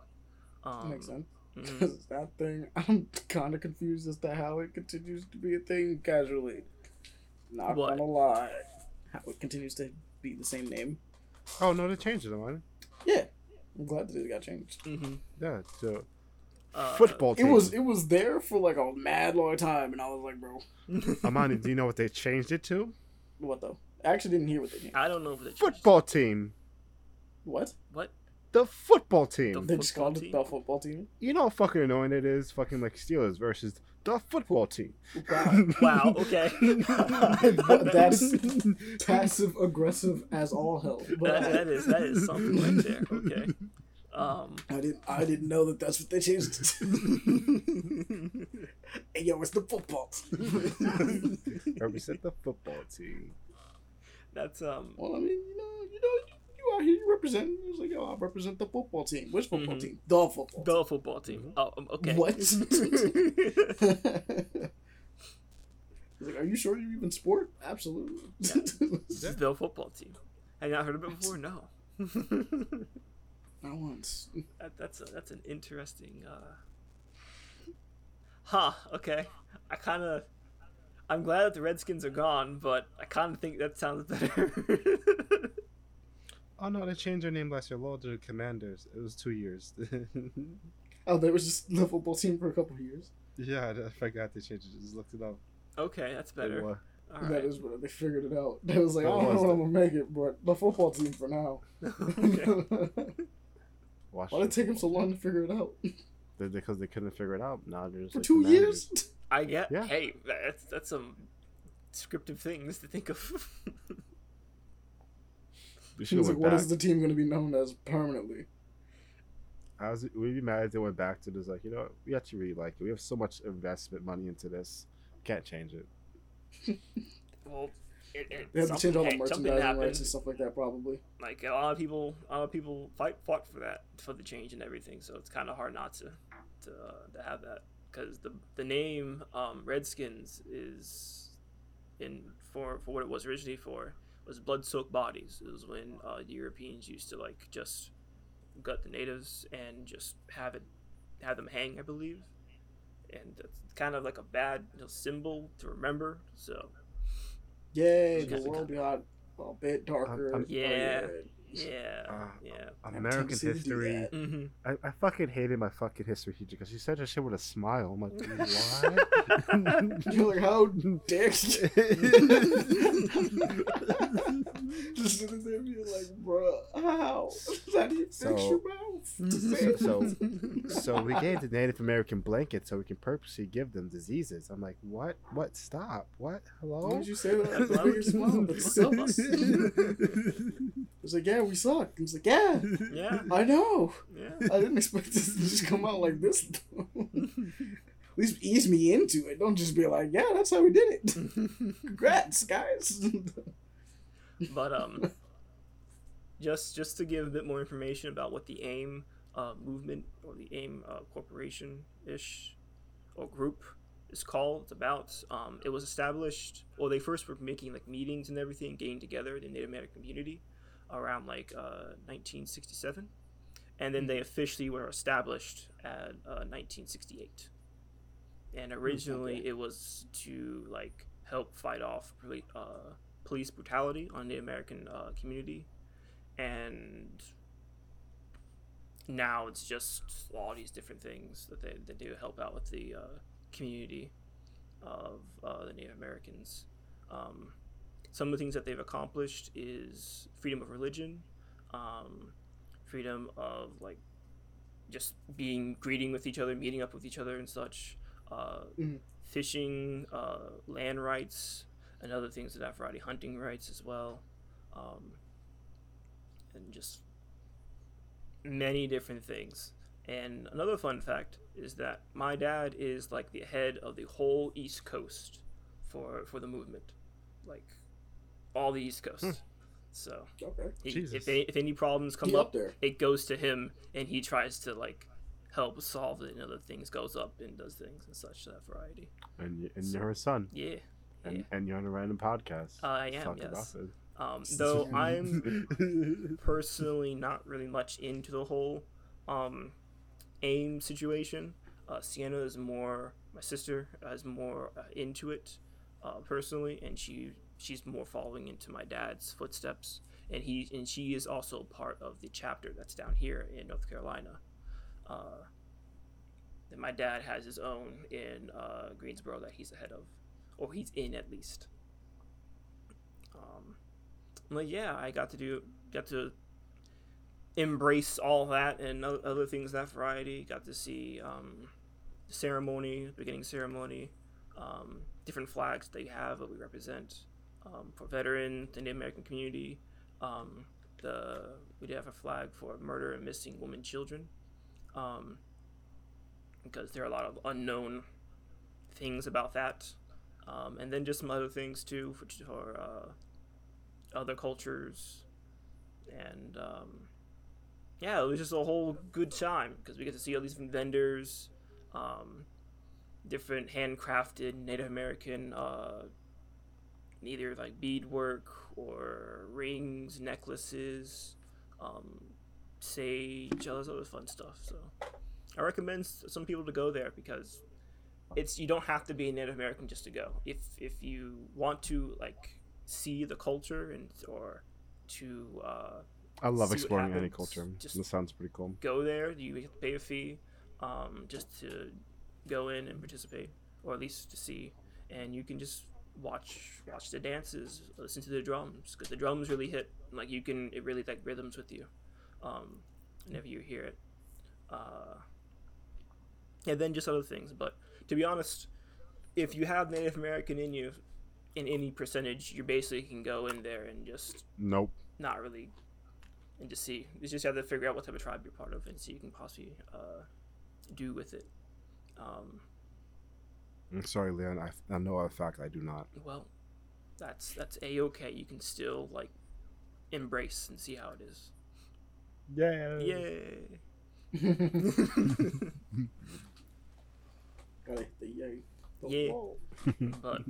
Um, Makes sense. Mhm. Because that thing, *laughs* I'm kind of confused as to how it continues to be a thing casually. Not What? gonna lie. How it continues to be the same name. Oh no, they changed it, man. Yeah. I'm glad that it got changed. Mhm. Yeah, so Uh, football It was it was there for like a mad long time, and I was like, bro, *laughs* Amani, do you know what they changed it to? what though? I actually didn't hear what they named. I don't know if it's Football team. What? What? The football team. The- They just Football called it team? the football team. you know how fucking annoying it is? Fucking like Steelers versus the football team. Wow. Wow. Okay. That's passive aggressive as all hell. But that, that is that is something right there. Okay. Um. I didn't I didn't know that that's what they changed it to. *laughs* hey, yo, it's the football. team. Represent the football team. That's um. well, I mean, you know, you know, you out here, you represent. It's like, yo, I represent the football team. Which football Mhm. team? The football. The football team. Oh, um, okay. What? *laughs* He's like, are you sure you even sport? Absolutely. *laughs* the football team. Have you not heard of it before? No. Not once. *laughs* that, that's a, that's an interesting. uh Huh. Okay. I kind of. I'm glad that the Redskins are gone, but I kind of think that sounds better. Oh no, they changed their name last year. Loyal to the Commanders. It was two years. *laughs* Oh, there was just *laughs* the football team for a couple of years. yeah, I forgot they changed it. Just looked it up. okay, that's better. was- All That right. is what they figured it out. *laughs* They was like, oh, I don't know was when? I'm gonna make it, but the football team for now. Why did it. it take them so long to figure it out? They- Because they couldn't figure it out. Now they're just For like two Commanders. years? I get. Yeah. Hey, that's that's some descriptive things to think of. We should like, went what back. is the team gonna be known as permanently? I was we'd be mad if they went back to this. Like you know, we actually really like it. We have so much investment money into this. Can't change it. *laughs* well, it, it, They have to change all the hey, merchandising rights and stuff like that, probably. like a lot of people a lot of people fight fought for that for the change and everything so it's kind of hard not to to, uh, to have that because the the name um, redskins is in for for what it was originally for was blood soaked bodies it was when uh, the europeans used to like just gut the natives and just have it have them hang i believe and it's kind of like a bad you know, symbol to remember so Yay, Okay. the world got a bit darker. I'm- Yeah. Oh, yeah Uh, yeah American tempted to do history. that. hmm I, I fucking hated my fucking history teacher because she said that shit with a smile. I'm like, *laughs* what? You're like, how dare you? *laughs* Just sitting there being like, bro, how? *laughs* How do you fix So- your mouth? to say it? so, so we gave the Native American blanket so we can purposely give them diseases. I'm like, what? What? Stop. What? Hello? Why Hello? would you say that? That's your smile. That's self. It's like, yeah, we suck. He's like, yeah, yeah I know. yeah I didn't expect this to just come out like this. At least ease me into it. Don't just be like, yeah, that's how we did it. *laughs* Congrats, guys. but um just just to give a bit more information about what the aim uh, movement or the aim uh, corporation ish or group is called it's about um, it was established well they first were making like meetings and everything getting together the native american community around like uh, 1967 and then they officially were established at uh, 1968 and originally okay. it was to like help fight off uh, police brutality on the American uh, community, and now it's just all these different things that they, they do help out with the uh, community of uh, the Native Americans. Um, some of the things that they've accomplished is freedom of religion, um, freedom of like just being greeting with each other, meeting up with each other and such. Uh, Mhm. Fishing, uh, land rights, and other things that have variety hunting rights as well, um, and just many different things. And another fun fact is that my dad is like the head of the whole East Coast for for the movement, like all the East Coast. So okay. he, if any, if any problems come up, up there. it goes to him, and he tries to like help solve it. And other things goes up and does things and such that variety. And, y- and you're her son. Yeah, And, Yeah. and you're on a random podcast. I am. Yes. Um, though *laughs* I'm *laughs* personally not really much into the whole um, aim situation. Uh, Sienna is more my sister is more uh, into it uh, personally, and she she's more following into my dad's footsteps. And he and she is also part of the chapter that's down here in North Carolina. Uh, my dad has his own in uh, Greensboro that he's ahead of, or he's in at least. Um, like, yeah, I got to do, got to embrace all that and other things that variety. Got to see um, ceremony, beginning ceremony, um, different flags they have that we represent um, for veterans, the Native American community. Um, the we do have a flag for murder and missing women, children, um, because there are a lot of unknown things about that, um, and then just some other things too for, for uh, other cultures, and um, yeah, it was just a whole good time because we get to see all these vendors, um, different handcrafted Native American, uh, either like beadwork or rings, necklaces, um, sage, all this other fun stuff. So I recommend some people to go there because it's you don't have to be a Native American just to go. If if you want to like see the culture and or to uh, I love exploring any culture. Just- This sounds pretty cool. go there. You have to pay a fee um, just to go in and participate, or at least to see. And you can just watch watch the dances, listen to the drums, because the drums really hit. Like you can, it really like rhythms with you. Um, whenever you hear it. Uh, and then just other things. But to be honest, if you have Native American in you, in any percentage, you basically can go in there and just Nope. not really and just see you just have to figure out what type of tribe you're part of and see you can possibly uh, do with it um, I'm sorry, Leon. I, I know a fact I do not. well that's that's a-okay you can still like embrace and see how it is Yeah. yay *laughs* Gotta hit the yay. The Yeah. *laughs* but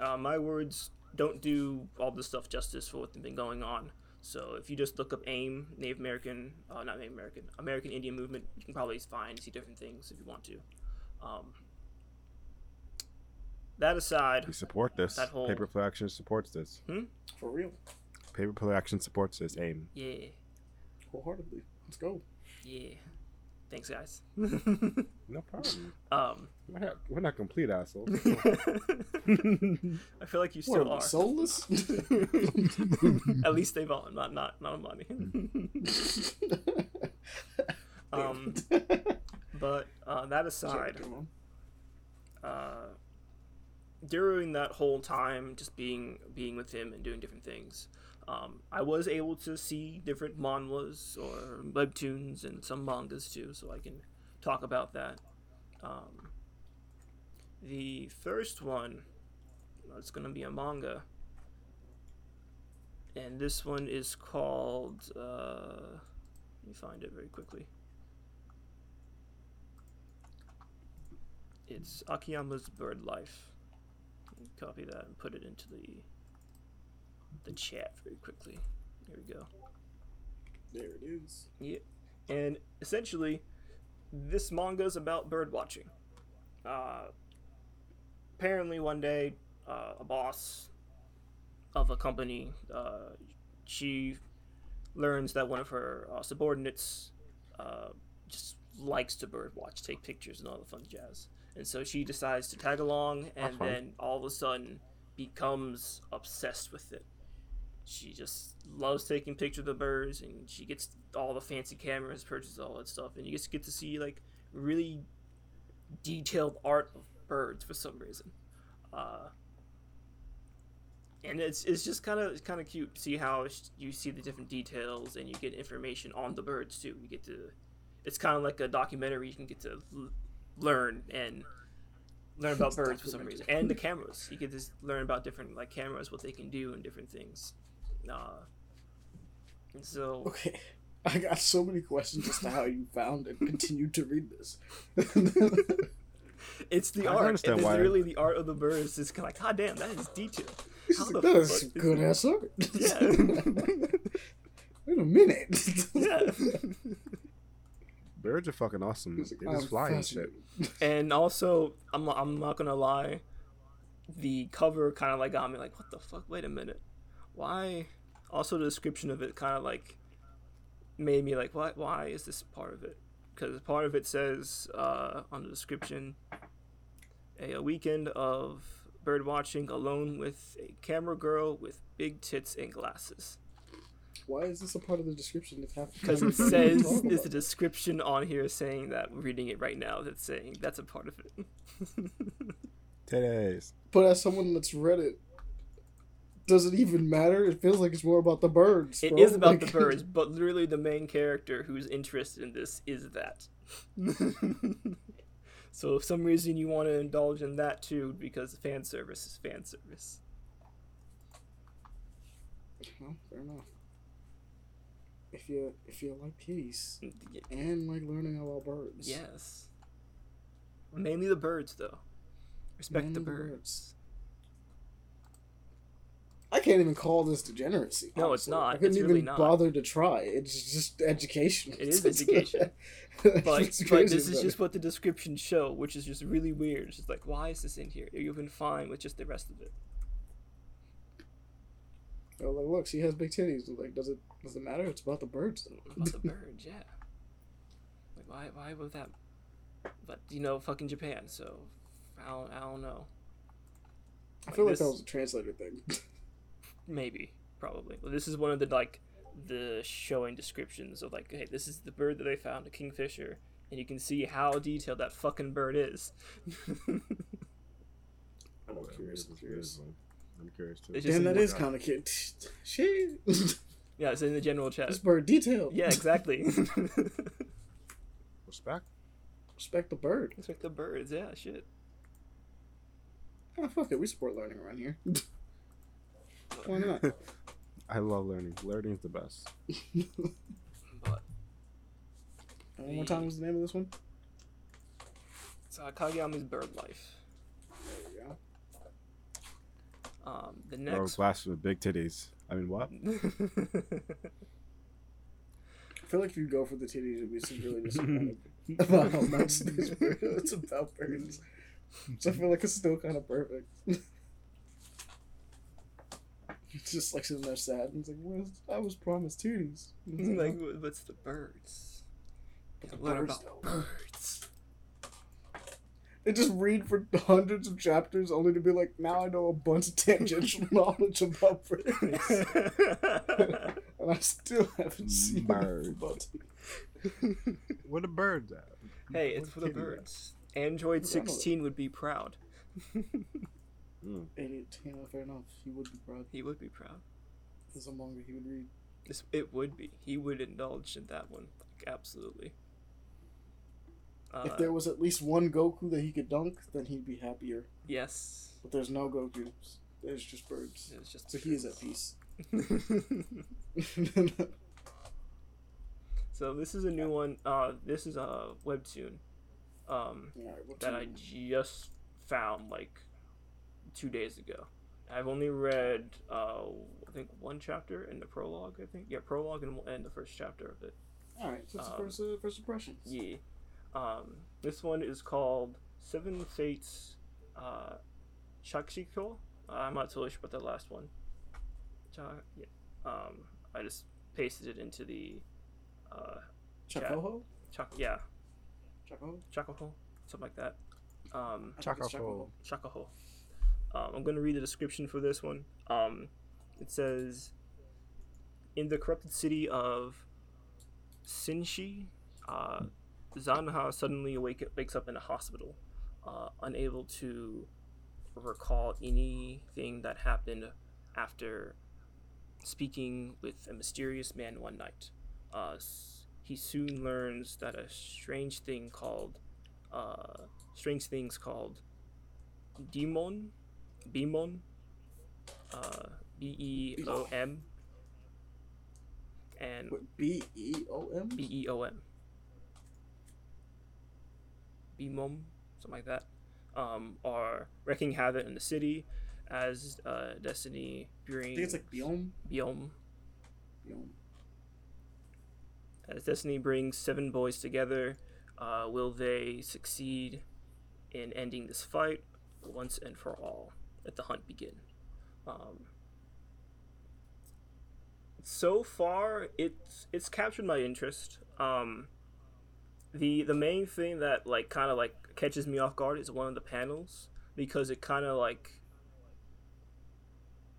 uh, my words don't do all the stuff justice for what's been going on so if you just look up aim native american uh, not native american american indian movement you can probably find see different things if you want to um, that aside We support this. That whole- Paper Play Action supports this. For real. Paper Play Action supports this. Aim. Yeah, Wholeheartedly. Let's go. yeah. Thanks, guys. *laughs* No problem. um, We're not, we're not complete assholes. *laughs* *laughs* I feel like you still am I, are. soulless? At least they've on, not not not money. um, but uh, that aside, Come uh, during that whole time, just being being with him and doing different things, um, I was able to see different manhwas or webtoons and some mangas too, so I can talk about that. Um, the first one, it's gonna be a manga, and this one is called. Uh, let me find it very quickly. It's Akiyama's Bird Life. Copy that and put it into the the chat very quickly. Here we go. There it is. Yeah. And essentially, this manga is about bird watching. Uh, apparently, one day, uh, a boss of a company, uh, she learns that one of her uh, subordinates uh, just likes to bird watch, take pictures, and all the fun jazz. And so she decides to tag along, and then all of a sudden becomes obsessed with it. She just loves taking pictures of the birds, and she gets all the fancy cameras, purchases all that stuff, and you just get to see like really detailed art of birds for some reason. Uh, and it's it's just kind of kind of cute to see how you see the different details and you get information on the birds too. You get to it's kind of like a documentary. You can get to learn and learn about birds for some reason, and the cameras. You get to s- learn about different like cameras, what they can do, and different things. Uh, and so Okay. *laughs* I got so many questions as to how you found and continued to read this. *laughs* it's the I art. it's why. really the art of the birds. It's kind of like, god damn, that is detail. This How is the that is fuck good it? ass art. Yeah. *laughs* Wait a minute. yeah. Birds are fucking awesome. They like, just "I'm fly and shit. *laughs* And also, I'm I'm not gonna lie, the cover kind of like got me like, what the fuck? Wait a minute, why? Also, the description of it kind of like made me like, why? Why is this part of it? Because part of it says uh, on the description, a, a weekend of bird watching alone with a camera girl with big tits and glasses. Why is this a part of the description? If half Because it *laughs* says there's a description on here saying that. We're reading it right now. That's saying that's a part of it. *laughs* Today's. But as someone that's read it, does it even matter? It feels like it's more about the birds. It bro. is about Like- the birds, but literally the main character who's interested in this is that. *laughs* so if some reason you want to indulge in that too, because fan service is fan service. Well, fair enough. If you if you like titties mm, Y- and like learning about birds, Yes. Mainly the birds, though. Respect the Mainly the birds. birds. I can't even call this degeneracy. No, it's not. I couldn't It's even really bother to try. It's just education. It is education. *laughs* But, but this is just what the descriptions show, which is just really weird. It's just like, why is this in here? You've been fine with just the rest of it. Oh, like, look, she has big titties. Like, does it does it matter? It's about the birds. About the birds, yeah. Like, why, why would that? But you know, fucking Japan. So, I don't, I don't know. I feel like this- that was a translator thing. *laughs* Maybe, probably. Well, this is one of the like the showing descriptions of like, hey, this is the bird that they found, a kingfisher, and you can see how detailed that fucking bird is. *laughs* I'm curious. I'm curious. I'm curious too. It's just Damn, in that the- is kind of cute. *laughs* Shit. *laughs* yeah, it's in the general chat. this bird detailed. Yeah, exactly. *laughs* Respect. Respect the bird. Respect the birds. Yeah, shit. Ah, fuck it. We support learning around here. Why not? I love learning. Learning is the best. But One more time was the name of this one? so Kageyami's bird life. There we go. Um, the Bro, next. blast with big titties. I mean, what? *laughs* I feel like if you go for the titties, it'd be severely disappointed *laughs* about how much this bird is about birds. So I feel like it's still kind of perfect. It's *laughs* just like sitting there sad and it's like, Where's, I was promised titties. Like, like, what's the birds? But the What birds, about though. birds? They just read for hundreds of chapters only to be like, now I know a bunch of tangential knowledge about birds. *laughs* and I still haven't seen Birds. anything about titties. Where the birds at? hey, it's for the birds. Android I don't know. 16 would be proud. Mm. Idiot, you know, fair enough. He would be proud. He would be proud. There's a manga he would read. This, it would be. He would indulge in that one. Like, absolutely. Uh, if there was at least one Goku that he could dunk, then he'd be happier. yes. But there's no Gokus. There's just birds. It's just So he is at peace. *laughs* *laughs* so this is a new one. Uh, this is a webtoon. Um, what that I just found like two days ago. I've only read uh, I think one chapter in the prologue. I think yeah, prologue and, and the first chapter of it. Alright, so it's um, the first, uh, first impressions. Yeah. Um, this one is called Seven Fates uh, Shakshiko. Uh, I'm not totally sure about that last one. Cha- yeah. Um, I just pasted it into the uh, Chakoho? Chak- yeah, Chakoho? Chakoho, something like that. Um, it's Chakoho. Um, I'm going to read the description for this one. Um, it says In the corrupted city of Sinshi, uh, Zanha suddenly awake- wakes up in a hospital, uh, unable to recall anything that happened after speaking with a mysterious man one night. Uh, he soon learns that a strange thing called uh, strange things called demon, bemon, uh, B E O M, and B E O M? B E O M, bemon, something like that, um, are wreaking havoc in the city as uh, Destiny I brings think it's like Biome. Biome Biome. As Destiny brings seven boys together, uh, will they succeed in ending this fight once and for all? Let the hunt begin. Um, so far, it's it's captured my interest. Um, the the main thing that like kind of like catches me off guard is one of the panels because it kind of like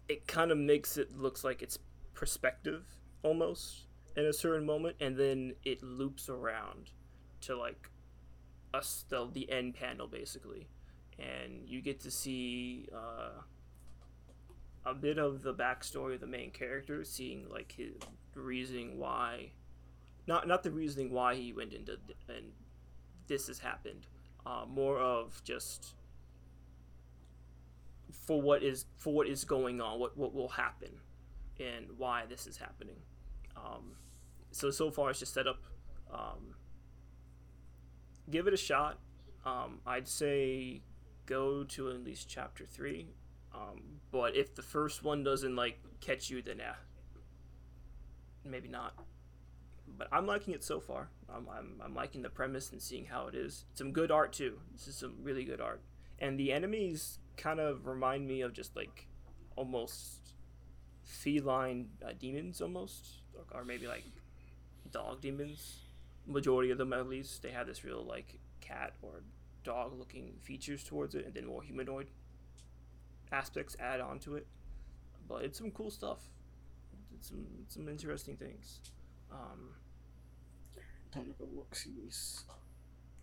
it kind of makes it looks like it's perspective almost in a certain moment, and then it loops around to like us the, the end panel basically, and you get to see uh, a bit of the backstory of the main character, seeing like his reasoning why, not not the reasoning why he went into th- and this has happened, uh, more of just for what is for what is going on, what what will happen, and why this is happening. Um, so so far it's just set up. Um, give it a shot. Um, I'd say go to at least chapter three. Um, but if the first one doesn't like catch you, then yeah, maybe not. But I'm liking it so far. I'm, I'm, I'm liking the premise and seeing how it is. Some good art too. This is some really good art, and the enemies kind of remind me of just like almost feline uh, demons, almost, or, maybe like dog demons. Majority of them, at least, they have this real like cat or dog looking features towards it, and then more humanoid aspects add on to it. But it's some cool stuff. It's some some interesting things. Um, Time to go look see these.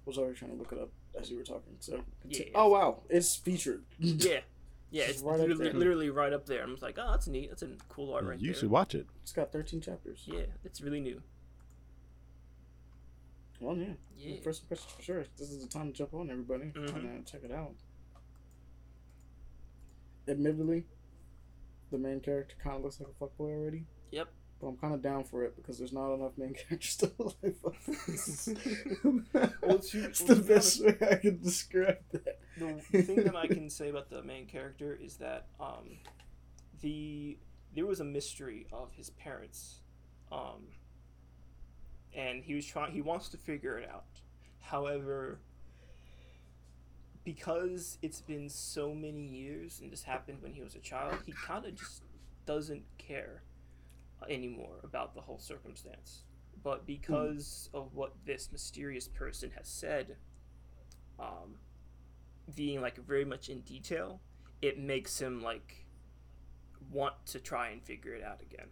Was already trying to look it up as you were talking. So Yeah. oh wow, it's featured. yeah, yeah, *laughs* It's it's right literally, literally right up there. I'm just like, oh, that's neat. That's a cool art right you there. should watch it. It's got 13 chapters. Yeah, it's really new. Well, yeah. Yeah. First impressions for sure. This is the time to jump on, everybody. Mhm. And uh, check it out. Admittedly, the main character kind of looks like a fuckboy already. Yep. But I'm kind of down for it because there's not enough main *laughs* characters to look like. *laughs* Well, to- it's the best way I can describe that. the thing that I can *laughs* say about the main character is that um, the there was a mystery of his parents, um, and he was trying. He wants to figure it out. However, because it's been so many years and this happened when he was a child, he kind of just doesn't care anymore about the whole circumstance. But because of what this mysterious person has said, um, being like very much in detail, it makes him like want to try and figure it out again.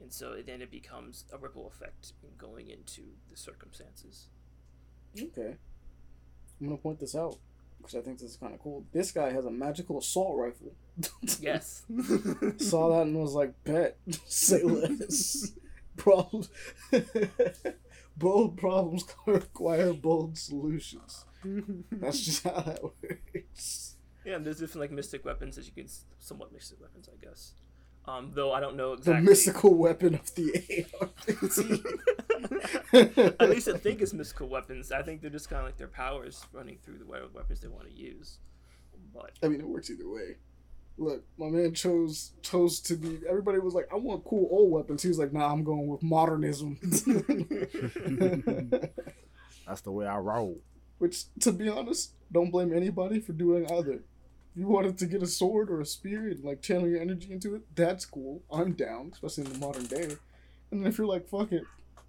And so then it becomes a ripple effect in going into the circumstances. Okay. I'm gonna point this out because I think this is kind of cool. This guy has a magical assault rifle. Yes. *laughs* Saw that and was like, bet, *laughs* say less. Problems. *laughs* bold problems require bold solutions. That's just how that works. yeah, and there's different like mystic weapons that you can somewhat mystic weapons, I guess. Um, though I don't know exactly. The mystical weapon of the AR. At least I think it's mystical weapons. I think they're just kind of like their powers running through the we- weapons they want to use. But I mean, it works either way. Look, my man chose chose to be. Everybody was like, "I want cool old weapons." He was like, "Nah, I'm going with modernism." *laughs* That's the way I roll. Which, to be honest, don't blame anybody for doing either. If you wanted to get a sword or a spear and like channel your energy into it, that's cool. I'm down, especially in the modern day. And then if you're like, fuck it,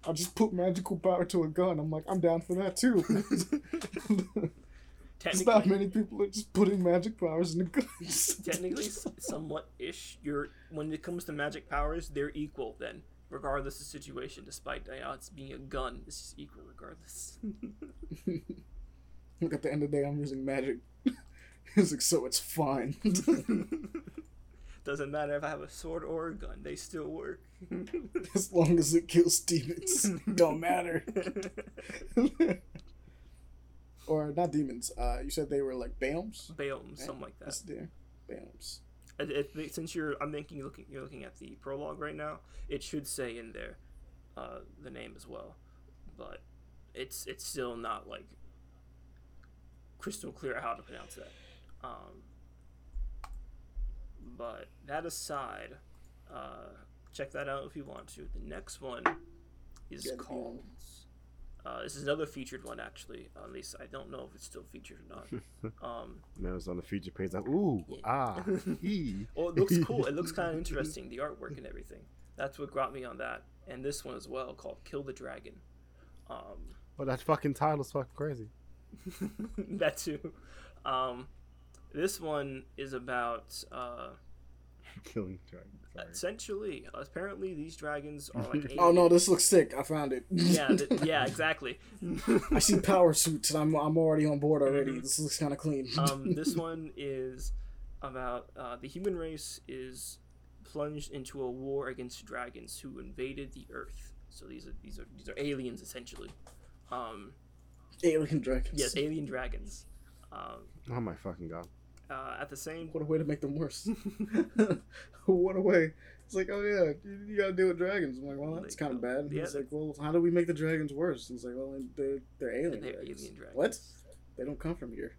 I'll just put magical power to a gun. I'm like, I'm down for that too. *laughs* *laughs* Because not many people are just putting magic powers into guns. *laughs* technically, somewhat ish. You're when it comes to magic powers, they're equal then, regardless of situation. Despite you know, it's being a gun, it's just equal regardless. *laughs* Look, at the end of the day, I'm using magic. *laughs* He's like, so it's fine. Doesn't matter if I have a sword or a gun; they still work. as long as it kills demons, don't matter. Or not demons. Uh, you said they were like biomes. Baum, something like that. That's there. Biomes. It, it, since you're, I'm thinking you're looking, you're looking at the prologue right now. It should say in there, uh, the name as well, but it's it's still not like crystal clear how to pronounce that. Um, but that aside, uh, check that out if you want to. The next one is the called. Uh, this is another featured one, actually. at least I don't know if it's still featured or not. *laughs* Um, Man, it was on the feature page like, ooh, Yeah. ah, *laughs* e. Well, it looks cool. It looks kind of *laughs* interesting. The artwork and everything. That's what got me on that. And this one as well, called "Kill the Dragon." Um, Well, that fucking title is fucking crazy. that too. Um, this one is about uh, Killing dragon. Sorry. Essentially, apparently these dragons are like. *laughs* Oh no, this looks sick. I found it. Yeah, *laughs* th- yeah, exactly. *laughs* I see power suits and I'm I'm already on board already. This looks kind of clean. um, this one is about uh, the human race is plunged into a war against dragons who invaded the Earth. So these are these are these are aliens essentially. Um, Alien dragons. yes, alien dragons. Um, Oh my fucking god. Uh, at the same What a way to make them worse. *laughs* *laughs* what a way. It's like, oh yeah, you, you gotta deal with dragons. I'm like, well, that's kind of bad. yeah, He's like, well, how do we make the dragons worse? He's like, well, they're, they're alien they're dragons. alien dragons. What? They don't come from here.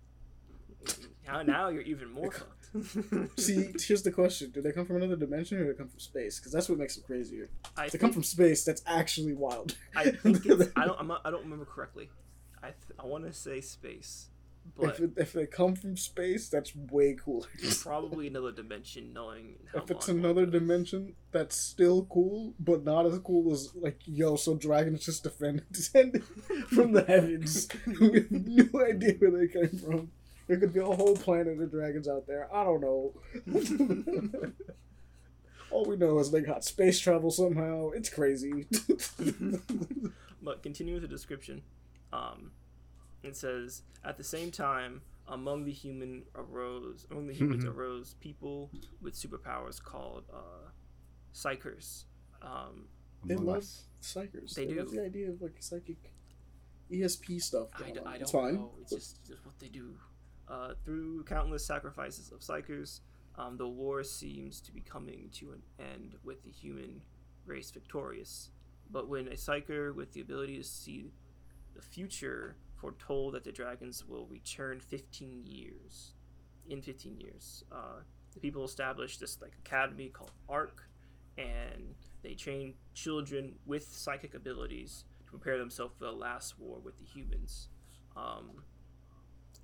Now, now you're even more fucked. *laughs* See, here's the question: Do they come from another dimension or do they come from space? Because that's what makes them crazier. I If they come from space, that's actually wild. I think it's, I don't I'm not, I don't remember correctly. I th- I want to say space, but if, it, if they come from space, that's way cooler. *laughs* probably another dimension. Knowing how if it's another dimension, that's still cool, but not as cool as like yo. So dragons just defend *laughs* descended from the heavens. *laughs* we have no idea where they came from. There could be a whole planet of dragons out there. I don't know. All we know is they got space travel somehow. It's crazy. But continue with the description. Um, it says, at the same time, among the human arose, among the humans *laughs* arose people with superpowers called uh, psykers. Um, they Among love us. psykers. They love do. the idea of like psychic ESP stuff. I, Going d- on. I it's don't fine. know. It's just, just what they do. Uh, through countless sacrifices of psykers, um, the war seems to be coming to an end with the human race victorious. But when a psyker with the ability to see the future foretold that the dragons will return 15 years, in 15 years, uh, the people established this like academy called Arc, and they train children with psychic abilities to prepare themselves for the last war with the humans. Um,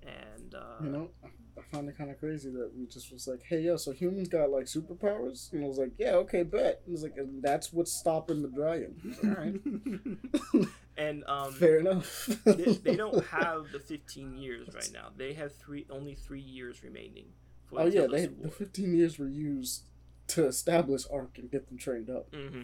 and uh, You know, I- I find it kind of crazy that we just was like, hey, yo, so humans got like superpowers? And I was like, yeah, okay, bet. And it's like, and that's what's stopping the dragon. All right. *laughs* and um, Fair enough. they, they don't have the 15 years right now. They have three only three years remaining. Oh, yeah, they, the 15 years were used to establish Ark and get them trained up. hmm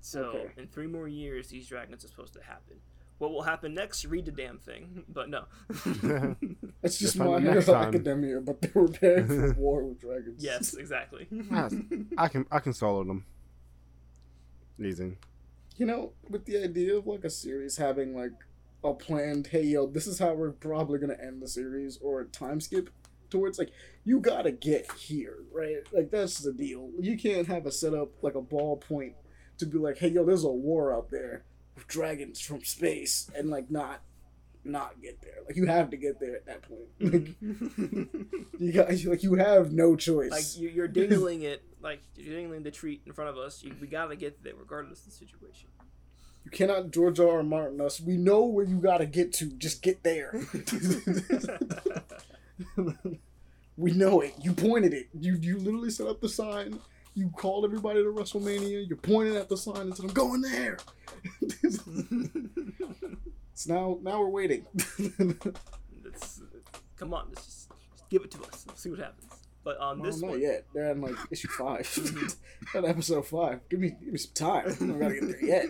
So Okay. in three more years, these dragons are supposed to happen. What will happen next? Read the damn thing. But no. *laughs* It's just You'll My find out Hero. Academia, but they were preparing for *laughs* war with dragons. yes, exactly. *laughs* I can I can solo them. Easy. You know, with the idea of like a series having like a planned, hey yo, this is how we're probably gonna end the series, or a time skip towards like you gotta get here, right? Like that's the deal. You can't have a setup like a ball point to be like, hey yo, there's a war out there with dragons from space, and like not not get there. Like you have to get there at that point. Mm-hmm. Like *laughs* you got like you have no choice. like you, you're dingling it, like you're dingling the treat in front of us. You, we gotta get there regardless of the situation. You cannot George R. R. Martin us. We know where you gotta get to. Just get there. *laughs* *laughs* we know it. You pointed it. You you literally set up the sign. You called everybody to WrestleMania. You're pointing at the sign and said, "I'm going there." *laughs* so now now we're waiting. *laughs* That's, come on, let's just, just give it to us. Let's see what happens. But on Well, this not one, yet. They're in like issue five. *laughs* At episode five. Give me give me some time. I don't gotta get there yet.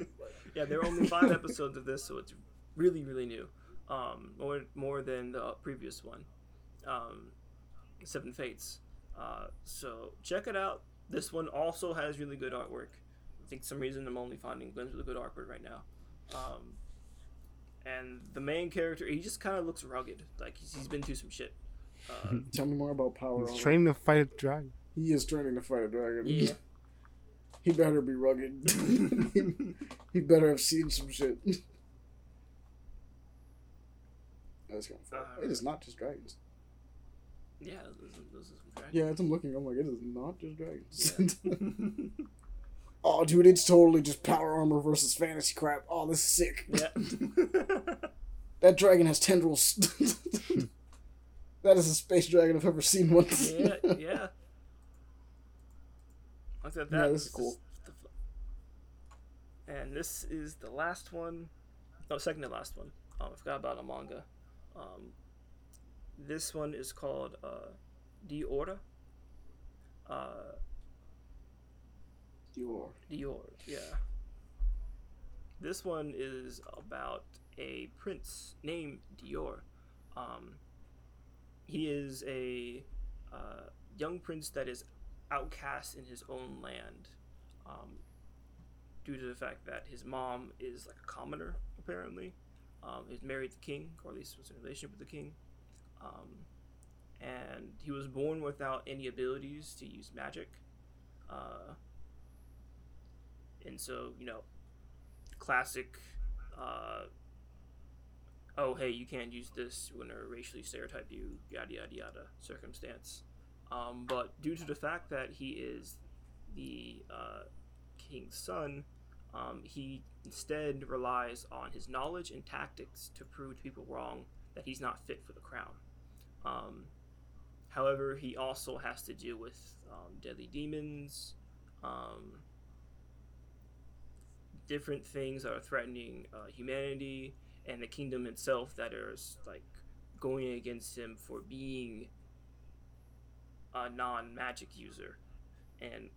yeah, there are only five episodes of this, so it's really, really new. Um, more more than the previous one, um, Seven Fates. Uh, so check it out. This one also has really good artwork. I think some reason I'm only finding glimpses of the good artwork right now. Um, and the main character, he just kind of looks rugged, like he's, he's been through some shit. Uh, *laughs* Tell me more about Power He's training to fight a dragon. He is training to fight a dragon. yeah. He better be rugged. *laughs* he better have seen some shit. *laughs* That's going for it. It is not just dragons. Yeah, those, are- those are Yeah, as I'm looking, I'm like, it is not just dragons. Yeah. *laughs* oh, dude, it's totally just power armor versus fantasy crap. Oh, this is sick. yeah. *laughs* That dragon has tendrils. *laughs* that is a space dragon I've ever seen one. yeah, yeah. Look at that. Yeah, this is cool. And this is the last one. No, second to last one. Um, I forgot about a manga. Um, this one is called uh, Order. Uh, Dior. Dior, yeah. This one is about a prince named Dior. Um, he is a uh, young prince that is outcast in his own land um, due to the fact that his mom is like a commoner, apparently. Um, he's married the king, or at least was in a relationship with the king. Um, and he was born without any abilities to use magic. Uh, and so, you know, classic, uh, oh, hey, you can't use this, we're going racially stereotype you, yada, yada, yada circumstance. Um, but due to the fact that he is the uh, king's son, um, he instead relies on his knowledge and tactics to prove to people wrong that he's not fit for the crown. Um, however, he also has to deal with um, deadly demons, um, different things that are threatening uh, humanity and the kingdom itself that are like going against him for being a non-magic user, and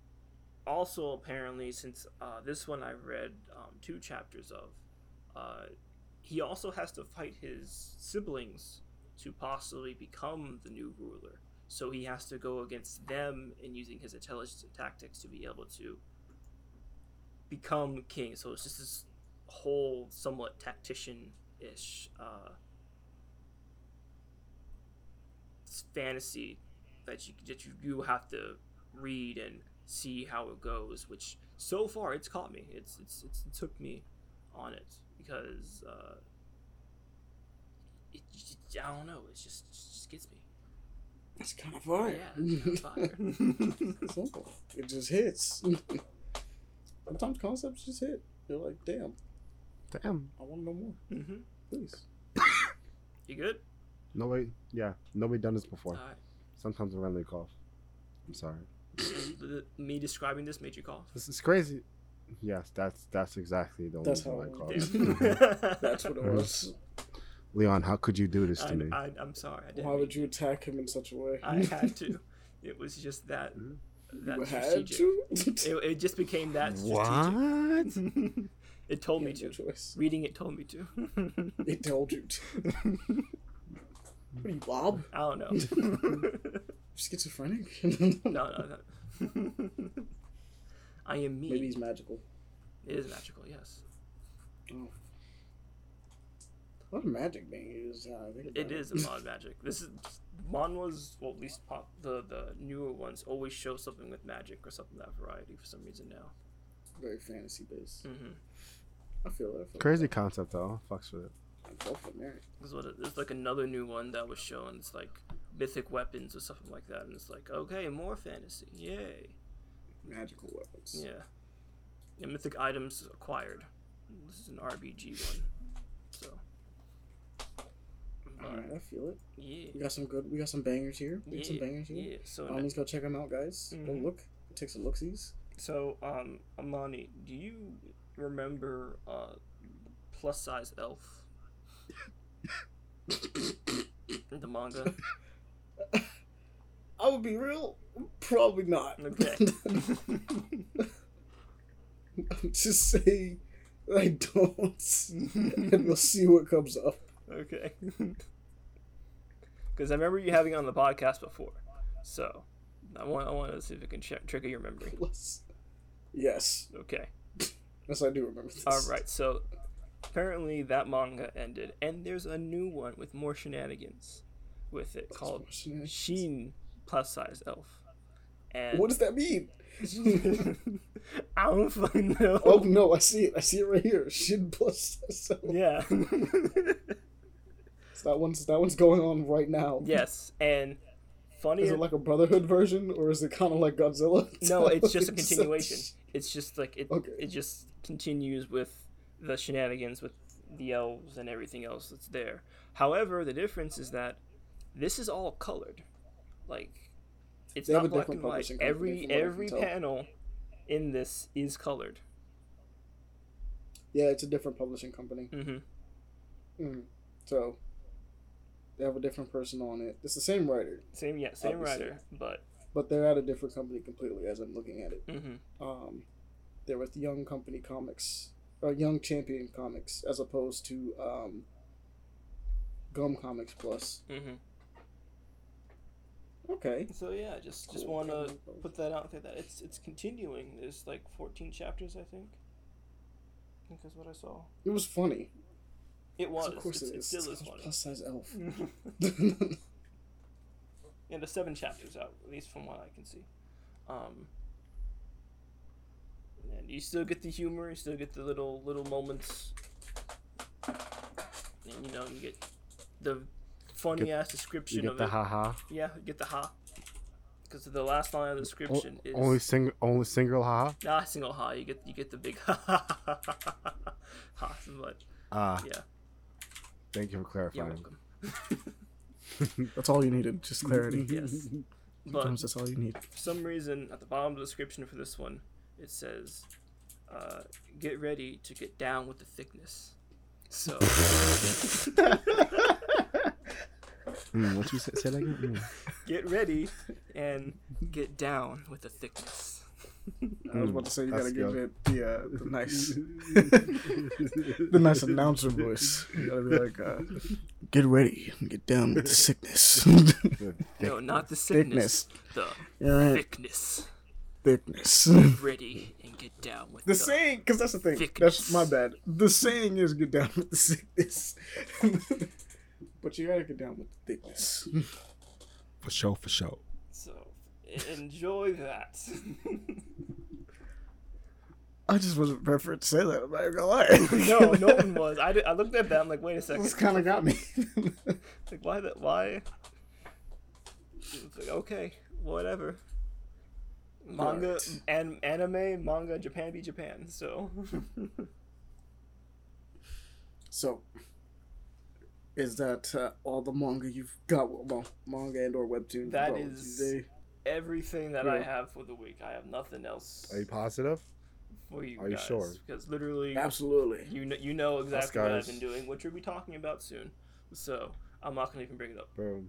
also apparently since uh, this one I've read um, two chapters of, uh, he also has to fight his siblings to possibly become the new ruler. So he has to go against them and using his intelligence and tactics to be able to become king. So it's just this whole somewhat tactician ish uh, fantasy that you that you, have to read and see how it goes. Which so far it's caught me. It's it's, it's it took me on it because uh, it, I don't know. It just it just gets me. That's kind of fire. Yeah, it's kinda fire. *laughs* Simple. It just hits. *laughs* Sometimes concepts just hit. You're like, damn, Damn. I want to know more. hmm Please. You good? Nobody. Yeah. Nobody done this before. All right. Sometimes I randomly cough. I'm sorry. Me describing this made you cough. This is crazy. Yes, that's that's exactly the only That's reason I it cough. *laughs* That's what it was. Leon, how could you do this to I, me? I, I'm sorry. I didn't. Why would you attack him in such a way? I had to. It was just that *laughs* that you had strategic. to. It, it just became that *laughs* What? strategic. *laughs* it told me You had to. no choice. Reading it told me to. It told you to. What are you, Bob? I don't know. Schizophrenic? no, no, no. I am me. Maybe he's magical. It is magical, yes. Oh. A lot of magic being used. Uh, I think about It is a mod magic. This is manhwas, well, at least pop the the newer ones always show something with magic or something that variety for some reason now. Very fantasy based. Mm-hmm. I feel that. I feel Crazy concept though. Fucks with it. that. I'm for merit. This is what it, there's like another new one that was shown. It's like mythic weapons or something like that, and it's like okay, more fantasy, yay, Magical weapons. yeah. And mythic items acquired. This is an RPG one, so. All right, I feel it. Yeah. We got some good. We got some bangers here. We got some bangers here. yeah. So, Um, let's go check them out, guys. Go Mhm. look. Take some looksies. so um, Amani, do you remember uh, plus size elf? the manga. *laughs* I would be real. Probably not. Okay. *laughs* Just say I don't, and we'll see what comes up. Okay. *laughs* Because I remember you having on the podcast before, so I want I want to see if it can check, trigger your memory. *laughs* Let's. Yes, Okay. yes, I do remember this. All right. So apparently that manga ended, and there's a new one with more shenanigans with it called Shin plus size elf. And What does that mean? *laughs* I don't fucking know. Oh no, I see it. I see it right here. Shin plus. So Yeah. That one's that one's going on right now. yes, and funny. Is it like a Brotherhood version, or is it kind of like Godzilla? no, *laughs* it's just a continuation. It's just like it. Okay. It just continues with the shenanigans with the elves and everything else that's there. However, the difference is that this is all colored. Like it's They not black and white. Every from what I can every panel in this is colored. Yeah, it's a different publishing company. hmm Mm. So they have a different person on it. It's the same writer, Same, yeah, same Obviously. writer, but but they're at a different company completely. As I'm looking at it, hmm um, there with Young Company Comics or Young Champion Comics as opposed to um, Gum Comics Plus. Mm-hmm. Okay. So yeah, just just Cool. want to put that out there that it's it's continuing. There's like 14 chapters, I think. I think that's what I saw. It was funny. It was. of course it's, it it is. still It's is a funny. plus size elf. *laughs* yeah, the seven chapters out, at least from what I can see. Um, and you still get the humor. You still get the little little moments. And you know, you get the funny ass description of it. You get of the it. haha. Yeah, you get the ha. Because the last line of the description is Only single, only single haha. Nah, single ha. You get you get the big ha ha ha ha ha ha. ha but Ah, yeah, thank you for you're clarifying. welcome. *laughs* That's all you needed, just clarity. *laughs* Yes. But Sometimes that's all you need. for some reason, at the bottom of the description for this one, it says, uh, "Get ready to get down with the thickness." So *laughs* Mm, what you say, say that again? Mm. get ready and get down with the thickness. I was about to say you gotta give it the uh, the nice *laughs* the nice announcer voice. You gotta be like, uh, get ready get down with the *laughs* sickness. The No, not the sickness, thickness. the All right, thickness. thickness. Ready and get down with The the saying, because that's the thing. thickness. That's my bad. The saying is get down with the sickness. *laughs* but you gotta get down with the thickness. For sure, for sure. So enjoy that. I just wasn't prepared for it to say that. I'm not gonna lie. *laughs* no, no *laughs* one was. I, did, I looked at that. I'm like, wait a second. This kind of got me. *laughs* Like, why that? Why? It's like, okay, whatever. Manga Right. and anime, manga, Japan be Japan. So so, is that uh, all the manga you've got? Well, manga and or webtoon. That Bro, everything that I have for the week. I have nothing else Are you positive? For you are you guys. sure? Because literally, absolutely. you know, you know exactly what I've guys. been doing, which we'll be talking about soon. So I'm not gonna even bring it up. Bro,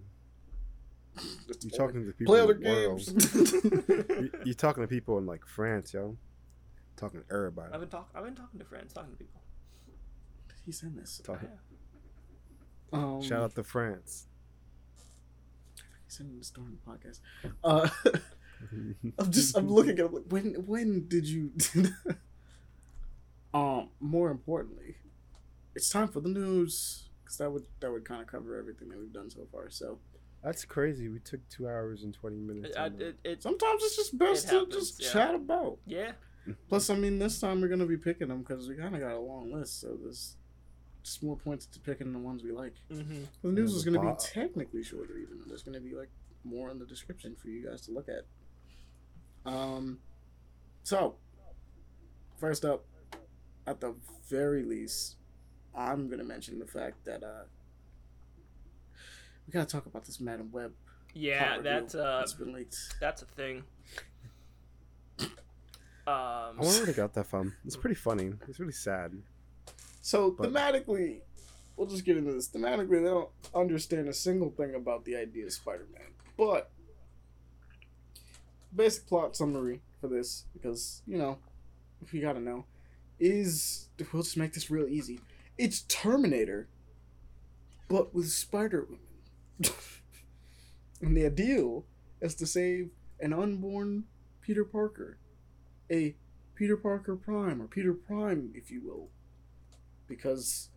*laughs* you're talking to people Play in other the games. *laughs* You- *laughs* You're talking to people in like France, yo. Talking to everybody. I've been talking. I've been talking to friends, talking to people. He's in this. Talking- Yeah. Um, Shout out to France. He's in this during the podcast. Uh, I'm just I'm looking at him like when when did you? *laughs* um. More importantly, it's time for the news because that would that would kind of cover everything that we've done so far. So That's crazy. We took two hours and twenty minutes. I, it, it, sometimes it's just best It to happens, just yeah. chat about. yeah. Plus, I mean, this time we're gonna be picking them because we kind of got a long list, so there's just more points to picking the ones we like. Mm-hmm. The news is going to be technically shorter, even. There's going to be like more in the description for you guys to look at. Um, so first up, at the very least, I'm going to mention the fact that uh, we got to talk about this Madame Web. Yeah, that's uh, that's been leaked. that's a thing. *coughs* I Um, wonder where they got that from. It's pretty funny. It's really sad. So But- thematically, we'll just get into this. Thematically, they don't understand a single thing about the idea of Spider-Man. But basic plot summary for this, because you know, if you gotta know, is we'll just make this real easy. It's Terminator, but with Spider Woman. *laughs* and the ideal is to save an unborn Peter Parker, a Peter Parker Prime or Peter Prime, if you will because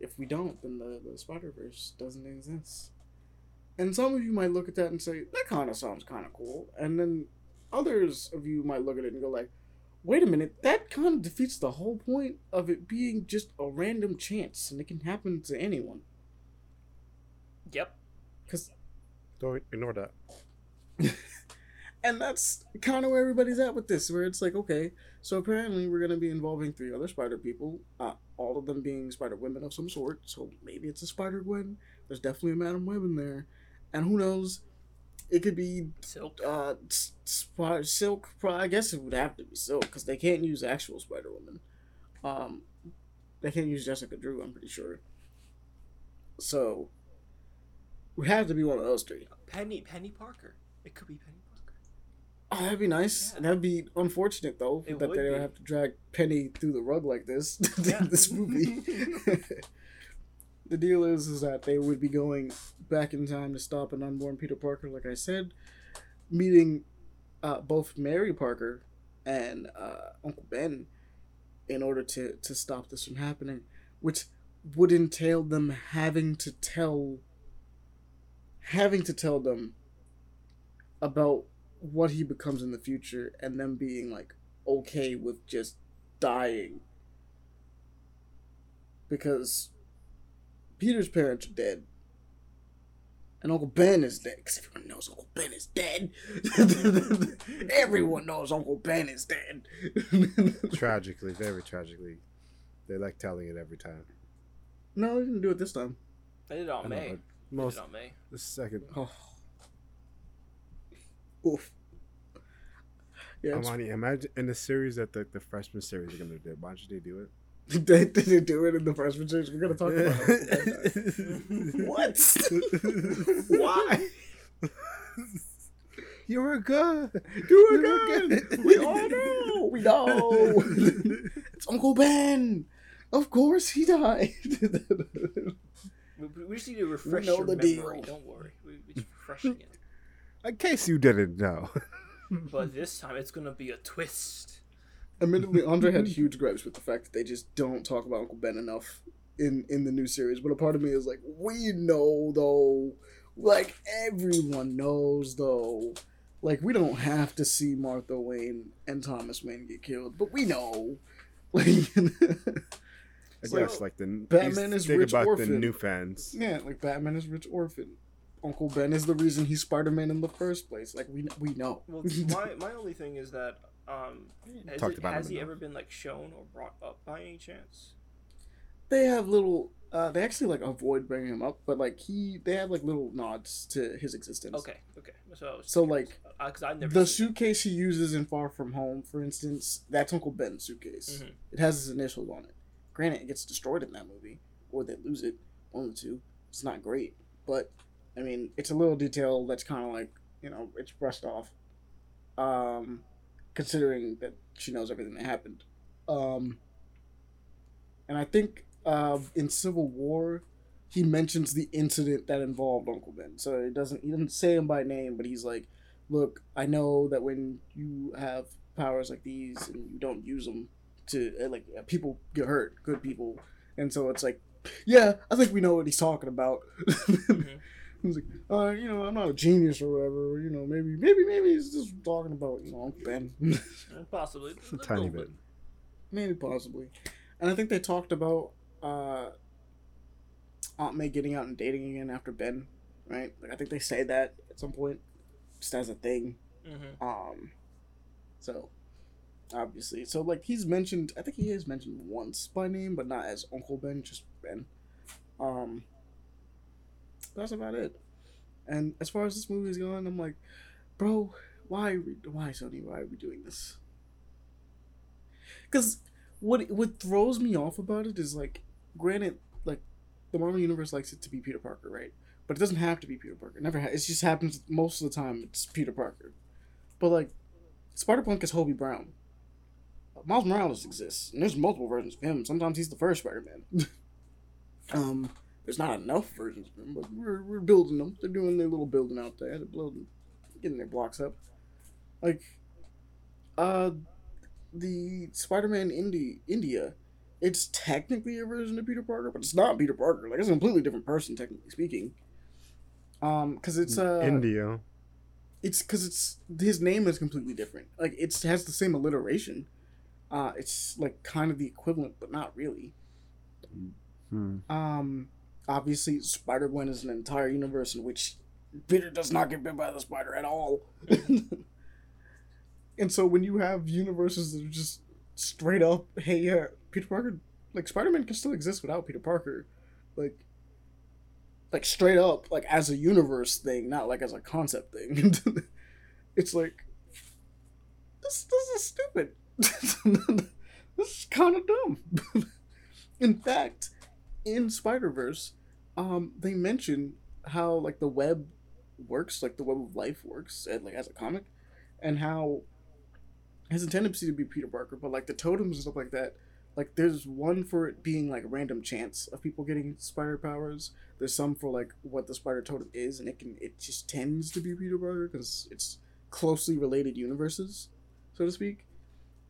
if we don't, then the, the Spider Verse doesn't exist. And some of you might look at that and say, that kind of sounds kind of cool. And then others of you might look at it and go like, wait a minute, that kind of defeats the whole point of it being just a random chance and it can happen to anyone. yep. Because Don't ignore that. *laughs* and that's kind of where everybody's at with this, where it's like, okay, so apparently we're gonna be involving three other Spider people, uh, all of them being Spider Women of some sort. So maybe it's a Spider Gwen. There's definitely a Madame Web in there, and who knows? It could be Silk. uh, Silk. I guess it would have to be Silk because they can't use actual Spider Woman. Um, they can't use Jessica Drew. I'm pretty sure. So, we have to be one of those three. Penny. Penny Parker. It could be Penny Parker. Oh, that'd be nice. Yeah. That'd be unfortunate though It that they be. have to drag Penny through the rug like this. *laughs* Yeah. in this movie. *laughs* *laughs* the deal is, is that they would be going back in time to stop an unborn Peter Parker, like I said, meeting uh, both Mary Parker and uh, Uncle Ben in order to to stop this from happening, which would entail them having to tell having to tell them about what he becomes in the future and them being like okay with just dying. Because Peter's parents are dead and Uncle Ben is dead because everyone knows Uncle Ben is dead. *laughs* everyone knows Uncle Ben is dead. *laughs* Tragically, very tragically, they like telling it every time. no, they didn't do it this time. They did it I on know, May. but They did most it on May. the second. Oh. *sighs* Oof. Yeah, Amani, imagine in the series that the, the freshman series are gonna do. Why don't they do it? *laughs* they didn't do it in the freshman series. We're gonna talk about it. *laughs* what? *laughs* Why? You were good. You were good. good. We all know. We know. it's Uncle Ben. Of course he died. We, we just need to refresh know your the memory. deal. Don't worry. We, we're just refreshing it. In case you didn't know. But this time it's gonna be a twist. Admittedly, Andre had *laughs* huge gripes with the fact that they just don't talk about Uncle Ben enough in in the new series. But a part of me is like, we know though. Like everyone knows though. Like we don't have to see Martha Wayne and Thomas Wayne get killed, but we know. *laughs* Like, I So, guess like the Batman is think rich about orphan. the new fans. yeah, like Batman is rich orphan. Uncle Ben is the reason he's Spider Man in the first place. Like we we know. Well, *laughs* my my only thing is that um, has, Talked it, about has he enough. ever been like shown or brought up by any chance? they have little uh they actually like avoid bringing him up but like he they have like little nods to his existence Okay, okay. So, So, curious. like, uh, 'cause I've never the seen it. suitcase he uses in far from home for instance that's uncle ben's suitcase Mhm. it has his initials on it granted it gets destroyed in that movie or they lose it one of the two it's not great but i mean it's a little detail that's kind of like you know it's brushed off um considering that she knows everything that happened um and i think uh, in Civil War, he mentions the incident that involved Uncle Ben. So it doesn't he doesn't say him by name, but he's like, "Look, I know that when you have powers like these and you don't use them to uh, like uh, people get hurt, good people." And so it's like, yeah, I think we know what he's talking about. *laughs* He's like, uh, you know, I'm not a genius or whatever. You know, maybe, maybe, maybe he's just talking about you know Uncle Ben. Possibly. a tiny bit. Maybe possibly. And I think they talked about uh Aunt May getting out and dating again after Ben, right? Like I think they say that at some point, just as a thing. hmm Um so obviously. So like he's mentioned I think he is mentioned once by name, but not as Uncle Ben, just Ben. Um that's about it. And as far as this movie is going, I'm like, bro, why are we, why Sony, why are we doing this? Because what what throws me off about it is like, granted, like the Marvel universe likes it to be Peter Parker, right? But it doesn't have to be Peter Parker. It never ha- it just happens most of the time. It's Peter Parker. But like, Spider Punk is Hobie Brown. Miles Morales exists, and there's multiple versions of him. Sometimes he's the first Spider Man. *laughs* um, there's not enough versions of him, but we're, we're building them. They're doing their little building out there. They're building, getting their blocks up. Like, uh, the Spider-Man India, it's technically a version of Peter Parker, but it's not Peter Parker. Like, it's a completely different person, technically speaking. Um, because it's uh, India. it's because it's his name is completely different. Like, it's has the same alliteration. Uh, it's like kind of the equivalent, but not really. Hmm. Um, obviously, Spider Gwen is an entire universe in which Peter does not get bit by the spider at all. *laughs* and so when you have universes that are just straight up, hey, yeah, Peter Parker, like Spider Man can still exist without Peter Parker, like, like straight up, like as a universe thing, not like as a concept thing. *laughs* it's like this. This is stupid. *laughs* this is kind of dumb. in fact, in Spider Verse, um, they mention how like the web works, like the web of life works, and like as a comic, and how has a tendency to be Peter Parker, but like the totems and stuff like that. Like there's one for it being like random chance of people getting spider powers. There's some for like what the spider totem is, and it can it just tends to be Peter Parker because it's closely related universes, so to speak.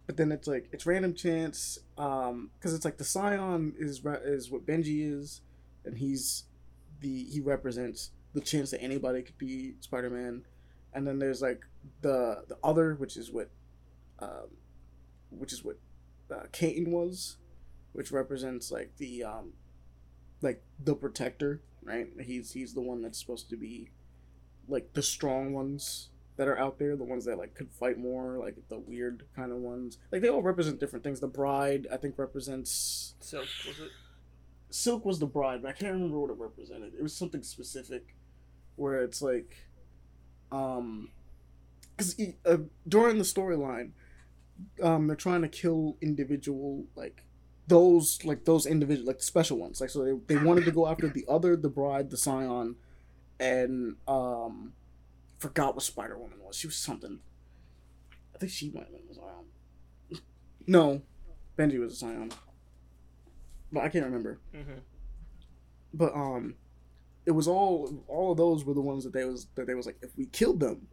But then it's like it's random chance, um, because it's like the Scion is is what Benji is, and he's the he represents the chance that anybody could be Spider Man, and then there's like the the other, which is what, um, which is what, uh, Kaine was, which represents like the um, like the protector, right? He's he's the one that's supposed to be, like the strong ones that are out there, the ones that like could fight more, like the weird kind of ones. Like they all represent different things. The bride, I think, represents So was it? Silk was the bride, but I can't remember what it represented. It was something specific, where it's like, um, because uh, during the storyline, um, they're trying to kill individual like those like those individual like special ones. Like so they they wanted to go after the other, the bride, the Scion, and um, forgot what Spider Woman was. She was something. I think she might have been the Scion. *laughs* No, Benji was a Scion but I can't remember. Mm-hmm. But um, it was all all of those were the ones that they was that they was like if we killed them,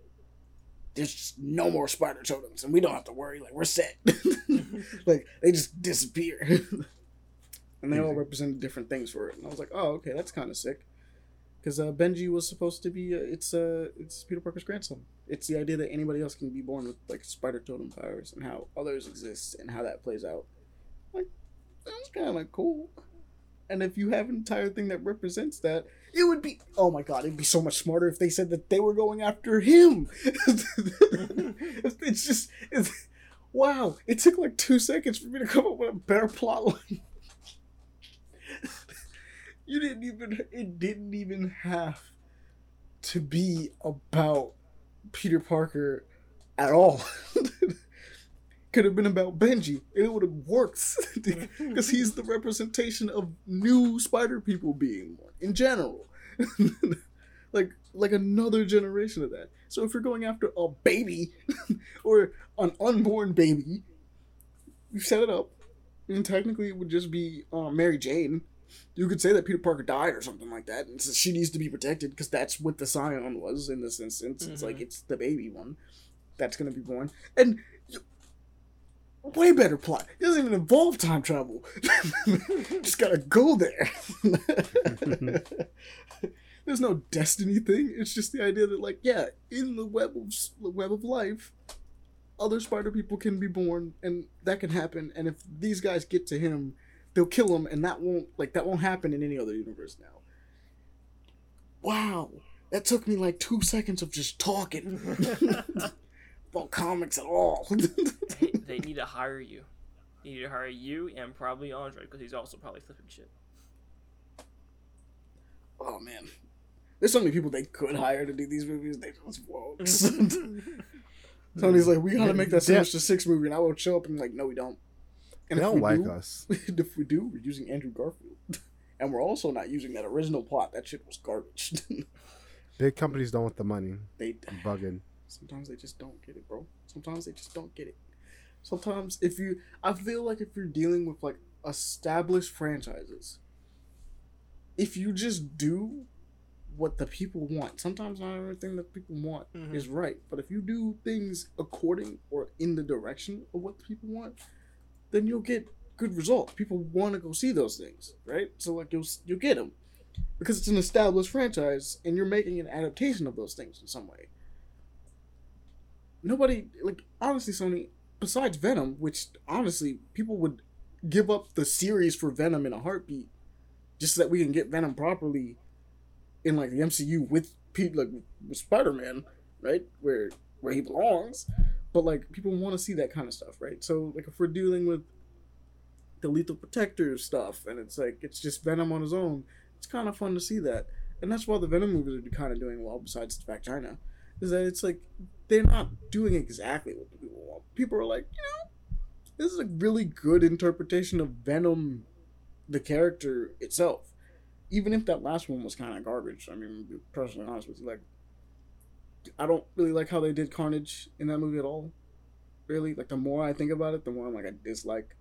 there's just no more spider totems and we don't have to worry like we're set. *laughs* like they just disappear. *laughs* and they all represented different things for it, and I was like, oh okay, that's kind of sick. Because uh, Benji was supposed to be uh, it's uh it's Peter Parker's grandson. It's the idea that anybody else can be born with like spider totem powers and how others exist and how that plays out. Like that's kind of cool. And if you have an entire thing that represents that, it would be oh my god, it'd be so much smarter if they said that they were going after him. *laughs* it's just it's, wow. It took like two seconds for me to come up with a better plot line. *laughs* you didn't even it didn't even have to be about Peter Parker at all. *laughs* Could have been about Benji. and It would have worked *laughs* because he's the representation of new Spider people being born in general. *laughs* like like another generation of that. So if you're going after a baby *laughs* or an unborn baby, you set it up, and technically it would just be uh, Mary Jane. You could say that Peter Parker died or something like that, and so she needs to be protected because that's what the Scion was in this instance. It's like Mhm. it's the baby one that's gonna be born, and way better plot. It doesn't even involve time travel. *laughs* Just gotta go there. *laughs* There's no destiny thing. It's just the idea that, like, yeah, in the web of the web of life, other spider people can be born, and that can happen. And if these guys get to him, they'll kill him, and that won't like that won't happen in any other universe now. Wow, that took me like two seconds of just talking *laughs* about comics at all. *laughs* Hey, they need to hire you. They need to hire you and probably Andre because he's also probably flipping shit. oh man, there's so many people they could hire to do these movies. They just won't. Mm-hmm. *laughs* Tony's like, we gotta make that Yeah. Sinister Six movie, and I will show up and be like, no, we don't. They And if don't like do, us. *laughs* if we do, we're using Andrew Garfield, and we're also not using that original plot. That shit was garbage. Big companies don't want the money. they I'm bugging. Sometimes they just don't get it, bro. Sometimes they just don't get it. Sometimes if you, I feel like if you're dealing with like established franchises, if you just do what the people want, sometimes not everything that people want Mhm. is right. But if you do things according or in the direction of what the people want, then you'll get good results. People want to go see those things, right? So like you'll you'll get them because it's an established franchise and you're making an adaptation of those things in some way. Nobody like honestly, Sony. Besides Venom, which honestly people would give up the series for Venom in a heartbeat, just so that we can get Venom properly in like the MCU with Pete like with Spider Man, right? Where where he belongs. But like people want to see that kind of stuff, right? So like if we're dealing with the lethal protector stuff and it's like it's just Venom on his own, it's kind of fun to see that. And that's why the Venom movies are kind of doing well besides the fact China. Is that it's like they're not doing exactly what the people want. People are like, you know, this is a really good interpretation of Venom the character itself even if that last one was kind of garbage, I mean, personally honest with you, like I don't really like how they did Carnage in that movie at all. Really, like the more I think about it, the more I'm like I dislike.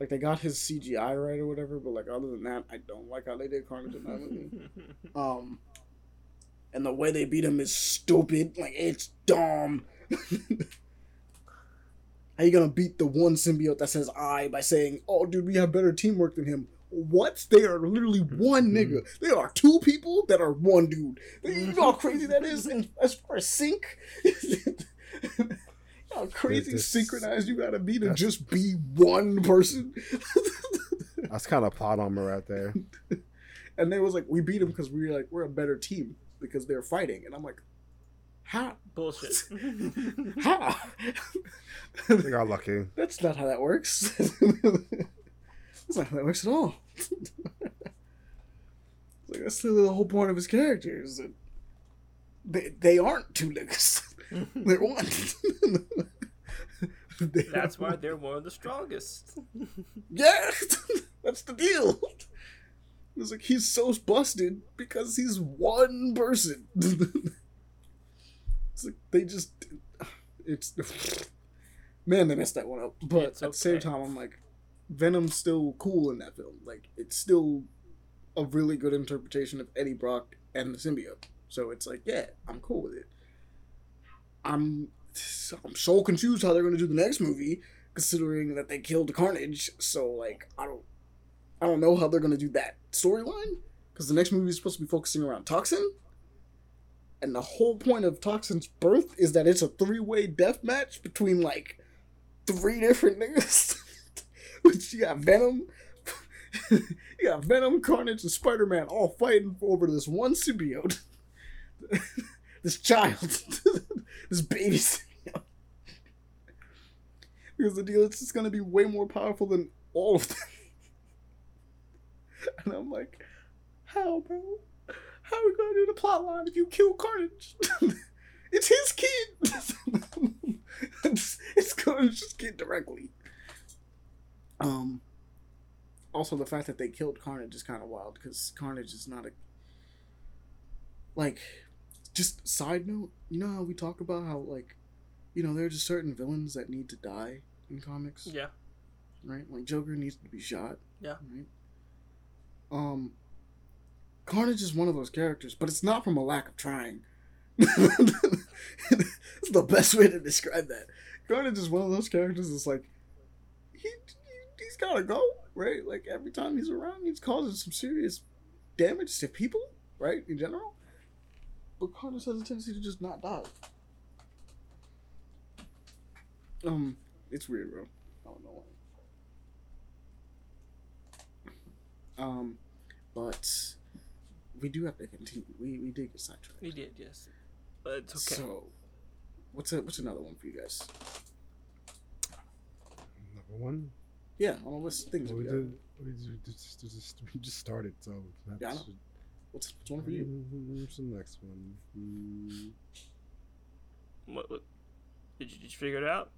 Like they got his CGI right or whatever, but like other than that, I don't like how they did Carnage in that movie. *laughs* Um, and the way they beat him is stupid. Like it's dumb. *laughs* How you gonna beat the one symbiote that says "I" by saying, "Oh, dude, we have better teamwork than him"? What? They are literally one mm-hmm. nigga. They are two people that are one dude. You know how mm-hmm. crazy that is. And as far as sync, *laughs* how crazy This- synchronized you gotta be to just be one person. That's kind of plot armor right there. *laughs* and they was like, we beat him because we were like we're a better team because they're fighting, and I'm like, how? Bullshit. *laughs* *laughs* How? They got lucky. That's not how that works. *laughs* That's not how that works at all. Like that's the whole point of his character is that they they aren't two niggas. They're one. They That's why one. they're one of the strongest. Yeah, that's the deal. It's like he's so busted because he's one person. *laughs* it's like they just it's man they messed that one up. But It's at the same okay. time I'm like Venom's still cool in that film. Like it's still a really good interpretation of Eddie Brock and the symbiote. So it's like, yeah, I'm cool with it. I'm I'm so confused how they're gonna do the next movie considering that they killed Carnage. So like, I don't, I don't know how they're gonna do that storyline because the next movie is supposed to be focusing around Toxin, and the whole point of Toxin's birth is that it's a three-way death match between like three different niggas. *laughs* Which you got Venom, *laughs* you got Venom, Carnage, and Spider Man all fighting over this one symbiote, *laughs* this child, this baby symbiote. Because the deal is just gonna be way more powerful than all of them. *laughs* And I'm like, how, bro? How are we gonna do the plot line if you kill Carnage? *laughs* it's his kid. *laughs* it's, it's Carnage's kid directly. Um. Also, the fact that they killed Carnage is kind of wild because Carnage is not a like. Just side note, you know how we talk about how like, you know, there are just certain villains that need to die in comics yeah. right? Like Joker needs to be shot. Yeah. Right. Um, Carnage is one of those characters, but it's not from a lack of trying. *laughs* it's the best way to describe that. Carnage is one of those characters that's like, he, he he's gotta go, right? Like every time he's around, he's causing some serious damage to people, right? In general. But Carnage has a tendency to just not die. Um, it's weird, bro. I don't know why. Um, but we do have to continue. We we did get sidetracked. We did, yes. But it's okay. So, what's a, what's another one for you guys? Number one. Yeah, on the list of things. Well, we we got. did. We just, we just, we just started, so that's Yeah, I know. What's, what's one for you? Mm, What's the next one? Mm, What, what, did, you, did you figure it out?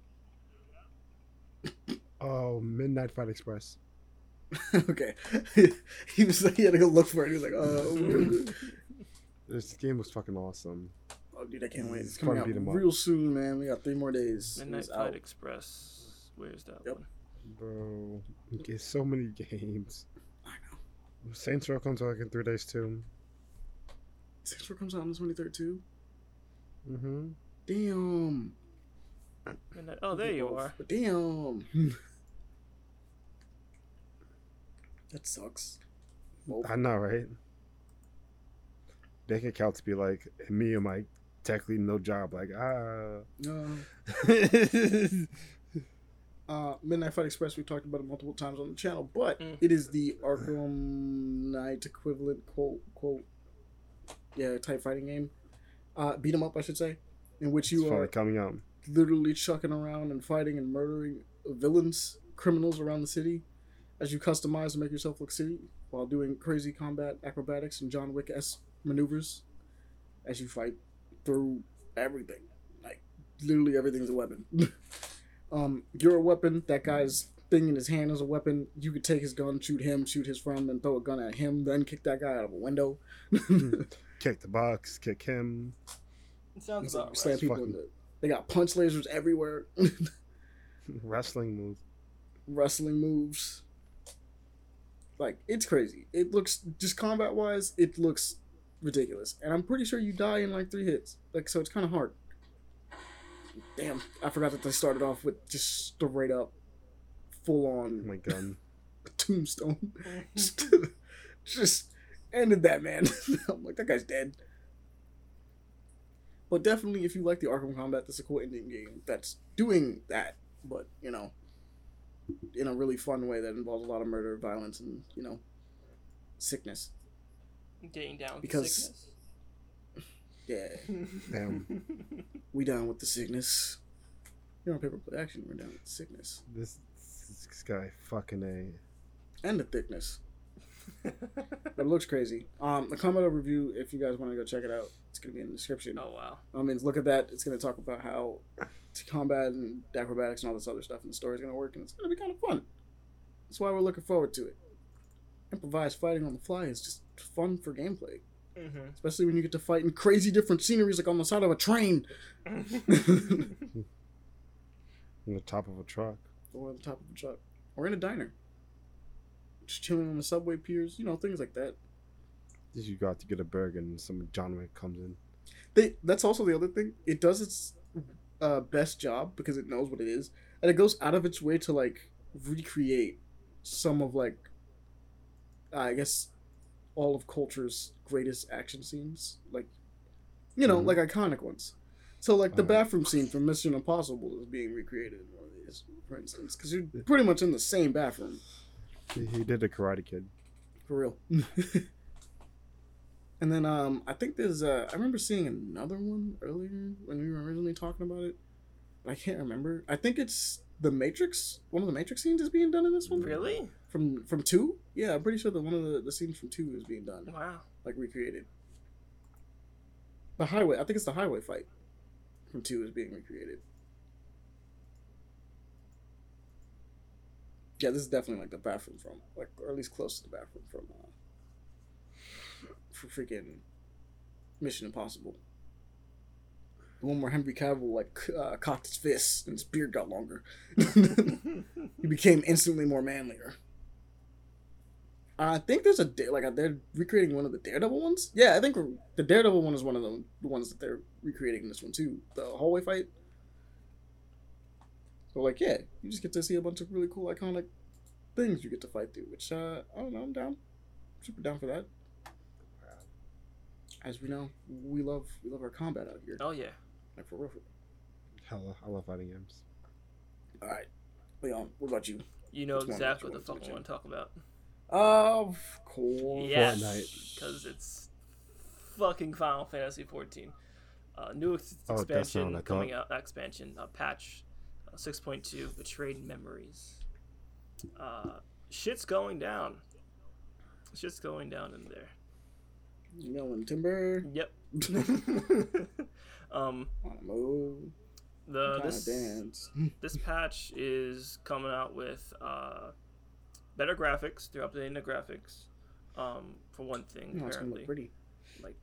Oh, Midnight Fight Express. *laughs* okay, *laughs* he was like he had to go look for it. He was like, uh, *laughs* This game was fucking awesome. oh dude, I can't wait. It's It's coming out to beat 'em up. real soon, man. We got three more days. Midnight It's Fight out. Express. Where's that Yep. one? Bro, get so many games. I know. Saints Row comes out like in three days too. Saints Row comes out on the twenty third too. Mm-hmm. Damn. Midnight, oh, there you are. Damn. That sucks. Well, I know, right? Bank accounts be like, me and my technically no job, like ah. uh, *laughs* uh, Midnight Fight Express. We talked about it multiple times on the channel, but Mm. it is the Arkham Knight equivalent, quote quote, yeah, type fighting game. Uh, beat 'em up, I should say, in which you finally are coming out. literally chucking around and fighting and murdering villains, criminals around the city, as you customize and make yourself look city while doing crazy combat acrobatics and John Wick s maneuvers, as you fight through everything. Like literally everything's a weapon. *laughs* um, you're a weapon. That guy's thing in his hand is a weapon. You could take his gun, shoot him, shoot his friend, then throw a gun at him, then kick that guy out of a window. *laughs* Kick the box, kick him. It sounds It's like about slam right. people in the. They got punch lasers everywhere, *laughs* Wrestling moves. wrestling moves. Like it's crazy. It looks just combat wise, it looks ridiculous, and I'm pretty sure you die in like three hits. Like so, it's kind of hard. Damn, I forgot that they started off with just straight up, full on my gun. *laughs* tombstone. *laughs* just, *laughs* just ended that man. I'm like, that guy's dead. But definitely, if you like the Arkham Combat, this is a cool ending game that's doing that, but you know, in a really fun way that involves a lot of murder, violence, and you know, sickness. Getting down with Because- sickness. Yeah, *laughs* Damn. we down with the sickness. You're on paper play action. We're down with the sickness This, this guy fucking a. and the thickness. *laughs* But it looks crazy. Um, the combat overview, if you guys want to go check it out, it's gonna be in the description. oh wow. I mean, look at that. It's going to talk about how combat and acrobatics and all this other stuff and the story's going to work, and it's going to be kind of fun. That's why we're looking forward to it. Improvised fighting on the fly is just fun for gameplay, Mm-hmm. especially when you get to fight in crazy different sceneries, like on the side of a train *laughs* *laughs* On the top of a truck. or on the top of a truck or in a diner, just chilling on the subway piers, you know, things like that. Just you go out to get a burger and some John Wick comes in. They, that's also the other thing. It does its uh, best job because it knows what it is, and it goes out of its way to like recreate some of like, I guess, all of culture's greatest action scenes, like, you know, Mhm. like iconic ones. So like the bathroom scene from Mission Impossible is being recreated in one of these, for instance, because you're pretty much in the same bathroom He, he did a Karate Kid. for real. *laughs* and then um, I think there's uh, I remember seeing another one earlier when we were originally talking about it. I can't remember. I think it's the Matrix. One of the Matrix scenes is being done in this one. Really? From from two? Yeah, I'm pretty sure that one of the, the scenes from two is being done, Wow. like recreated. The highway. I think it's the highway fight from two is being recreated. Yeah, this is definitely like the bathroom from, like, or at least close to the bathroom from, uh, for freaking Mission Impossible. The one where Henry Cavill like uh, cocked his fists and his beard got longer. *laughs* he became instantly more manlier. I think there's a like they're recreating one of the Daredevil ones. Yeah, I think the Daredevil one is one of the, the ones that they're recreating in this one too. The hallway fight. So like, yeah, you just get to see a bunch of really cool iconic things you get to fight through. Which uh, I don't know, I'm down, super down for that. As we know, we love we love our combat out here, Oh yeah. like for real. For real. Hell, I love fighting games. All right, Leon, what about you? You know Which one exactly what the you fuck I want want to to talk about. Of course. Yes, Fortnite. because it's fucking Final Fantasy 14. Uh, new ex- Oh, expansion coming out. Expansion uh, patch uh, 6.2 Buried Memories. Uh, shit's going down. Shit's going down in there. Yelling timber. Yep. *laughs* um, move. the this dance. this patch is coming out with uh, better graphics. They're updating the graphics. Um, for one thing, No, it's gonna look apparently. pretty.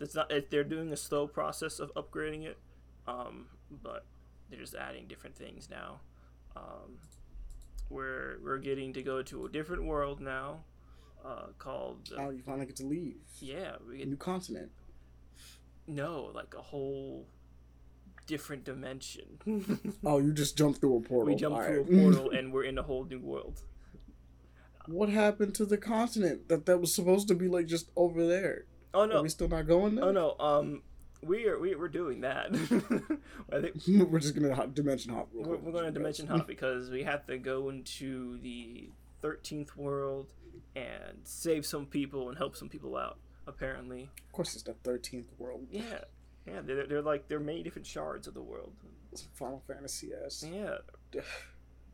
it's not it, they're doing a slow process of upgrading it um, but they're just adding different things now um, we're we're getting to go to a different world now uh, called uh, Oh, you finally get to leave. yeah we A get new continent. no like a whole different dimension *laughs* Oh, you just jumped through a portal. we jump through a portal *laughs* and we're in a whole new world what happened to the continent that that was supposed to be like just over there? oh Are no we still not going there? oh no um we are we, we're doing that *laughs* I think we're just gonna hot, dimension hop. real We're, we're going to dimension hop because we have to go into the 13th world and save some people and help some people out. Apparently, Of course, it's the thirteenth world. yeah, yeah. They're, they're like they're many different shards of the world. It's Final Fantasy ass. Yeah, *sighs*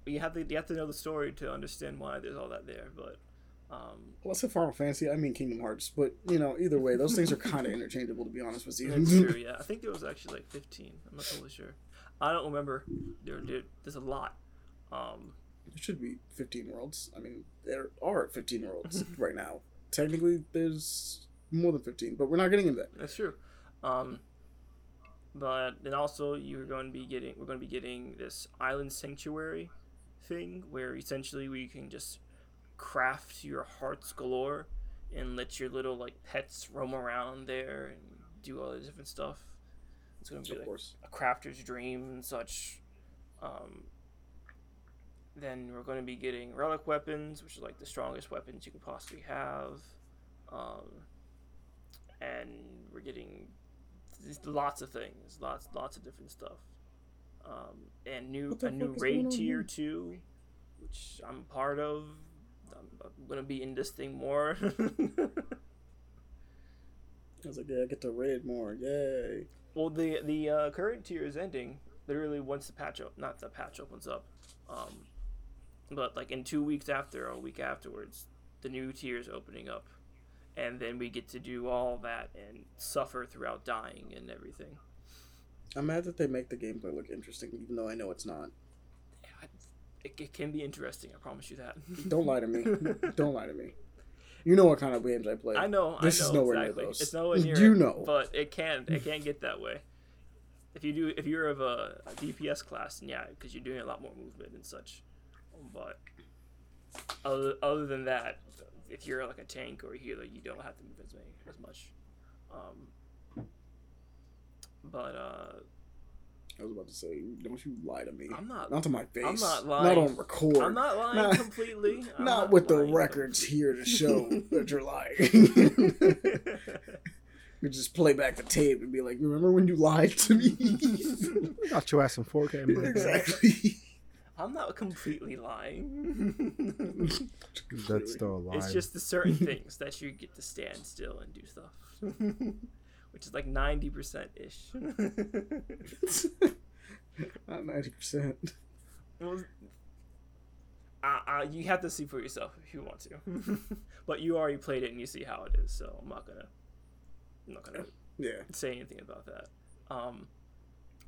you have to you have to know the story to understand why there's all that there. But um, Well, I said Final Fantasy. I mean Kingdom Hearts, but you know, either way, those things are kind of interchangeable. To be honest with you. that's true. *laughs* Yeah, I think there was actually like 15. I'm not totally sure. I don't remember. There, there there's a lot. Um, There should be 15 worlds. I mean, there are 15 worlds *laughs* right now. Technically, there's more than 15, but we're not getting into that. That's true. Um, but then also you're going to be getting we're going to be getting this island sanctuary thing where essentially we can just craft your hearts galore and let your little like pets roam around there and do all the different stuff. It's going to be Of like course. a crafter's dream and such. Um, then we're going to be getting relic weapons, which is like the strongest weapons you could possibly have. Um, and we're getting lots of things, lots lots of different stuff. Um, and new a new raid tier two, which I'm part of. I'm, I'm gonna be in this thing more. *laughs* I was like, yeah, I get to raid more. Yay. Well, the the uh, current tier is ending literally once the patch up, not the patch opens up, um, but like in two weeks after or a week afterwards, the new tier is opening up, and then we get to do all that and suffer throughout dying and everything. I'm mad that they make the gameplay look interesting, even though I know it's not. Yeah, It, it can be interesting, I promise you that. *laughs* Don't lie to me. *laughs* Don't lie to me. You know what kind of games I play. I know. This I is know nowhere near exactly. those. It's nowhere near. You it, know. but it can. It can get that way. If you do, if you're of a, a DPS class, then yeah, because you're doing a lot more movement and such. But other, other than that, if you're like a tank or a healer, you don't have to move as many as much. Um, but uh, I was about to say, don't you lie to me. I'm not. Not to my face. I'm not lying. Not on record. I'm not lying Not- completely. I'm *laughs* not with the lying records here to show *laughs* that you're lying. completely. *laughs* you just play back the tape and be like, remember when you lied to me? Got your ass in 4K, exactly. I'm not completely lying. That's still alive. It's just the certain things that you get to stand still and do stuff, *laughs* which is like ninety percent ish. *laughs* Not ninety percent. well, uh, uh, you have to see for yourself if you want to, *laughs* but you already played it and you see how it is. So I'm not gonna, I'm not gonna Yeah. say anything about that. Um,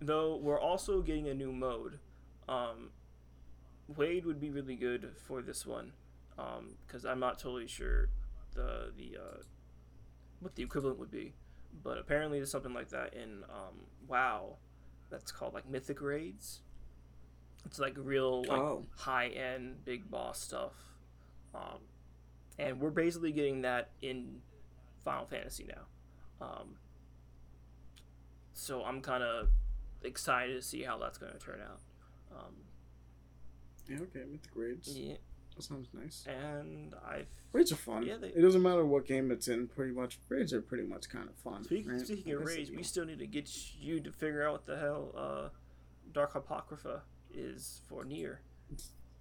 though we're also getting a new mode. Um, Wade would be really good for this one because I'm not totally sure the the uh, what the equivalent would be, but apparently there's something like that in um, WoW that's called like mythic raids. It's like real like Oh. high end big boss stuff, um, and we're basically getting that in Final Fantasy now. Um, so I'm kind of excited to see how that's going to turn out. Yeah, okay, mythic raids. yeah, That sounds nice. and I've Raids are fun. Yeah, they- it doesn't matter what game it's in, pretty much. Raids are pretty much kind of fun. Speak, right? speaking of I raids, we still need to get you to figure out what the hell uh, Dark Apocrypha is for NieR.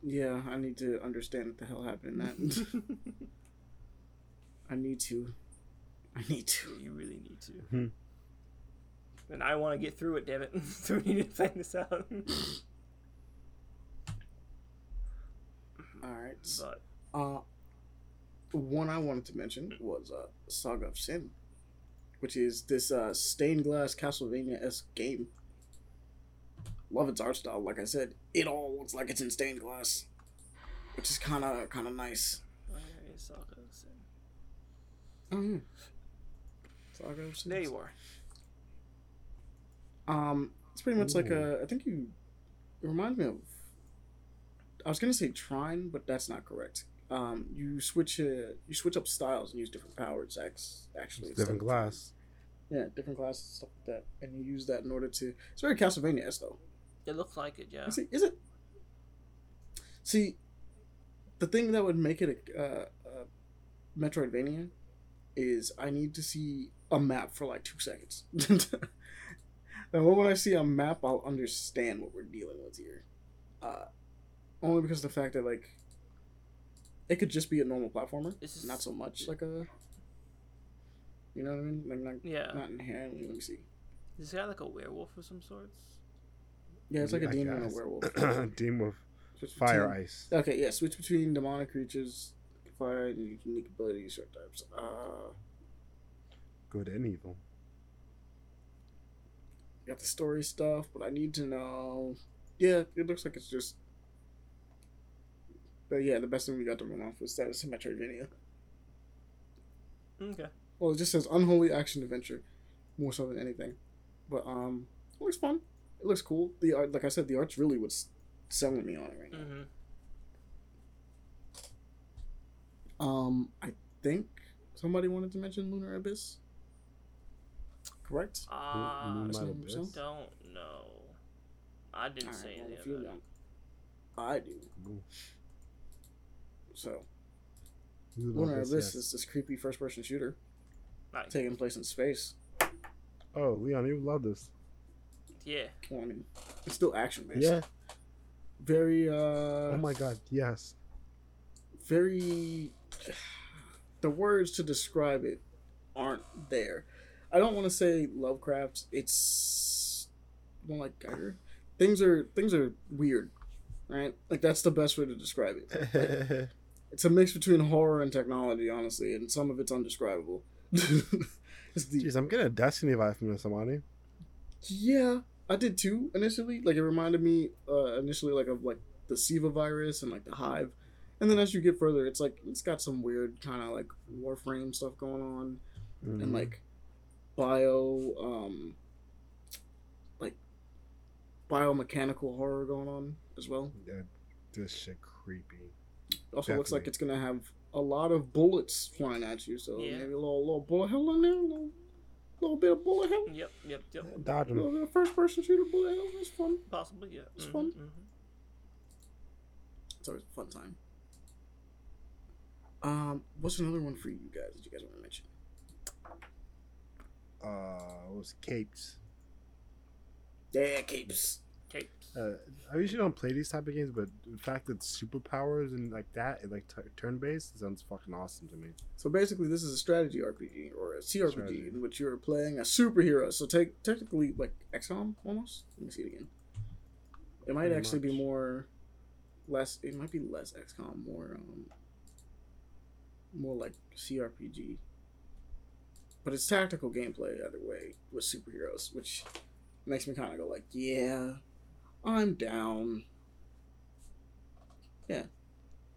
Yeah, I need to understand what the hell happened in that. *laughs* I need to. I need to. you really need to. Hmm. And I want to get through it, damn it. *laughs* so we need to find this out. *laughs* Alright. but Uh, one I wanted to mention was uh, Saga of Sin, which is this uh, stained glass Castlevania esque game. Love its art style. Like I said, it all looks like it's in stained glass, which is kind of kind of nice. where is Saga of Sin? Oh yeah. Saga of Sin. There you are. Um, it's pretty much like a. I think you. It reminds me of. I was gonna say Trine, but that's not correct. Um, you switch uh, you switch up styles and use different powers. Ex- actually, It's different of- glass. Yeah, different classes stuff like that, and you use that in order to. It's very Castlevania esque though. It looks like it, yeah. See, is it? See, the thing that would make it a, uh, a Metroidvania is I need to see a map for like two seconds. *laughs* the moment I see a map, I'll understand what we're dealing with here. Uh, only because of the fact that like it could just be a normal platformer, This is- not so much like a. You know what I mean? Like not, Yeah. not inherently. Let me see. Is this guy like a werewolf of some sorts? Yeah, it's like a I demon and a guess. werewolf. *coughs* Demon with Switch fire between- ice. Okay, yeah, switch between demonic creatures, fire, and unique abilities, certain types. Uh, Good and evil. got the story stuff, but I need to know. Yeah, it looks like it's just. But yeah, the best thing we got to run off was that it's a Metroidvania. Okay. Well, it just says unholy action adventure, more so than anything. But um, It looks fun. It looks cool. The art, like I said, the art's really what's selling me on it right now. Mm-hmm. Um, I think somebody wanted to mention Lunar Abyss. Correct. Uh, Moonlight That's Abyss? don't know. I didn't Alright, say well, anything if you about don't, I do. Ooh. So, Moonlight Lunar Abyss, Abyss yes. is this creepy first-person shooter. Nice. taking place in space. Oh, Leon, you love this. Yeah. Well, I mean, it's still action-based. Yeah. Very. uh Oh my god, yes. very *sighs* the words to describe it aren't there. I don't want to say Lovecraft. It's more like Giger. Things are things are weird, right? Like that's the best way to describe it. *laughs* It's a mix between horror and technology, honestly, and some of it's undescribable. *laughs* it's the, Jeez, I'm getting a Destiny vibe from this, Amani. yeah, I did too initially. Like it reminded me uh, initially like of like the SIVA virus and like the Hive, and then as you get further, it's like it's got some weird kind of like Warframe stuff going on, Mhm. and like bio um like biomechanical horror going on as well. Yeah, this shit creepy. Also looks like it's gonna have a lot of bullets flying at you, so Yeah. maybe a little little bullet hell in there, a little, little bit of bullet hell. Yep. Yep. Yep. Dodge A little bit of first person shooter bullet hell. It's fun. Possibly. Yeah. It's Mhm, fun. mhm. It's always a fun time. Um, what's another one for you guys that you guys want to mention? Uh, what was capes? Yeah, capes. Okay. Uh, I usually don't play these type of games, but the fact that superpowers and like that, and like t- turn based, sounds fucking awesome to me. So basically, this is a strategy RPG or a CRPG Strategy. in which you're playing a superhero. So take technically like XCOM almost. Let me see it again. It might Pretty actually be more, less. It might be less XCOM, more um, more like CRPG. But it's tactical gameplay either way with superheroes, which makes me kind of go like, yeah, I'm down. Yeah,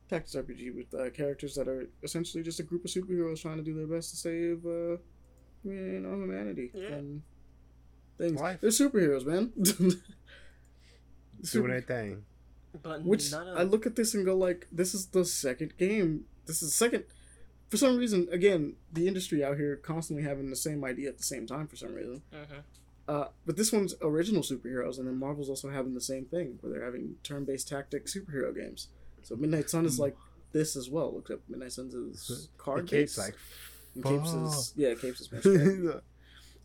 tactics RPG with uh, characters that are essentially just a group of superheroes trying to do their best to save, uh, you know, humanity Yeah. from things. Life. They're superheroes, man. Doing Super- a thing. But which none of I look at this and go like, this is the second game. This is the second. For some reason, again, the industry out here constantly having the same idea at the same time. For some reason, Mhm. Uh, but this one's original superheroes, and then Marvel's also having the same thing where they're having turn-based tactic superhero games. So Midnight Sun is like this as well. Look up Midnight Sun's is *laughs* card The capes based. like. and Capes is yeah, Capes is *laughs* fuck. Smash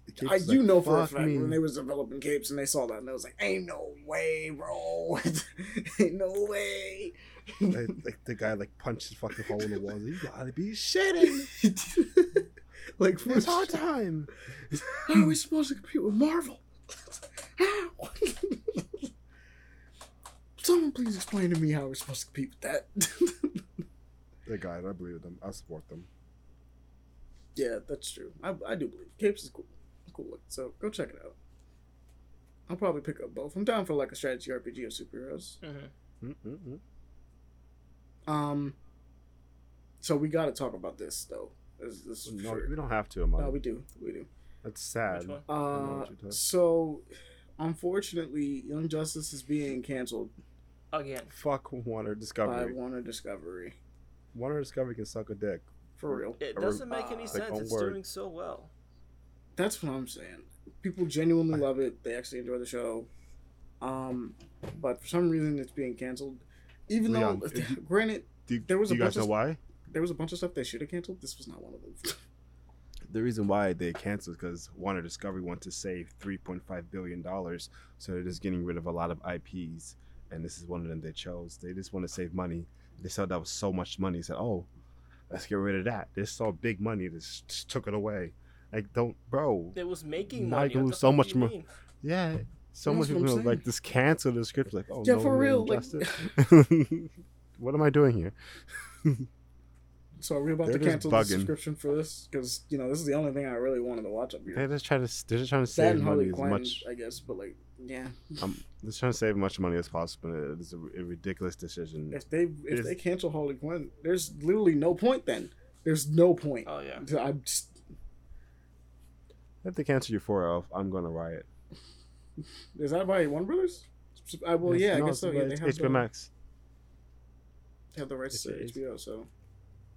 The capes I you like, know for a fact me. when they was developing capes and they saw that and they was like, "Ain't no way, bro! *laughs* Ain't no way!" like, like the guy like punched his fucking hole in the wall. You gotta be shitting. Like, It's our time. how are we supposed to compete with Marvel? How? Someone please explain to me how we're supposed to compete with that. The guy, I believe them. I support them. yeah, that's true. I, I do believe capes is cool. Cool look. So go check it out. I'll probably pick up both. I'm down for like a strategy RPG of superheroes. Mhm. Mm-mm-mm. Um. So we got to talk about this though. This, this is No, sure. we don't have to, Amani. No, we do. We do. That's sad. Which one? Uh, what you're talking- so unfortunately, Young Justice is being canceled Again. Fuck Warner by Discovery. Warner Discovery. Warner Discovery can suck a dick. For real. It doesn't make any uh, sense. one It's word. doing so well. That's what I'm saying. People genuinely love it. They actually enjoy the show. Um, but for some reason, it's being canceled. Even Leon, though, *laughs* granted, Do, There was do a you guys know of- why? There was a bunch of stuff they should have canceled. This was not one of them. *laughs* The reason why they canceled because Warner Discovery wanted to save 3.5 billion dollars, so they're just getting rid of a lot of IPs, and this is one of them they chose. They just want to save money. They saw that was so much money. Said, "Oh, let's get rid of that." They saw big money, they just, just took it away. Like, don't, bro. It was making Now money. What so much do you more. mean? Yeah, so That's much what people saying. like just cancel the script. Like, oh Yeah, no, for real, like- *laughs* *laughs* what am I doing here? So are we about They're to just cancel the bugging. subscription for this? Because you know this is the only thing I really wanted to watch up here. They're just trying to. They're just trying to save money Harley as Quinn, much. I guess. But like, yeah, um, I'm just trying to save as much money as possible. It is a, a ridiculous decision. if they if Is- they cancel Harley Quinn, there's literally no point. Then there's no point. Oh yeah. I'm just If they cancel Euphoria off, I'm gonna riot. Is that by Warner Brothers? I, uh, well, Yes, yeah, I guess so. Yeah, they have HBO the, Max. have the rights to It is. HBO, so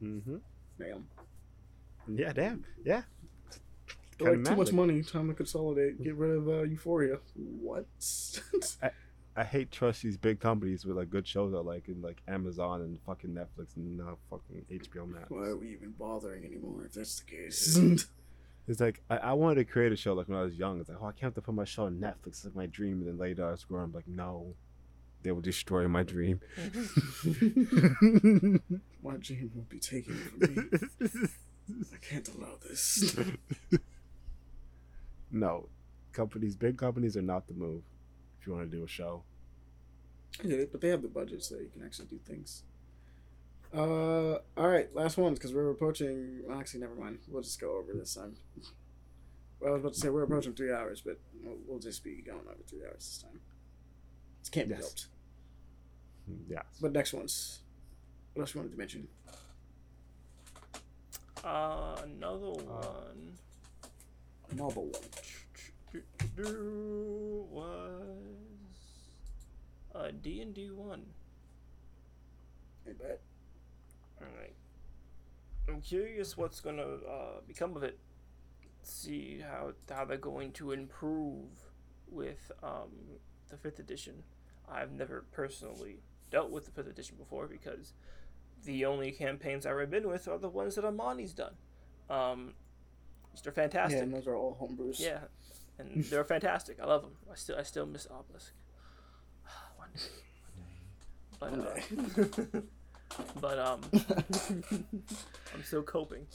Mm-hmm. damn. Yeah, damn. Yeah. Like too much money. Time to consolidate. Get rid of uh, Euphoria. What? *laughs* I I hate trust these big companies with like good shows out like in like Amazon and fucking Netflix and now fucking HBO Max. Why are we even bothering anymore if that's the case? *laughs* It's like I, I wanted to create a show like when I was young. It's like, oh, I can't have to put my show on Netflix. It's like my dream. And then later I was growing. I'm like, no, they will destroy my dream. *laughs* My dream will be taken from me. I can't allow this. *laughs* no, companies, big companies are not the move. If you want to do a show, it, but they have the budget so you can actually do things. Uh, all right, last ones because we're approaching. Well, actually, never mind. We'll just go over this time. Well, I was about to say we're approaching three hours, but we'll, we'll just be going over three hours this time. This can't be Yes. helped. Yeah. But next ones. What else you wanted to mention? Uh, another one Another one. was uh D and D one. I bet. All right. I'm curious what's gonna uh, become of it. See how how they're going to improve with um, the fifth edition. I've never personally dealt with the fifth edition before because the only campaigns I've ever been with are the ones that Amani's done. Um, which are fantastic. Yeah, and those are all homebrews. Yeah, and *laughs* they're fantastic. I love them. I still I still miss Obelisk. *sighs* One day. one But, One uh, *laughs* but um, *laughs* I'm still coping.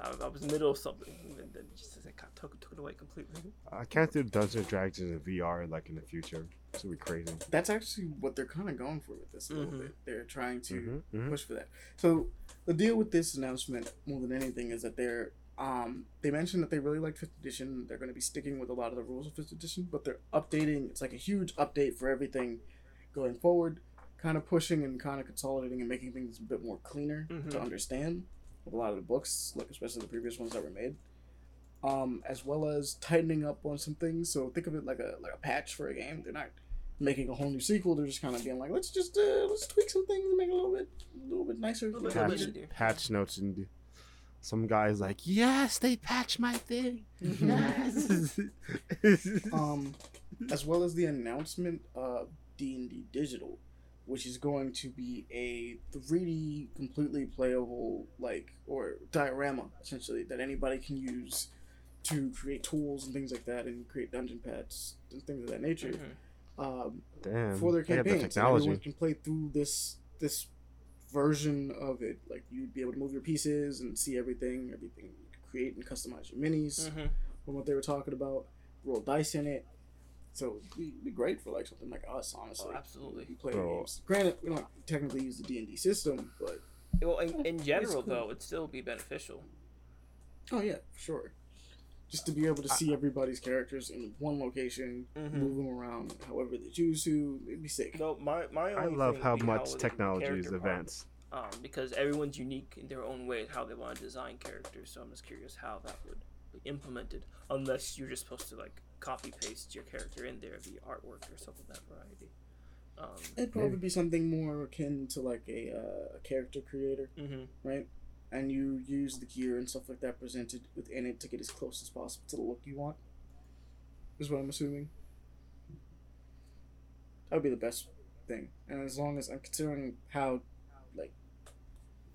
I, I was in the middle of something, and then just it got took, took it away completely. I can't do Dungeons and Dragons in VR like in the future. It's gonna be crazy. That's actually what they're kind of going for with this a little Mhm. bit. They're trying to Mhm, mhm. push for that. So the deal with this announcement, more than anything, is that they're um they mentioned that they really like fifth edition. They're going to be sticking with a lot of the rules of fifth edition, but they're updating. It's like a huge update for everything going forward, kind of pushing and kind of consolidating and making things a bit more cleaner to Mhm. understand. With a lot of the books, like especially the previous ones that were made. Um, as well as tightening up on some things. So think of it like a like a patch for a game. They're not making a whole new sequel. They're just kind of being like, let's just uh, let's tweak some things and make it a little bit a little bit nicer. Little bit Patch, easier. patch notes and some guys like, yes, they patched my thing. *laughs* Yes. um, as well as the announcement of D and D Digital, which is going to be a 3D completely playable like or diorama essentially that anybody can use to create tools and things like that and create dungeon pads and things of that nature. Mhm. Um, Damn. for their they have the campaigns. and technology. everyone can play through this this version of it. Like you'd be able to move your pieces and see everything, everything you can create and customize your minis Mhm. from what they were talking about. Roll dice in it. So it'd be, great for like something like us, honestly. Oh, absolutely. We play Bro. games. Granted, we don't technically use the D and D system, but Well, in, in general, cool. though, it'd still be beneficial. oh yeah, for sure. Just to be able to see everybody's characters in one location, Mhm. move them around however they choose to, it'd be sick. No, my my I love how much technology is character advanced. um, because everyone's unique in their own way how they want to design characters. So I'm just curious how that would be implemented, unless you're just supposed to like copy paste your character in there via artwork or something of that variety. Um, It'd probably be something more akin to like a, uh, a character creator, hmm right? And you use the gear and stuff like that presented within it to get as close as possible to the look you want. Is what I'm assuming. That would be the best thing, and as long as I'm considering how, like,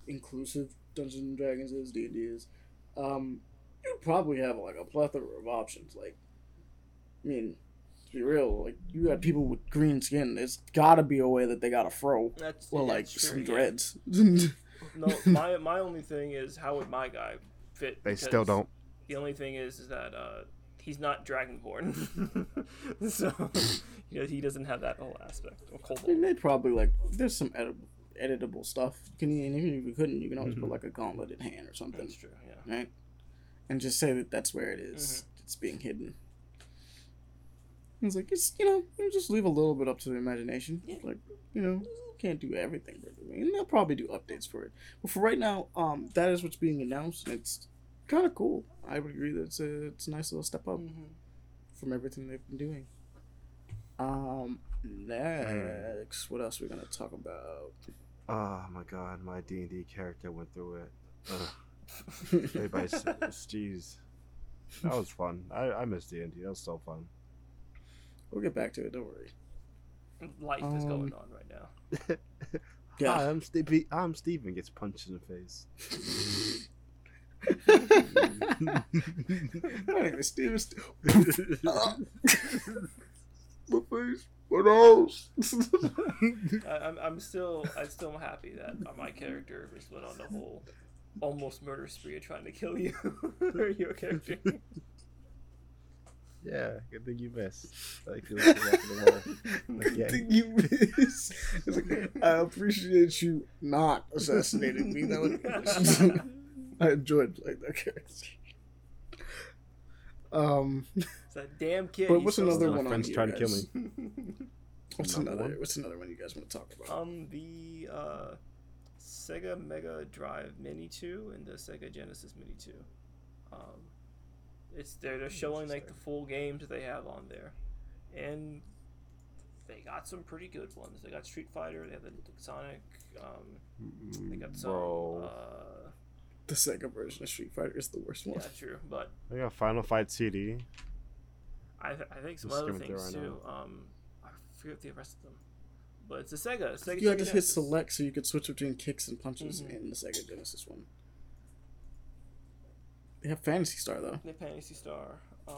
inclusive Dungeons and Dragons is, D and D is, um, you'd probably have like a plethora of options. Like, I mean, to be real, like you got people with green skin. There's got to be a way that they got to fro. That's Well, yeah, like that's true, some yeah. *laughs* dreads. No, my my only thing is how would my guy fit? They still don't. The only thing is, is that uh, he's not Dragonborn, *laughs* so you know he doesn't have that whole aspect of I mean, Kobold. they'd probably like. There's some editable, editable stuff. You and even if you couldn't, you can always Mhm. put like a gauntleted hand or something, That's true. Yeah. right? And just say that that's where it is. It's being hidden. It's like it's you know you just leave a little bit up to the imagination. Yeah. Like you know you can't do everything perfectly, and they'll probably do updates for it. But for right now, um, that is what's being announced, and it's kind of cool. I would agree that it's a it's a nice little step up Mhm. from everything they've been doing. Um, next, what else are we gonna talk about? Oh my god, my D and D character went through it. Ugh. Played *laughs* by Steez. That was fun. I I miss D and D. That was so fun. We'll get back to it. Don't worry. Life is Um, going on right now. *laughs* Yeah. Hi, I'm Stevie. I'm Steven. Gets punched in the face. My name is Steven. St- *laughs* My face. My nose. *laughs* I, I'm, I'm still I'm still happy that my character just went on the whole almost murder spree of trying to kill you. Your character. Yeah, good thing you missed. Like, it was the back of the wall. Good Yeah. thing you miss. It's like, I appreciate you not assassinating me. That was, *laughs* I enjoyed playing that character. Um, It's that damn kid. but what's another one on friends here, trying to kill me. *laughs* What's Another another? one? What's another one you guys want to talk about? Um, the uh, Sega Mega Drive Mini 2 and the Sega Genesis Mini 2. Um, it's they're, they're showing like the full games they have on there, and they got some pretty good ones. They got Street Fighter. They have the Sonic. Um, they got some. Bro, Uh, the Sega version of Street Fighter is the worst one. yeah, true, but they got Final Fight CD. I, th- I think some Just other things right too. Um, I forget the rest of them, but it's a Sega. Sega You had to Sega hit select so you could switch between kicks and punches Mhm. in the Sega Genesis one. They have Phantasy Star though. The Phantasy Star. Um,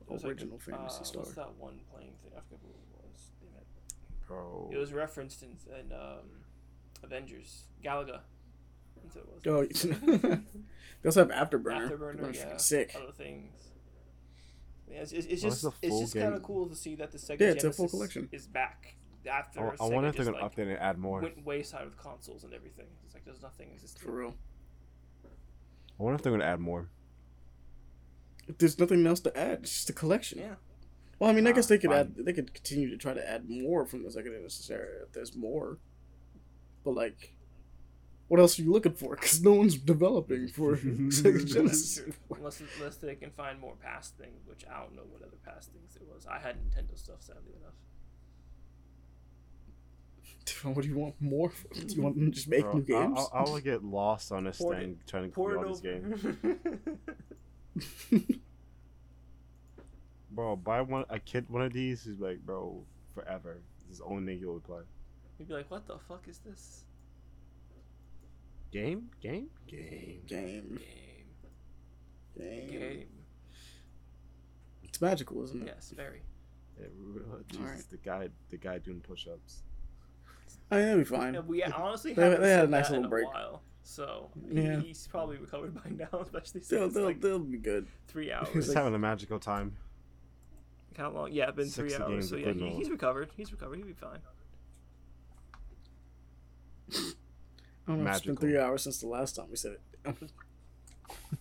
it was like Original the- Phantasy uh, Star. What's that one playing thing? I forget what it was. Damn it. Bro. It was referenced in, in um, Avengers. Galaga. That's it was. Oh, *laughs* *laughs* they also have Afterburner. Afterburner, yeah. freaking sick. Other things. Yeah, it's, it's, it's Well, just a it's just kind of cool to see that the Sega Yeah, it's a full collection. is back after I, I wonder if they're gonna like, update and add more. went wayside with consoles and everything. It's like there's nothing existing. For real. I wonder if they're gonna add more. There's nothing else to add. It's just a collection. Yeah. Well, I mean, I guess they could fine. add. They could continue to try to add more from the Sega Genesis era if there's more. But like, what else are you looking for? *laughs* Because no one's developing for *laughs* *laughs* Sega Genesis. unless unless they can find more past things, which I don't know what other past things it was. I had Nintendo stuff, sadly enough. *laughs* what do you want more? For? Do you want them to just make Bro, new games? I, I, will get lost on this Port it- thing trying to Pour complete it all these games. *laughs* Bro, buy one a kid one of these is like, bro, forever. This is the only thing you will play. You'd be like, what the fuck is this Game? Game? Game. game, game? game, Game. It's magical, isn't it? Yes, very. Yeah, real- Jesus, Alright. the guy the guy doing push ups. I mean, that'll be fine. And we honestly They- haven't they had a nice little break. while. So Yeah. he's probably recovered by *laughs* now, especially since They'll, they'll, like they'll be good. three hours. He's having a magical time. How long? Yeah, it's been three hours. So yeah, he, he's recovered. He's recovered. He'll be fine. I don't know. It's been three hours since the last time we said it. *laughs*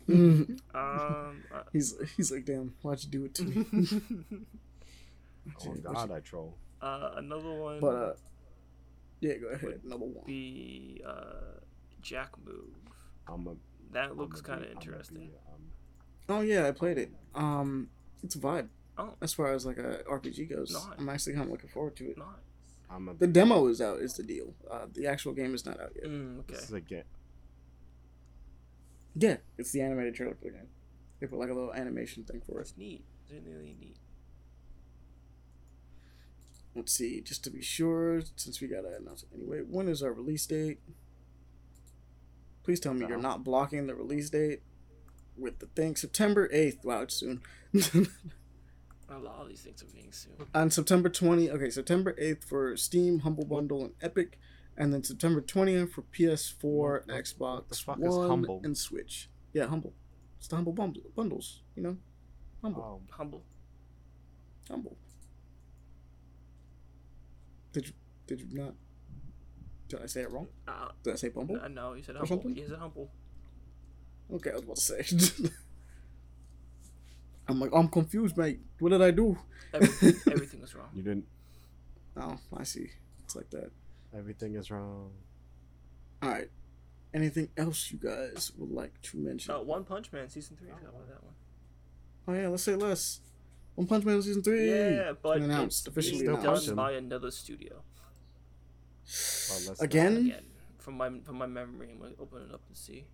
Um. uh, *laughs* he's he's like, damn, why'd you do it to me? Oh God, I troll. uh, another one. but uh, yeah, go ahead. Number one. be uh, Jack Move. I'm a. That I'm looks kind of I'm a interesting. be, um, Oh yeah, I played it. Um, it's a vibe. Oh, As far as like a RPG goes, Nice. I'm actually kind of looking forward to it. nice. I'm a. The demo is out. Is the deal? Uh, the actual game is not out yet. Mm, okay. This is a get. Yeah, it's the animated trailer for the game. They put like a little animation thing for it. It's neat. It's really neat. Let's see, just to be sure, since we gotta announce it anyway. When is our release date? Please tell me you're Uh-huh. not blocking the release date with the thing. September eighth. Wow, it's soon. A lot of these things are being soon. on September 20, okay, September 8th for Steam, Humble Bundle, and Epic, and then September 20th for PS4, What- what- Xbox what the fuck is One, Humble? and Switch. Yeah, Humble. It's the Humble bundle, bundles, you know? Humble. Oh, Humble. Humble. Did you, did you not? Did I say it wrong? Uh, Did I say Bumble? uh, no, you said humble. something? You said humble. Okay, I was about to say. *laughs* I'm like, I'm confused, mate. What did I do? Everything, *laughs* everything was wrong. you didn't. Oh, I see. It's like that. Everything is wrong. All right. Anything else you guys would like to mention? Uh, One Punch Man season three. I forgot about that one. Oh yeah, let's say less. One Punch Man season three. Yeah, but been announced, it's officially being announced. done by another studio. Let's- Again? Again, from my from my memory, I'm gonna open it up and see.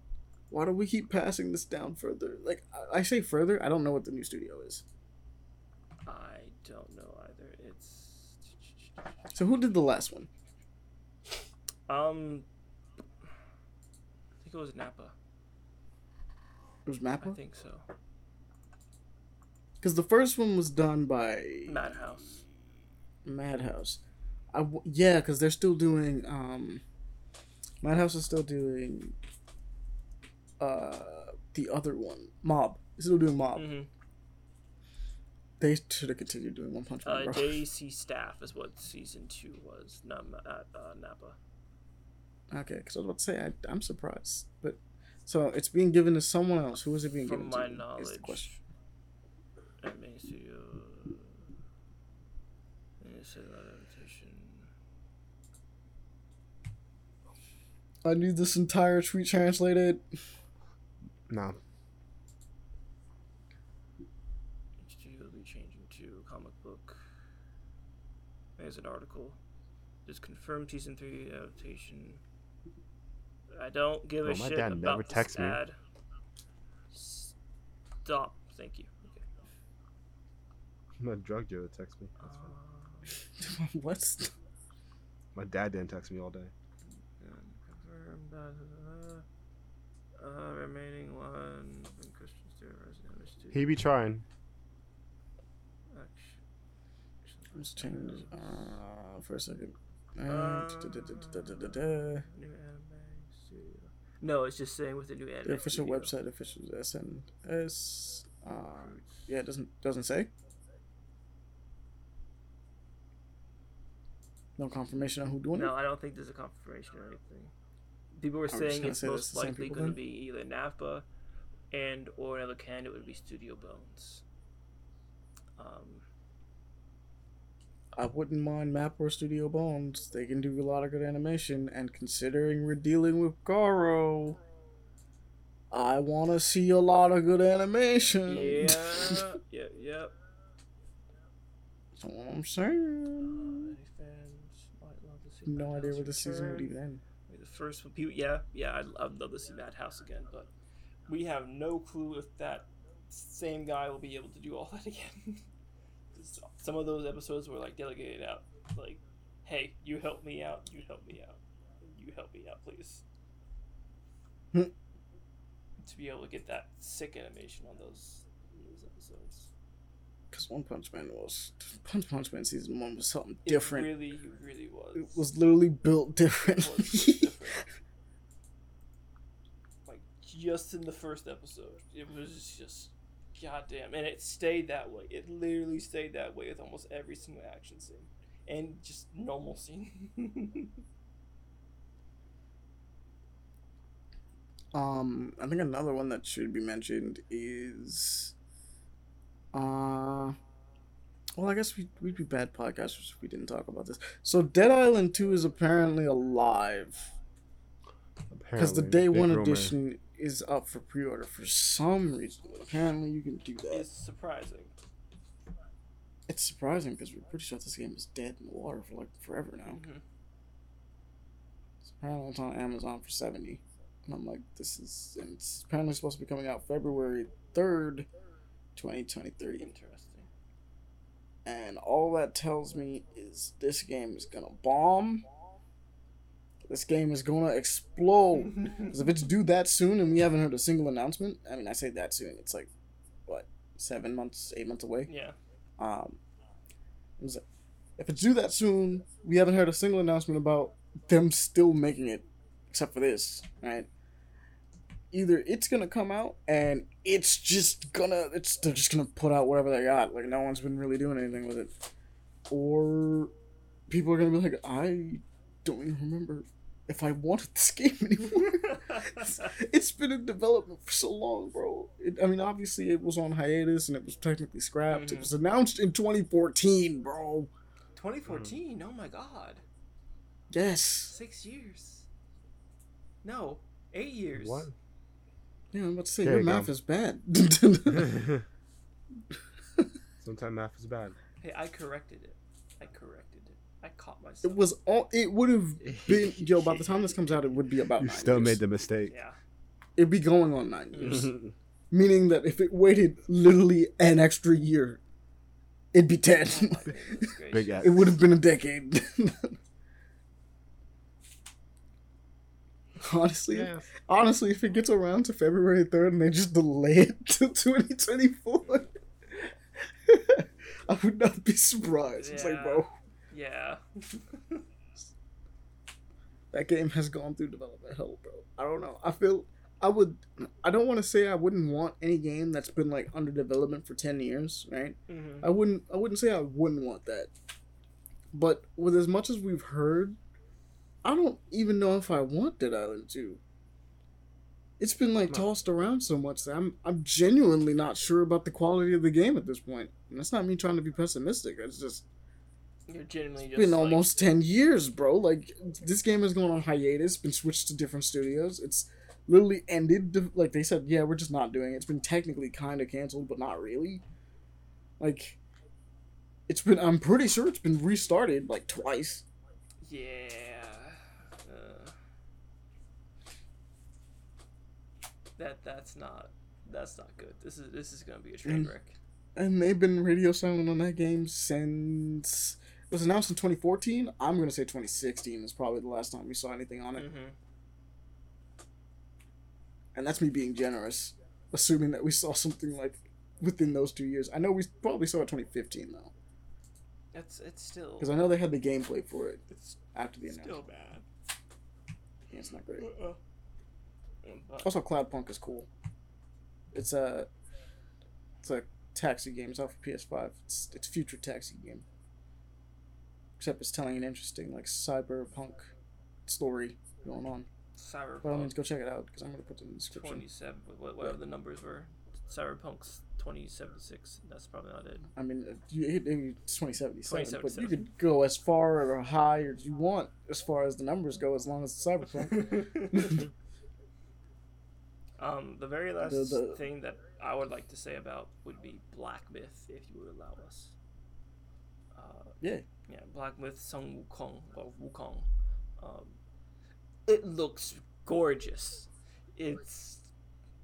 Why do we keep passing this down further? Like I- I say further, I don't know what the new studio is. I don't know either. It's So who did the last one? um, I think it was Mappa. It was Mappa? I think so. Because the first one was done by Madhouse. Madhouse. I w- yeah, because they're still doing. um Madhouse is still doing. uh The other one, Mob. They're still doing Mob. hmm They should have continued doing One Punch Man. Uh. JC Staff is what season two was. Not at uh, Mappa. Okay, because I was about to say I, I'm surprised, but so it's being given to someone else. Who is it being From given my to? Is knowledge, the question. Anime Studio. Anime Studio adaptation. I need this entire tweet translated. Nah. Studio will be changing to comic book. There's an article. Just confirmed season three adaptation. I don't give a my shit dad about never this texts me. ad. Stop. Thank you. Okay. *laughs* My drug dealer text me. That's fine. Uh, *laughs* what? My dad didn't text me all day. confirmed. Uh, uh, remaining one from Christian Stewart Resident Studio. He be trying. Action. Let's change uh, for a second. And Uh. New anime studio. No, it's just saying with the new anime. the official studio. website, official SNS. Um, yeah, it doesn't doesn't say. No confirmation on who doing it? No, I don't think there's a confirmation or anything. People were saying it's say most likely going to be either MAPPA and or another candidate would be Studio Bones. Um. I wouldn't mind Map or Studio Bones. They can do a lot of good animation, and considering we're dealing with Garou, I want to see a lot of good animation. yeah, *laughs* yeah, yeah. That's what I'm saying. any fans might love to see No idea where the season would even end. The first one, people, yeah, yeah, I'd, I'd love to see Madhouse again, but we have no clue if that same guy will be able to do all *laughs* that again. Some of those episodes were like delegated out, like, "Hey, you help me out, you help me out, you help me out, please." Hmm. to be able to get that sick animation on those Because One Punch Man was Punch Punch Man season one was something different. really, it really was. It was literally built It differently. was different. *laughs* like just in the first episode, it was just goddamn, and it stayed that way. It literally stayed that way with almost every single action scene and just normal scene. *laughs* um, I think another one that should be mentioned is, uh, well, I guess we we'd be bad podcasters if we didn't talk about this. So Dead Island Two is apparently alive because the day big one rumor. edition is up for pre-order for some reason. Apparently, you can do that. it's surprising. It's surprising because we're pretty sure this game is dead in the water for like forever now. Mhm. Apparently, it's on Amazon for seventy, and I'm like, this is. And it's apparently supposed to be coming out February third, twenty twenty three. Interesting. And all that tells me is this game is gonna bomb. This game is gonna explode. *laughs* Because if it's due that soon and we haven't heard a single announcement, I mean, I say that soon. It's like, what, seven months, eight months away. yeah. Um, it like, if it's due that soon, we haven't heard a single announcement about them still making it, except for this, right? Either it's gonna come out and it's just gonna, it's they're just gonna put out whatever they got. Like no one's been really doing anything with it, or people are gonna be like, I don't even remember if I wanted this game *laughs* anymore. it's been in development for so long, bro. It, I mean, obviously it was on hiatus and it was technically scrapped. It Mhm. was announced in 2014, bro. 2014. Oh my god. Yes. Six years. No, eight years. What? Yeah, I'm about to say There your you go. math is bad. *laughs* Sometimes math is bad. Hey, I corrected it. I corrected it. I caught myself. It was all. It would have been *laughs* yo. By the time this comes out, it would be about. You nine still years. made the mistake. Yeah. It'd be going on nine years, *laughs* meaning that if it waited literally an extra year, it'd be ten. Oh Big ass. it would have been a decade. *laughs* honestly, Yeah. honestly, if it gets around to February third and they just delay it *laughs* to twenty twenty four, *laughs* I would not be surprised. It's like, bro, Yeah. that game has gone through development hell, bro. I don't know. I feel I would. I don't want to say I wouldn't want any game that's been like under development for ten years, right? hmm I wouldn't. I wouldn't say I wouldn't want that. But with as much as we've heard, I don't even know if I want Dead Island two. It's been like tossed around so much that I'm I'm genuinely not sure about the quality of the game at this point. And that's not me trying to be pessimistic. It's just You're genuinely just been like, almost 10 years, bro. Like, this game has gone on hiatus, been switched to different studios. It's literally ended. Like, they said, yeah, we're just not doing it. It's been technically kind of canceled, but not really. Like, it's been, I'm pretty sure it's been restarted, like, twice. Yeah. Uh, that that's not that's not good. This is this is gonna be a train wreck. And they've been radio silent on that game since. It was announced in 2014. I'm going to say 2016 is probably the last time we saw anything on it. hmm And that's me being generous, assuming that we saw something like within those two years. I know we probably saw it 2015, though. It's it's still Because I know they had the gameplay for it it's after the announcement. still bad. Yeah, it's not great. Uh-uh. But, Also, Cloudpunk is cool. It's a it's a taxi game. It's out for PS5. It's it's future taxi game. Except it's telling an interesting like cyberpunk story going on. By all means, Cyberpunk go check it out because I'm gonna put it in the description. twenty seven, whatever the numbers were. Cyberpunk's twenty seventy six. That's probably not it. I mean, uh, you hit it's 2077, but you could go as far or high as you want as far as the numbers go, as long as it's cyberpunk. *laughs* *laughs* um, the very last The- the- thing that I would like to say about would be Black Myth, if you would allow us. Uh, Yeah. Yeah, Black Myth Sun Wukong or Wukong. Um, it looks gorgeous. It's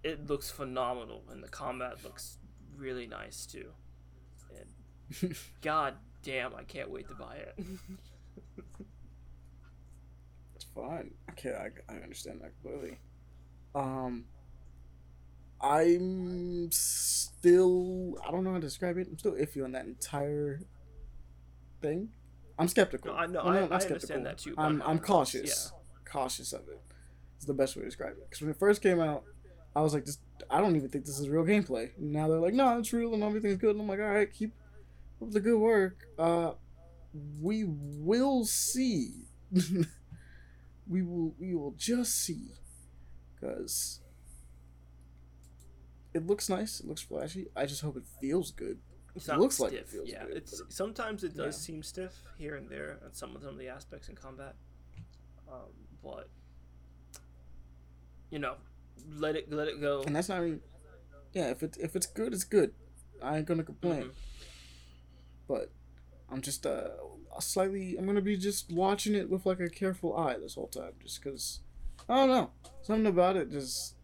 it looks phenomenal, and the combat looks really nice too. And *laughs* god damn, I can't wait to buy it. It's fine. Okay, I, I understand that completely. Um, I'm still I don't know how to describe it. I'm still iffy on that entire thing. I'm skeptical. No, I know, Well, I- not I skeptical. understand that too. I'm, I'm cautious. Cautious of it. It's the best way to describe it. Because when it first came out, I was like, "This I don't even think this is real gameplay." And now they're like, "No, it's real and everything's good." And I'm like, "All right, keep up the good work." Uh, we will see. *laughs* we will we will just see because it looks nice it looks flashy i just hope it feels good It's It looks stiff. like it feels yeah, good, it's sometimes it does Yeah. seem stiff here and there on some of some of the aspects in combat. Um, but you know, let it let it go. and that's not even yeah if it if it's good it's good i ain't gonna complain Mhm. but i'm just uh slightly i'm gonna be just watching it with like a careful eye this whole time just because i don't know something about it just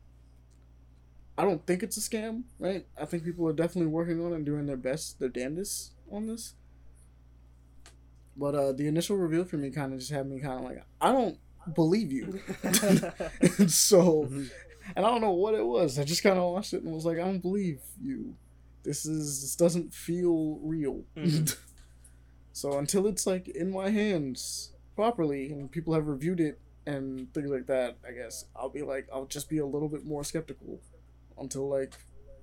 i don't think it's a scam right? I think people are definitely working on it and doing their best their damnedest on this. But uh the initial reveal for me kind of just had me kind of like i don't believe you. And *laughs* *laughs* so and i don't know what it was. I just kind of watched it and was like i don't believe you. This is this doesn't feel real. Mhm. *laughs* so until it's like in my hands properly and people have reviewed it and things like that i guess i'll be like i'll just be a little bit more skeptical until like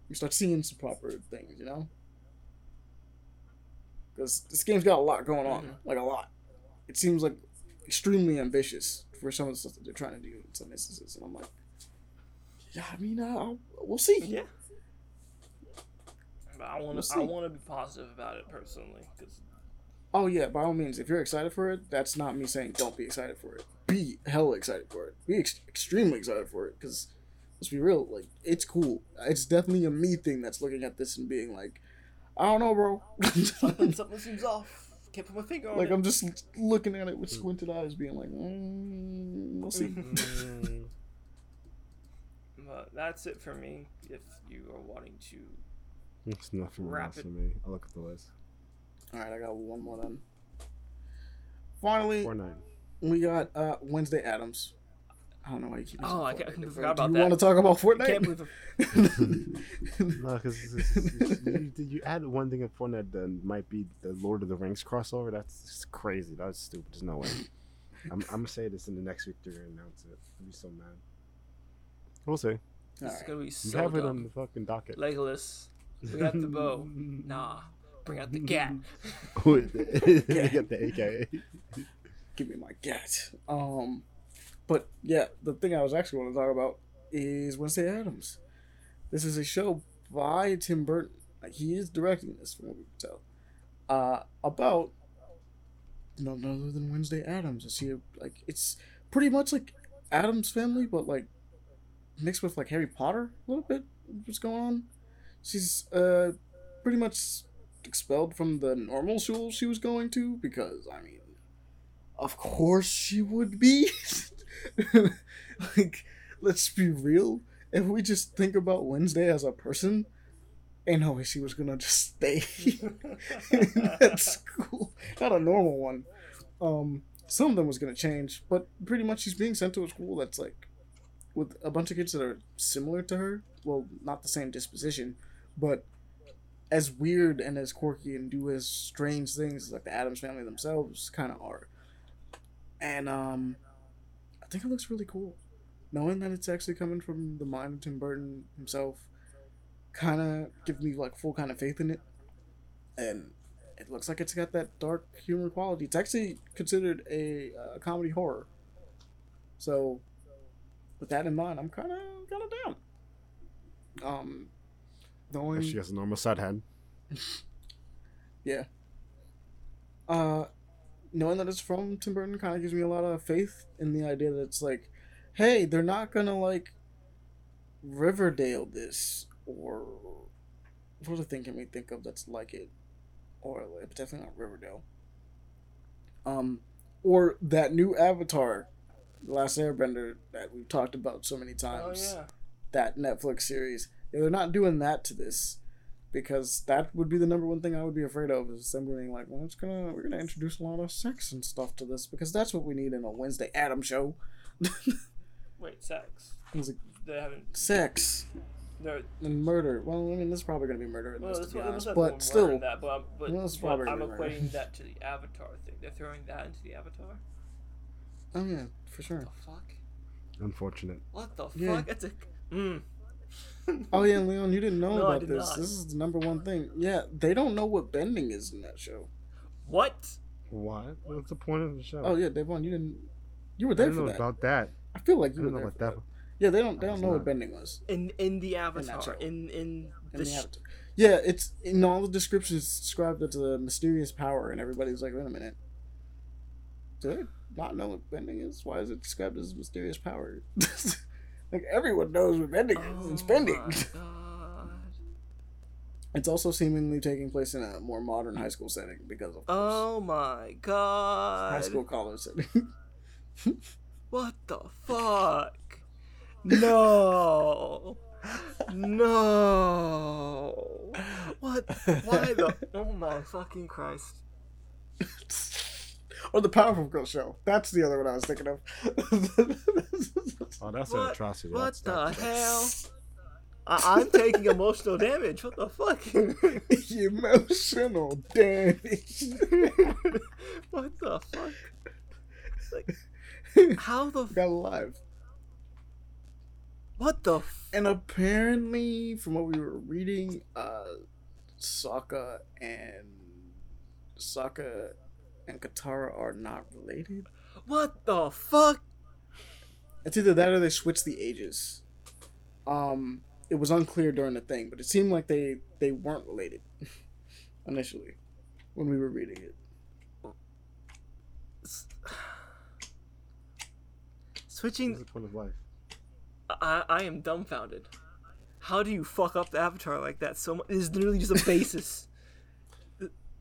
we start seeing some proper things you know because this game's got a lot going on Mhm. like a lot it seems like extremely ambitious for some of the stuff that they're trying to do in some instances and i'm like yeah i mean uh, I'll, we'll see yeah. But I want We'll to I want to be positive about it personally because Oh yeah, by all means, if you're excited for it, that's not me saying don't be excited for it. Be hella excited for it. Be ex- extremely excited for it because let's be real, like it's cool. It's definitely a me thing that's looking at this and being like, I don't know, bro. something, *laughs* something seems off. Can't put my finger on like it. I'm just looking at it with squinted eyes, being like, mm, "We'll see." Mm, *laughs* But that's it for me. If you are wanting to, it's nothing Wrap else it. for me. I'll look at the list. All right, I got one more then. Finally, Four nine. we got uh, Wednesday Addams. I don't know why you keep. Oh, using I ca- I Fortnite, completely bro. Do you that. want to talk about I Fortnite? can't believe. *laughs* No, because you, you add one thing in Fortnite that might be the Lord of the Rings crossover. That's just crazy. That's stupid. There's no way. I'm, I'm gonna say this in the next week they're gonna announce it. I'll be so mad. We'll see. All This is gonna be You so have it on the fucking docket. Legolas, we got the bow. *laughs* Nah, bring out the gat. *laughs* they get the AKA. give me my gat. Um, but yeah, the thing I was actually want to talk about is Wednesday Addams. This is a show by Tim Burton. He is directing this, from what we can tell. Uh, about none other than Wednesday Addams. Is he like it's pretty much like Addams Family, but like mixed with like Harry Potter a little bit. What's going on? She's uh pretty much expelled from the normal school she was going to because I mean of course she would be. *laughs* *laughs* like, let's be real. If we just think about Wednesday as a person, ain't no way she was gonna just stay *laughs* that school. Not a normal one. Um, some of them was gonna change, but pretty much she's being sent to a school that's like with a bunch of kids that are similar to her. Well, not the same disposition, but as weird and as quirky and do as strange things as like the Addams family themselves kind of are. And um, think it looks really cool, knowing that it's actually coming from the mind of Tim Burton himself. Kind of give me like full kind of faith in it, and it looks like it's got that dark humor quality. It's actually considered a uh, comedy horror. So, with that in mind, I'm kind of kind of down. Um, knowing She has a normal side head. *laughs* yeah. Uh, knowing that it's from Tim Burton kind of gives me a lot of faith in the idea that it's like, hey, they're not gonna like Riverdale this or what other thing can we think of that's like it, or like, definitely not Riverdale. Um, or that new Avatar, The Last Airbender that we've talked about so many Oh times yeah. that Netflix series. Yeah, they're not doing that to this because that would be the number one thing I would be afraid of is them being like, well, it's gonna we're gonna introduce a lot of sex and stuff to this because that's what we need in a Wednesday Adam show. *laughs* Wait, sex. It's like They haven't. sex They're, and murder. Well, I mean, there's probably gonna be murder in well, this to be it honest, must have more but still, that. But, I'm- but, Well, it's but probably I'm gonna murder. equating that to the Avatar thing. They're throwing that into the Avatar. oh yeah, for sure. What the fuck? Unfortunate. What the Yeah. fuck? It's a. Mm. *laughs* Oh yeah, Leon, you didn't know No, about did this. not. This is the number one thing. Yeah, they don't know what bending is in that show. What? What? What's the point of the show? Oh yeah, Devon, you didn't. You were there I there didn't for know that. about that. I feel like you were didn't know there about for that. that. Yeah, they don't. They don't was know what bending was. In in the that Avatar. show. In in in the. the sh- Avatar. Yeah, it's in all the descriptions described as a mysterious power, and everybody's like, "Wait a minute, do they not know what bending is? Why is it described as a mysterious power?" *laughs* like everyone knows what bending is. It's Oh bending. *laughs* It's also seemingly taking place in a more modern high school setting because of course, Oh my god. high school college setting. *laughs* What the fuck? *laughs* No. No. What? Why the? Oh my fucking Christ. Or the Powerpuff Girls show. That's the other one I was thinking of. *laughs* Oh, that's an atrocity. What That's- the that's- hell? I- I'm taking emotional damage. What the fuck? *laughs* Emotional damage. *laughs* what the fuck? Like, how the? f- Got alive. What the? F- And apparently, from what we were reading, uh, Sokka and Sokka and Katara are not related. what the fuck? It's either that or they switched the ages. Um, it was unclear during the thing, but it seemed like they they weren't related *laughs* initially when we were reading it. Switching. What's the point of life? I I am dumbfounded. How do you fuck up the avatar like that so much? It is literally just a basis. *laughs*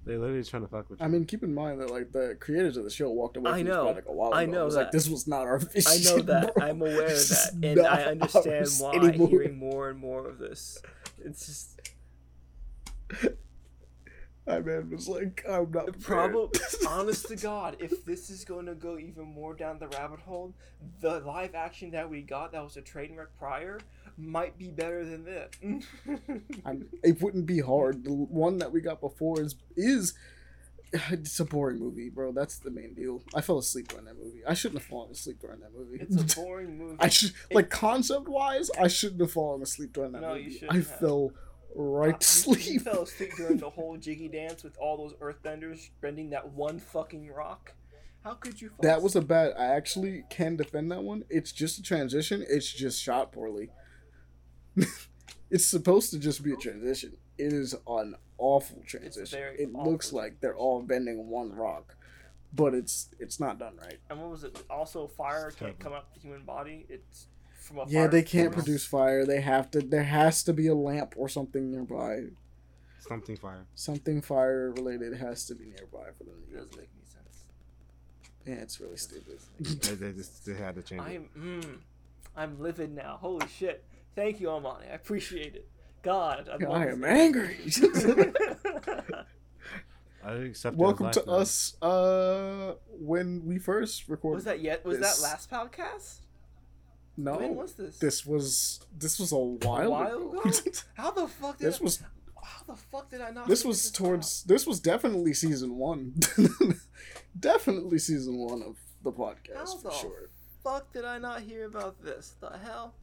They literally trying to fuck with you. I mean, keep in mind that like the creators of the show walked away I from this know. product a while ago. I know it was that. like this was not our vision. I know that. bro. I'm *laughs* aware of that, and I understand ours why. *laughs* anymore. Hearing more and more of this, it's just That man was like, I'm not prepared. Probably, *laughs* honest to God, if this is going to go even more down the rabbit hole, the live action that we got that was a train wreck prior might be better than this. *laughs* It wouldn't be hard. The one that we got before is is *sighs* it's a boring movie, bro. That's the main deal. I fell asleep during that movie. I shouldn't have fallen asleep during that movie. it's a *laughs* boring movie. I should like concept wise, I shouldn't have fallen asleep during that No, you movie. shouldn't I have. fell right uh, to You- You fell asleep during the *laughs* whole jiggy dance with all those earthbenders bending that one fucking rock. How could you? Fall That was a bad. I actually can defend that one. It's just a transition. It's just shot poorly. *laughs* it's supposed to just be a transition. It is an awful transition. very It looks awful like they're all bending one rock, but it's it's not done right. And what was it? Also, fire can't Terrible. come up the human body. It's from a fire. Yeah, they can't source. produce fire. They have to. There has to be a lamp or something nearby. Something fire. Something fire related has to be nearby for them It to use doesn't it. make any sense. Yeah, it's really stupid. they, they just they had to change. I'm mm, I'm livid now. Holy shit! Thank you, Amani. I appreciate it. God, I, *laughs* love I am game. angry. *laughs* I accept. Welcome to as life, us. Uh, when we first recorded. was that yet? Was This- that last podcast? No, When was this? this was this was a while, while ago. ago? *laughs* How the fuck did this I, was How the fuck did I not? this was out? towards this was definitely season one. definitely season one of the How podcast the for sure. fuck did I not hear about this? The hell?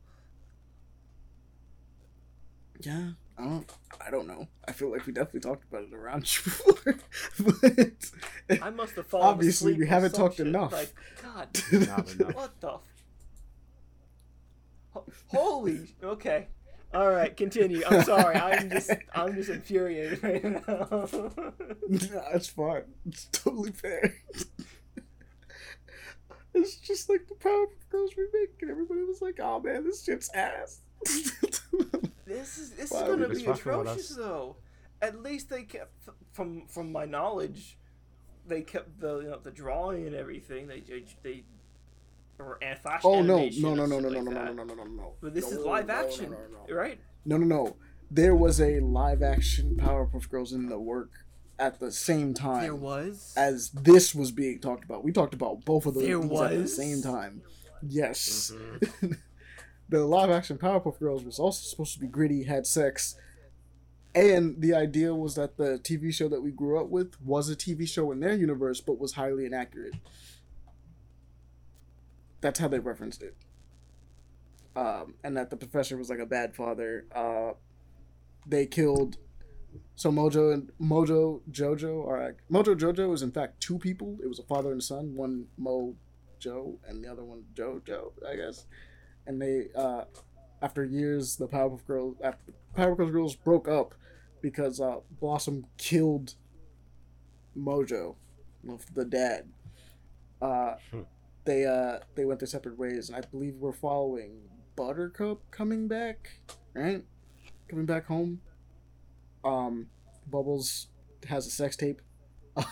Yeah, I don't. I don't know. I feel like we definitely talked about it around *laughs* you before, but I must have fallen Obviously, we haven't talked shit. enough. Like, God, *laughs* Not enough. what the? F- Holy. Okay. All right, continue. I'm sorry. I'm just *laughs* I'm just infuriated right now. Nah, it's fine. It's totally fair. it's just like the Powerpuff Girls remake, and everybody was like, "Oh man, this shit's ass." This is this Why is gonna be be fucking with atrocious though. At least they kept from from my knowledge, they kept the you know the drawing and everything. They they, they or and flash oh no, no, no, no, no, no, like no, no, no, no, no, no, no. But this is No, live no, no, action, no, no. right? No, no, no. There was a live action Powerpuff Girls in the work at the same time There was. as this was being talked about. We talked about both of those There things at the same time. Yes. Mm-hmm. *laughs* the live action Powerpuff Girls was also supposed to be gritty, had sex, and the idea was that the TV show that we grew up with was a TV show in their universe, but was highly inaccurate. That's how they referenced it. Um, and that the professor was like a bad father. Uh, they killed. So Mojo and Mojo Jojo are Mojo Jojo is in fact two people. It was a father and son. One Mojo and the other one Jojo, I guess and they uh after years the Powerpuff Girls after Powerpuff Girls broke up because uh Blossom killed Mojo, the dad. Uh Hmm. they uh they went their separate ways and I believe we're following Buttercup coming back, right? Coming back home. Um Bubbles has a sex tape *laughs*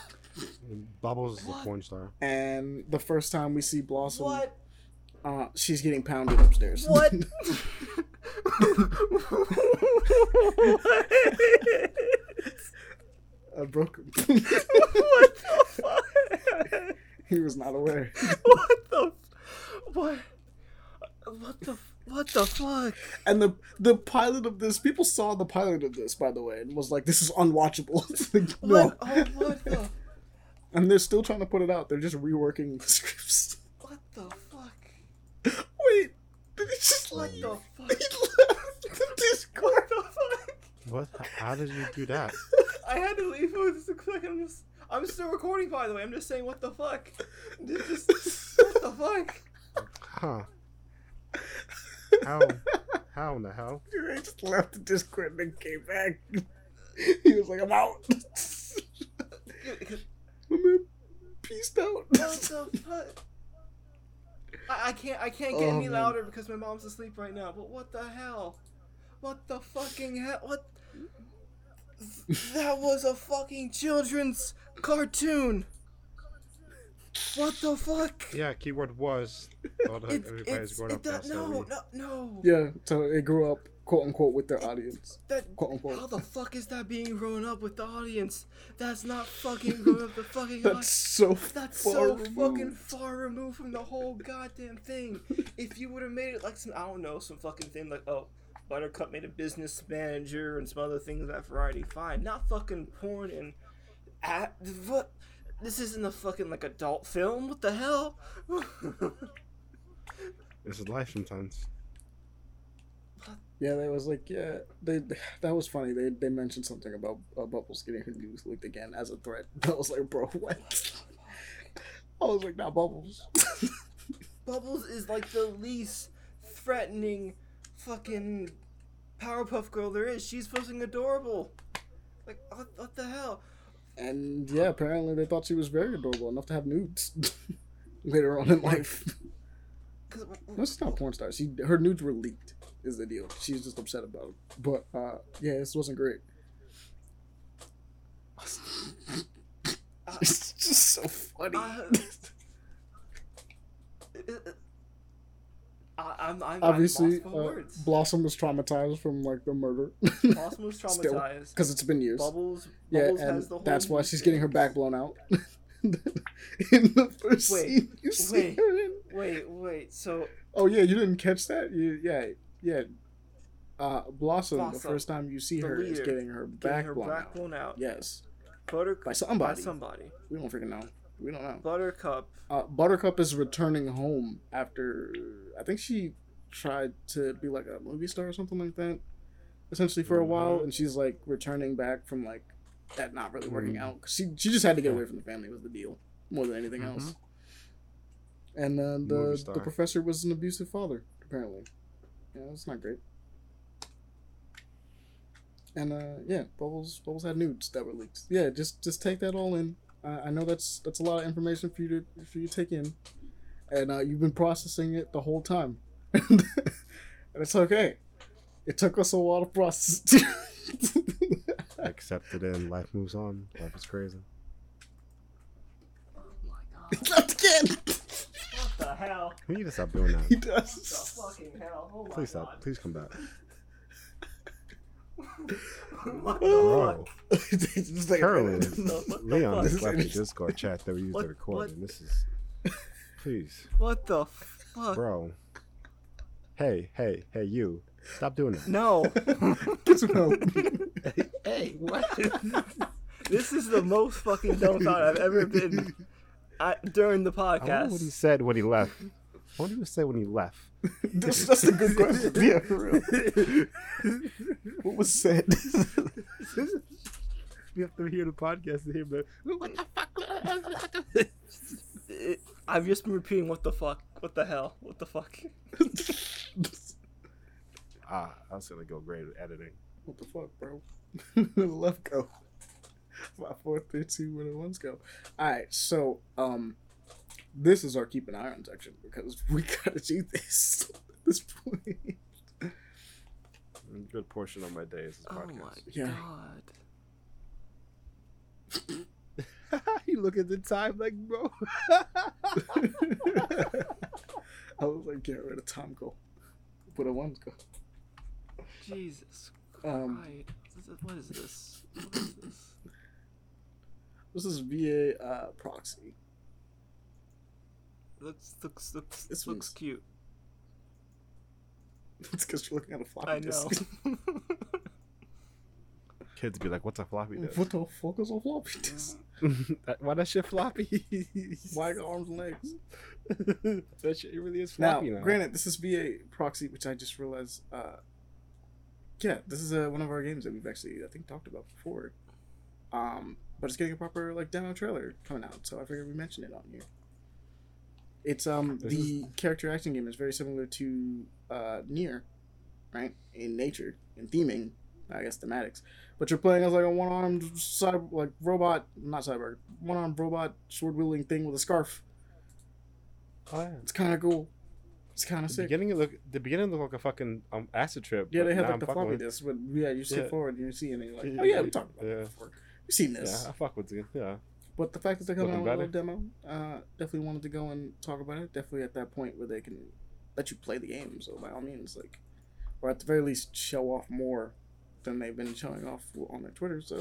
Bubbles is a porn star. and the first time we see Blossom What? Uh she's getting pounded upstairs. What? *laughs* *laughs* I broke him. what the fuck? he was not aware. what the? What? What the? What the fuck? And the the pilot of this, people saw the pilot of this, by the way, and was like, "This is unwatchable." *laughs* Like, no, What? Oh, what the? and they're still trying to put it out. They're just reworking the scripts. What the? *laughs* Wait, did he just What leave? the He left the Discord. *laughs* What the fuck? What? How did you do that? *laughs* I had to leave for just a second. I'm just. I'm still recording, by the way. I'm just saying, what the fuck? Just, what the fuck? Huh? How? How in the hell? Dude, I just left the Discord and then came back. He was like, "I'm out." My man peaced out. What the fuck? I, I can't. I can't get Oh, any man. louder because my mom's asleep right now. But what the hell? What the fucking hell? What? *laughs* That was a fucking children's cartoon. What the fuck? Yeah, keyword was. *laughs* All the, It, it's growing it, up now. no, no, no. Yeah, so it grew up quote unquote with their audience. That Quote unquote. how the fuck is that being grown up with the audience? That's not fucking grown up the fucking That's audience. so That's far so removed. fucking far removed from the whole goddamn thing. *laughs* if you would have made it like some, I don't know, some fucking thing like, oh, Buttercup made a business manager and some other things that Variety, fine. Not fucking porn and, at, what? This isn't a fucking like adult film. What the hell? *laughs* This is life sometimes. Yeah, they was like, yeah, they that was funny. They they mentioned something about uh, Bubbles getting her news leaked again as a threat. *laughs* I was like, bro, what? *laughs* I was like, nah, Bubbles. *laughs* Bubbles is like the least threatening fucking Powerpuff Girl there is. She's fucking adorable. Like, what, what the hell? And yeah, apparently they thought she was very adorable enough to have nudes later on in life. No, she's not porn star. She her nudes were leaked. Is the deal? She's just upset about it. But uh, yeah, this wasn't great. it's just so funny. uh, *laughs* I, I'm, I'm Obviously, I'm lost uh, words. Blossom was traumatized from like the murder. Blossom was *laughs* traumatized. because it's been years. Bubbles, Yeah, and has the whole that's why she's getting her back blown out. *laughs* in the first Wait, scene, you see wait. her in. Wait, wait. So Oh yeah, you didn't catch that? You, yeah, yeah. Uh, Blossom, the first time you see the her, is getting her getting back her blown back out. blown out. Yes, Butter by somebody. By somebody. we don't freaking know. We don't know. Buttercup. Uh, Buttercup is returning home after I think she tried to be like a movie star or something like that, essentially for a while, Mhm. and she's like returning back from like that not really working Mhm. out. 'Cause She she just had to get away from the family was the deal more than anything else. And uh, the the professor was an abusive father apparently. Yeah, that's not great. And uh, yeah, Bubbles Bubbles had nudes that were leaked. Yeah, just just take that all in. Uh, I know that's that's a lot of information for you to for you to take in, and uh, you've been processing it the whole time, *laughs* and it's okay. It took us a while to process. I *laughs* accept it and life moves on. Life is crazy. Oh my god. Hell? We need to stop doing *laughs* He that. The does. fucking hell? Oh my Please god. stop. Please come back. *laughs* what the Bro, Just like- Carolyn, *laughs* No, what the Leon fuck? just left the Discord chat that we used What- to record, what? and this is. Please, What the fuck? bro. Hey, hey, hey, you. Stop doing that. No. Get some help. Hey, what? this is the most fucking dumb thought I've ever been at, during the I wonder what he said when he left. What wonder what he said when he left. That's, that's a good question. *laughs* Yeah, for real. What was said? *laughs* We have to hear the podcast to hear the. What the fuck? It- *laughs* I've just been repeating what the fuck, what the hell, what the fuck. Ah, I was gonna go great at editing. What the fuck, bro? Left go. *laughs* Five, four, three, two, where the ones go. All right, so um, this is our keep an eye on section because *laughs* we gotta do this *laughs* at this point. A good portion of my day is this Oh podcast. my Yeah. god. you look at the time like, bro. I was like, get rid of Tom go, where the ones go. Jesus Um, Christ. This What is this? What is this? This is VA uh, proxy. Looks looks looks This looks one's- cute. *laughs* It's because you're looking at a floppy I know. *laughs* Kids be like, "What's a floppy disk? What the fuck is a floppy disk? *laughs* That- Why that shit floppy? Why got arms and legs? that shit really is Now, floppy now. granted, this is VA proxy, which I just realized. Uh, yeah, this is uh, one of our games that we've actually, I think, talked about before. Um, but it's getting a proper like demo trailer coming out, so I figured we mention it on here. It's um This the character action game is very similar to uh NieR, right? In nature, in theming, I guess thematics. But you're playing as like a one-armed cyber like robot, not cyber, one-armed robot sword wielding thing with a scarf. Oh, yeah. It's kind of cool. It's kind of sick. beginning look the beginning looked like a fucking um acid trip. Yeah, they had like I'm the floppy disk, but yeah, you skip Yeah. forward and you see it, and you're like, oh yeah, yeah, we talked about yeah. that before. We've seen this. Yeah, I fuck with you. Yeah. But the fact that they're coming out with a little demo, uh, definitely wanted to go and talk about it. Definitely at that point where they can let you play the game. So by all means, like, or at the very least, show off more than they've been showing off on their Twitter. So,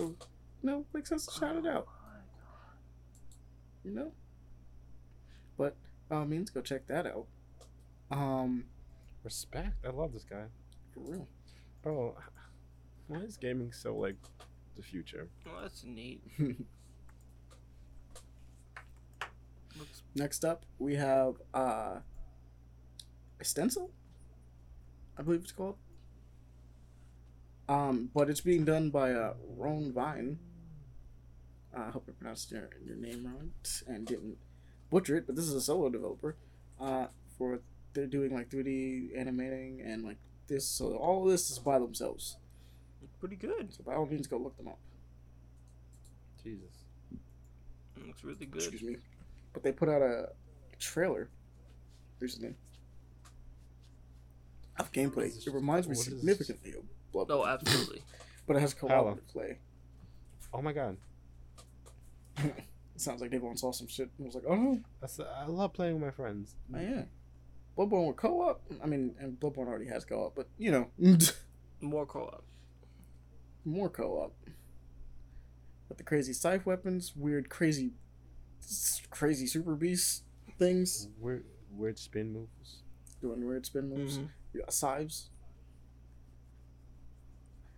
you know, makes sense to shout it out. You know. But by all means, go check that out. Um, Respect. I love this guy. for real. Bro, why is gaming so like the future? Well, that's neat. *laughs* Next up, we have uh, a stencil. I believe it's called. Um, but it's being done by uh, Ron Vine. Uh, I hope I pronounced your, your name right and didn't butcher it. But this is a solo developer. Uh, for they're doing like 3D animating and like this. So all of this is by themselves. Pretty good. So by all means, go look them up. Jesus. Looks really good. Excuse me. But they put out a trailer recently of gameplay. is this- It reminds me what is this? significantly of Bloodborne, No, absolutely. *laughs* but it has cooperative play. Oh my god. It *laughs* sounds like everyone saw some shit and was like, "Oh no, That's I love playing with my friends. oh, yeah." Bloodborne with co-op. I mean, and Bloodborne already has co-op, but you know, More co-op. More co-op. With the crazy scythe weapons, weird, crazy, crazy super beast things, Weird weird spin moves. doing weird spin moves. Mhm. You got scythes.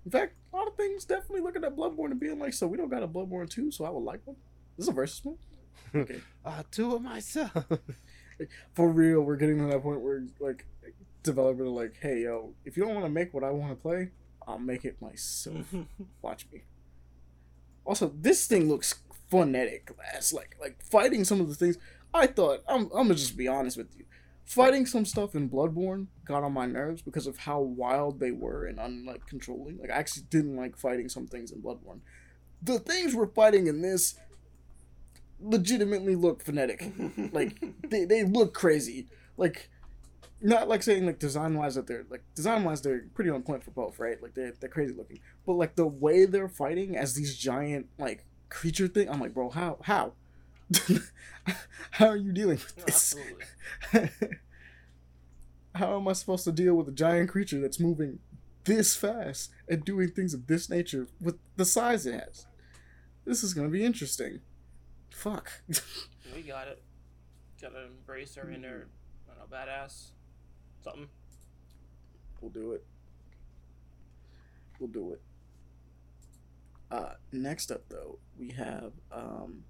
In fact, a lot of things definitely looking at Bloodborne and being like, so we don't got a Bloodborne 2, so I would like one. This is a versus one. *laughs* Okay. Ah, do it myself. *laughs* For real, we're getting to that point where like developers are like, hey yo, if you don't want to make what I want to play, I'll make it myself. *laughs* Watch me. Also, this thing looks phonetic. As like like fighting some of the things I thought. I'm I'm gonna just be honest with you. Fighting some stuff in Bloodborne got on my nerves because of how wild they were and unlike controlling. Like I actually didn't like fighting some things in Bloodborne. The things we're fighting in this legitimately look phonetic. *laughs* Like they, they look crazy. Like not like saying like design wise that they're like design wise they're pretty on point for both, right? Like they're they're crazy looking. But like the way they're fighting as these giant like creature thing, I'm like, bro, how how? *laughs* how are you dealing with No, this? absolutely. *laughs* how am I supposed to deal with a giant creature that's moving this fast and doing things of this nature with the size it has? This is gonna be interesting. Fuck. *laughs* we got it. Gotta embrace our inner, I don't know, badass. Something. We'll do it. We'll do it. Uh, next up though, we have um,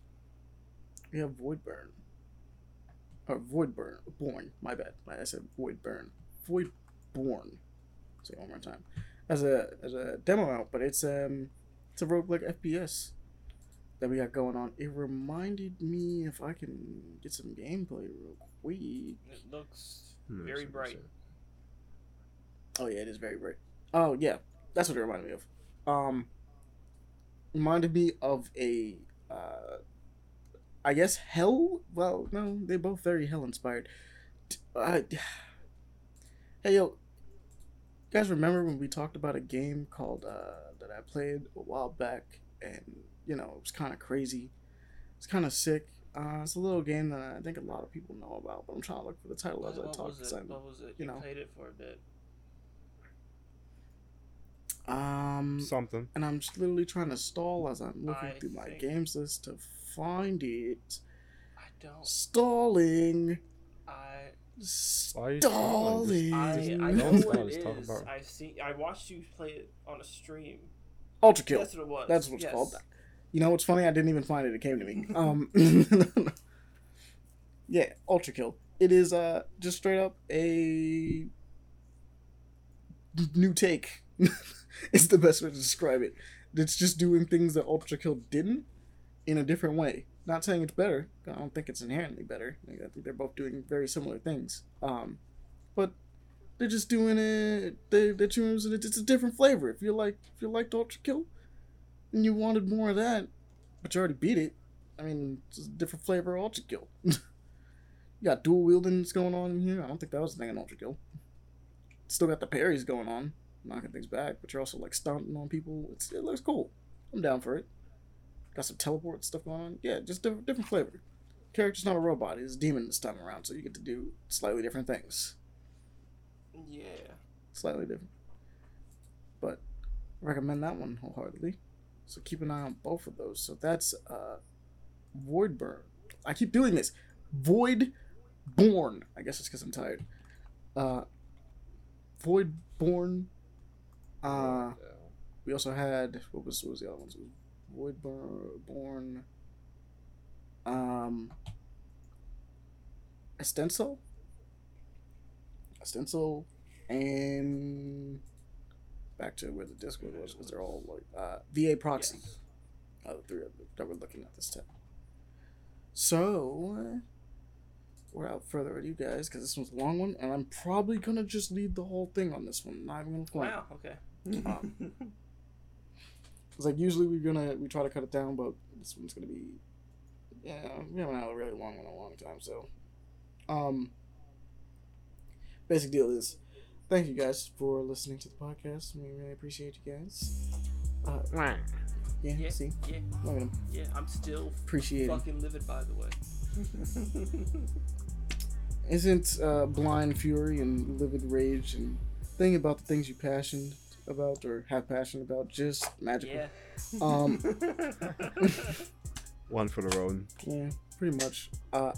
we have Voidburn. Or Voidburn, Born. My bad. I said Voidburn. Voidborn. Say it one more time. As a as a demo out, but it's um it's a roguelike FPS that we got going on. It reminded me if I can get some gameplay real quick. It looks Hmm, very so- bright. Oh yeah, it is very bright. Oh yeah, that's what it reminded me of. Um, reminded me of a, uh, I guess hell. Well, no, they're both very hell inspired. T- Uh, *sighs* hey yo, you guys remember when we talked about a game called uh that I played a while back, and you know it was kind of crazy. It's kind of sick. Uh, it's a little game that I think a lot of people know about, but I'm trying to look for the title as I What talk. was 'cause it? I'm- What was it? you You, know. played it for a bit. Um, Something. and I'm just literally trying to stall as I'm looking I through my games list to find it. I don't. Stalling. I Why stalling? Stalling. I, I know what it just talk is. about- I see. I watched you play it on a stream. ULTRAKILL. That's what it was. That's what's yes. called. You know what's funny? I didn't even find it. It came to me. *laughs* Um, *laughs* yeah, ULTRAKILL. It is uh just straight up a new take. *laughs* it's the best way to describe it. It's just doing things that ULTRAKILL didn't in a different way. Not saying it's better. I don't think it's inherently better. I think they're both doing very similar things. Um, but they're just doing it. They they're choosing it. It's a different flavor. If you like, if you liked ULTRAKILL, and you wanted more of that, but you already beat it. I mean, it's a different flavor of ULTRAKILL. *laughs* You got dual wielding that's going on in here. I don't think that was a thing in ULTRAKILL. Still got the parries going on, knocking things back, but you're also like stomping on people. It's, it looks cool. I'm down for it. Got some teleport stuff going on. Yeah, just different, different flavor. Character's not a robot; he's a demon this time around, so you get to do slightly different things. Yeah. Slightly different. But recommend that one wholeheartedly. So keep an eye on both of those. So that's uh Void Burn. I keep doing this. Void Born. I guess it's because I'm tired. Uh Void Born. Uh we also had what was what was the other ones? Void Born. Um Estensel? Stencil and back to where the Discord was because they're all like uh, VA proxy. Yes. Uh, the three of them that we're looking at this time. So, without further ado, guys, because this one's a long one, and I'm probably gonna just lead the whole thing on this one. Not even gonna play. Wow. Okay. Um, *laughs* It's like usually we're gonna we try to cut it down, but this one's gonna be yeah we haven't had a really long one in a long time. So, um, basic deal is thank you guys for listening to the podcast. We really appreciate you guys. Uh, yeah, Yeah. see, Yeah. look at him. Yeah. I'm still Appreciate him. fucking livid, by the way. *laughs* Isn't uh, blind fury and livid rage and thing about the things you passionate about or have passion about just magical? Yeah. Um, *laughs* One for the road. Yeah, pretty much. Uh,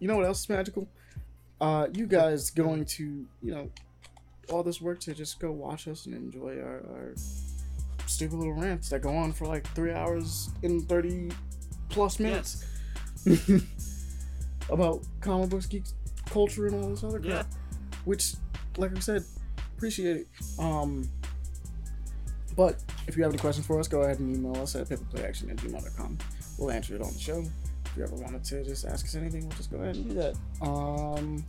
you know what else is magical? Uh, you guys going to, you know, all this work to just go watch us and enjoy our, our stupid little rants that go on for like three hours and 30 plus minutes *laughs* about comic books, geek culture, and all this other Yeah. crap. Which, like I said, appreciate it. Um, but if you have any questions for us, go ahead and email us at paperplayaction at gmail.com. We'll answer it on the show. If you ever wanted to just ask us anything, we'll just go ahead and do that. Um,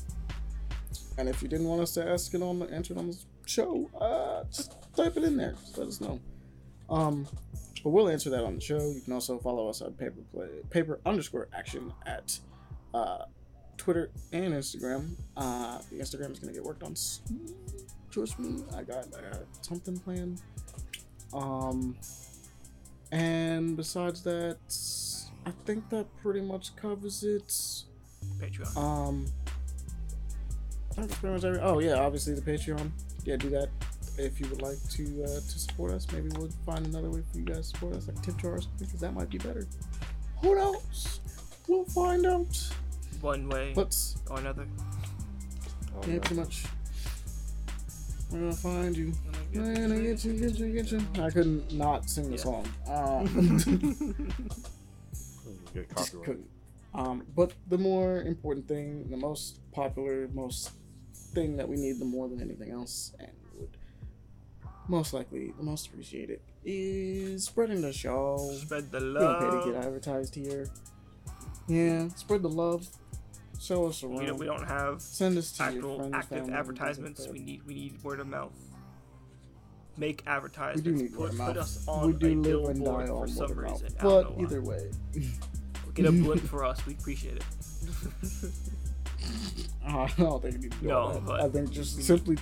and if you didn't want us to ask it on the answer it on the show, uh, just type it in there. Just let us know. Um, but we'll answer that on the show. You can also follow us on paper play paper underscore action at uh, Twitter and Instagram. Uh, the Instagram is gonna get worked on. soon. Trust me, I got, I got something planned. Um, and besides that, I think that pretty much covers it. Patreon. Um, I think that's pretty much every. Oh yeah, obviously the Patreon. Yeah, do that if you would like to uh, to support us. Maybe we'll find another way for you guys to support us, like tip jar or something, because that might be better. Who knows? We'll find out. One way But or another. Oh, yeah, no. pretty much. We're gonna find you. I'm We're gonna gonna get you, get you, get you. I couldn't not sing the Yeah. song. *laughs* Uh, Get just copyright. couldn't. Um, but the more important thing, the most popular, most thing that we need the more than anything else, and would most likely the most appreciated, is spreading the show. Spread the We don't pay to get advertised here. Yeah, spread the love. Show us We around. we don't have Send us to actual friends, active advertisements. We need we need word of mouth. Make We advertisements. do need put, word of put us on we do a live and die for some reason. But either way, Get a blimp *laughs* for us. We appreciate it. *laughs* *laughs* I don't think you need to do No, that. but- I think just simply,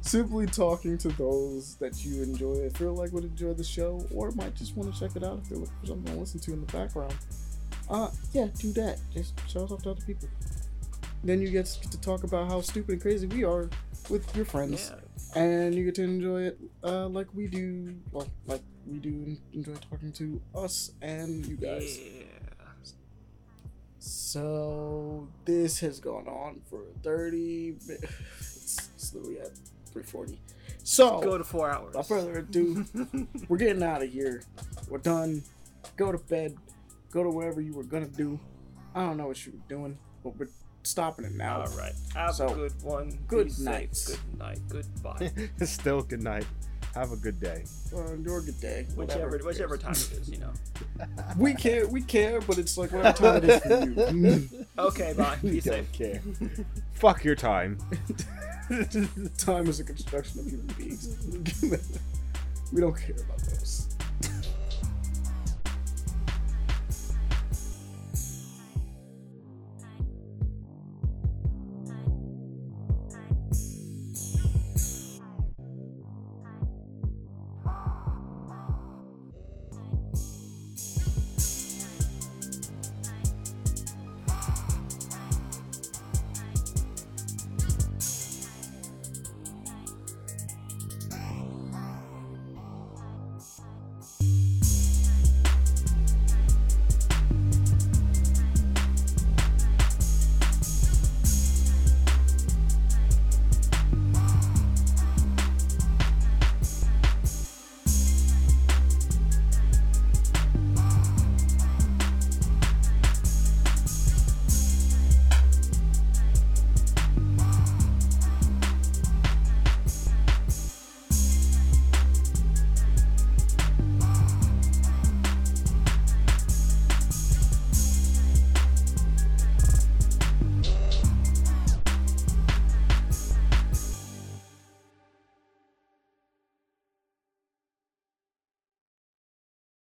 simply talking to those that you enjoy, feel like would enjoy the show, or might just want to check it out if they're looking for something to listen to in the background. Uh, yeah, do that. Just show us off to other people. Then you get to talk about how stupid and crazy we are with your friends, Yeah. and you get to enjoy it uh, like we do. Well, like we do enjoy talking to us and you guys. Yeah. So this has gone on for 30 mi- it's, *sighs* it's literally at 340. So Go to four hours. without further ado, *laughs* we're getting out of here. We're done. Go to bed. Go to wherever you were gonna do. I don't know what you were doing, but we're stopping it now. All right. Have So, a good one. good Be safe. night. Good night. Goodbye. *laughs* Still good night. Have a good day. Uh, enjoy a good day. whichever whatever. whichever time it is, you know. *laughs* We care. We care, but it's like whatever time it is for you. *laughs* Okay. Bye. *laughs* Be You safe. don't care. Fuck your time. time is a construction of human beings. we don't care about those.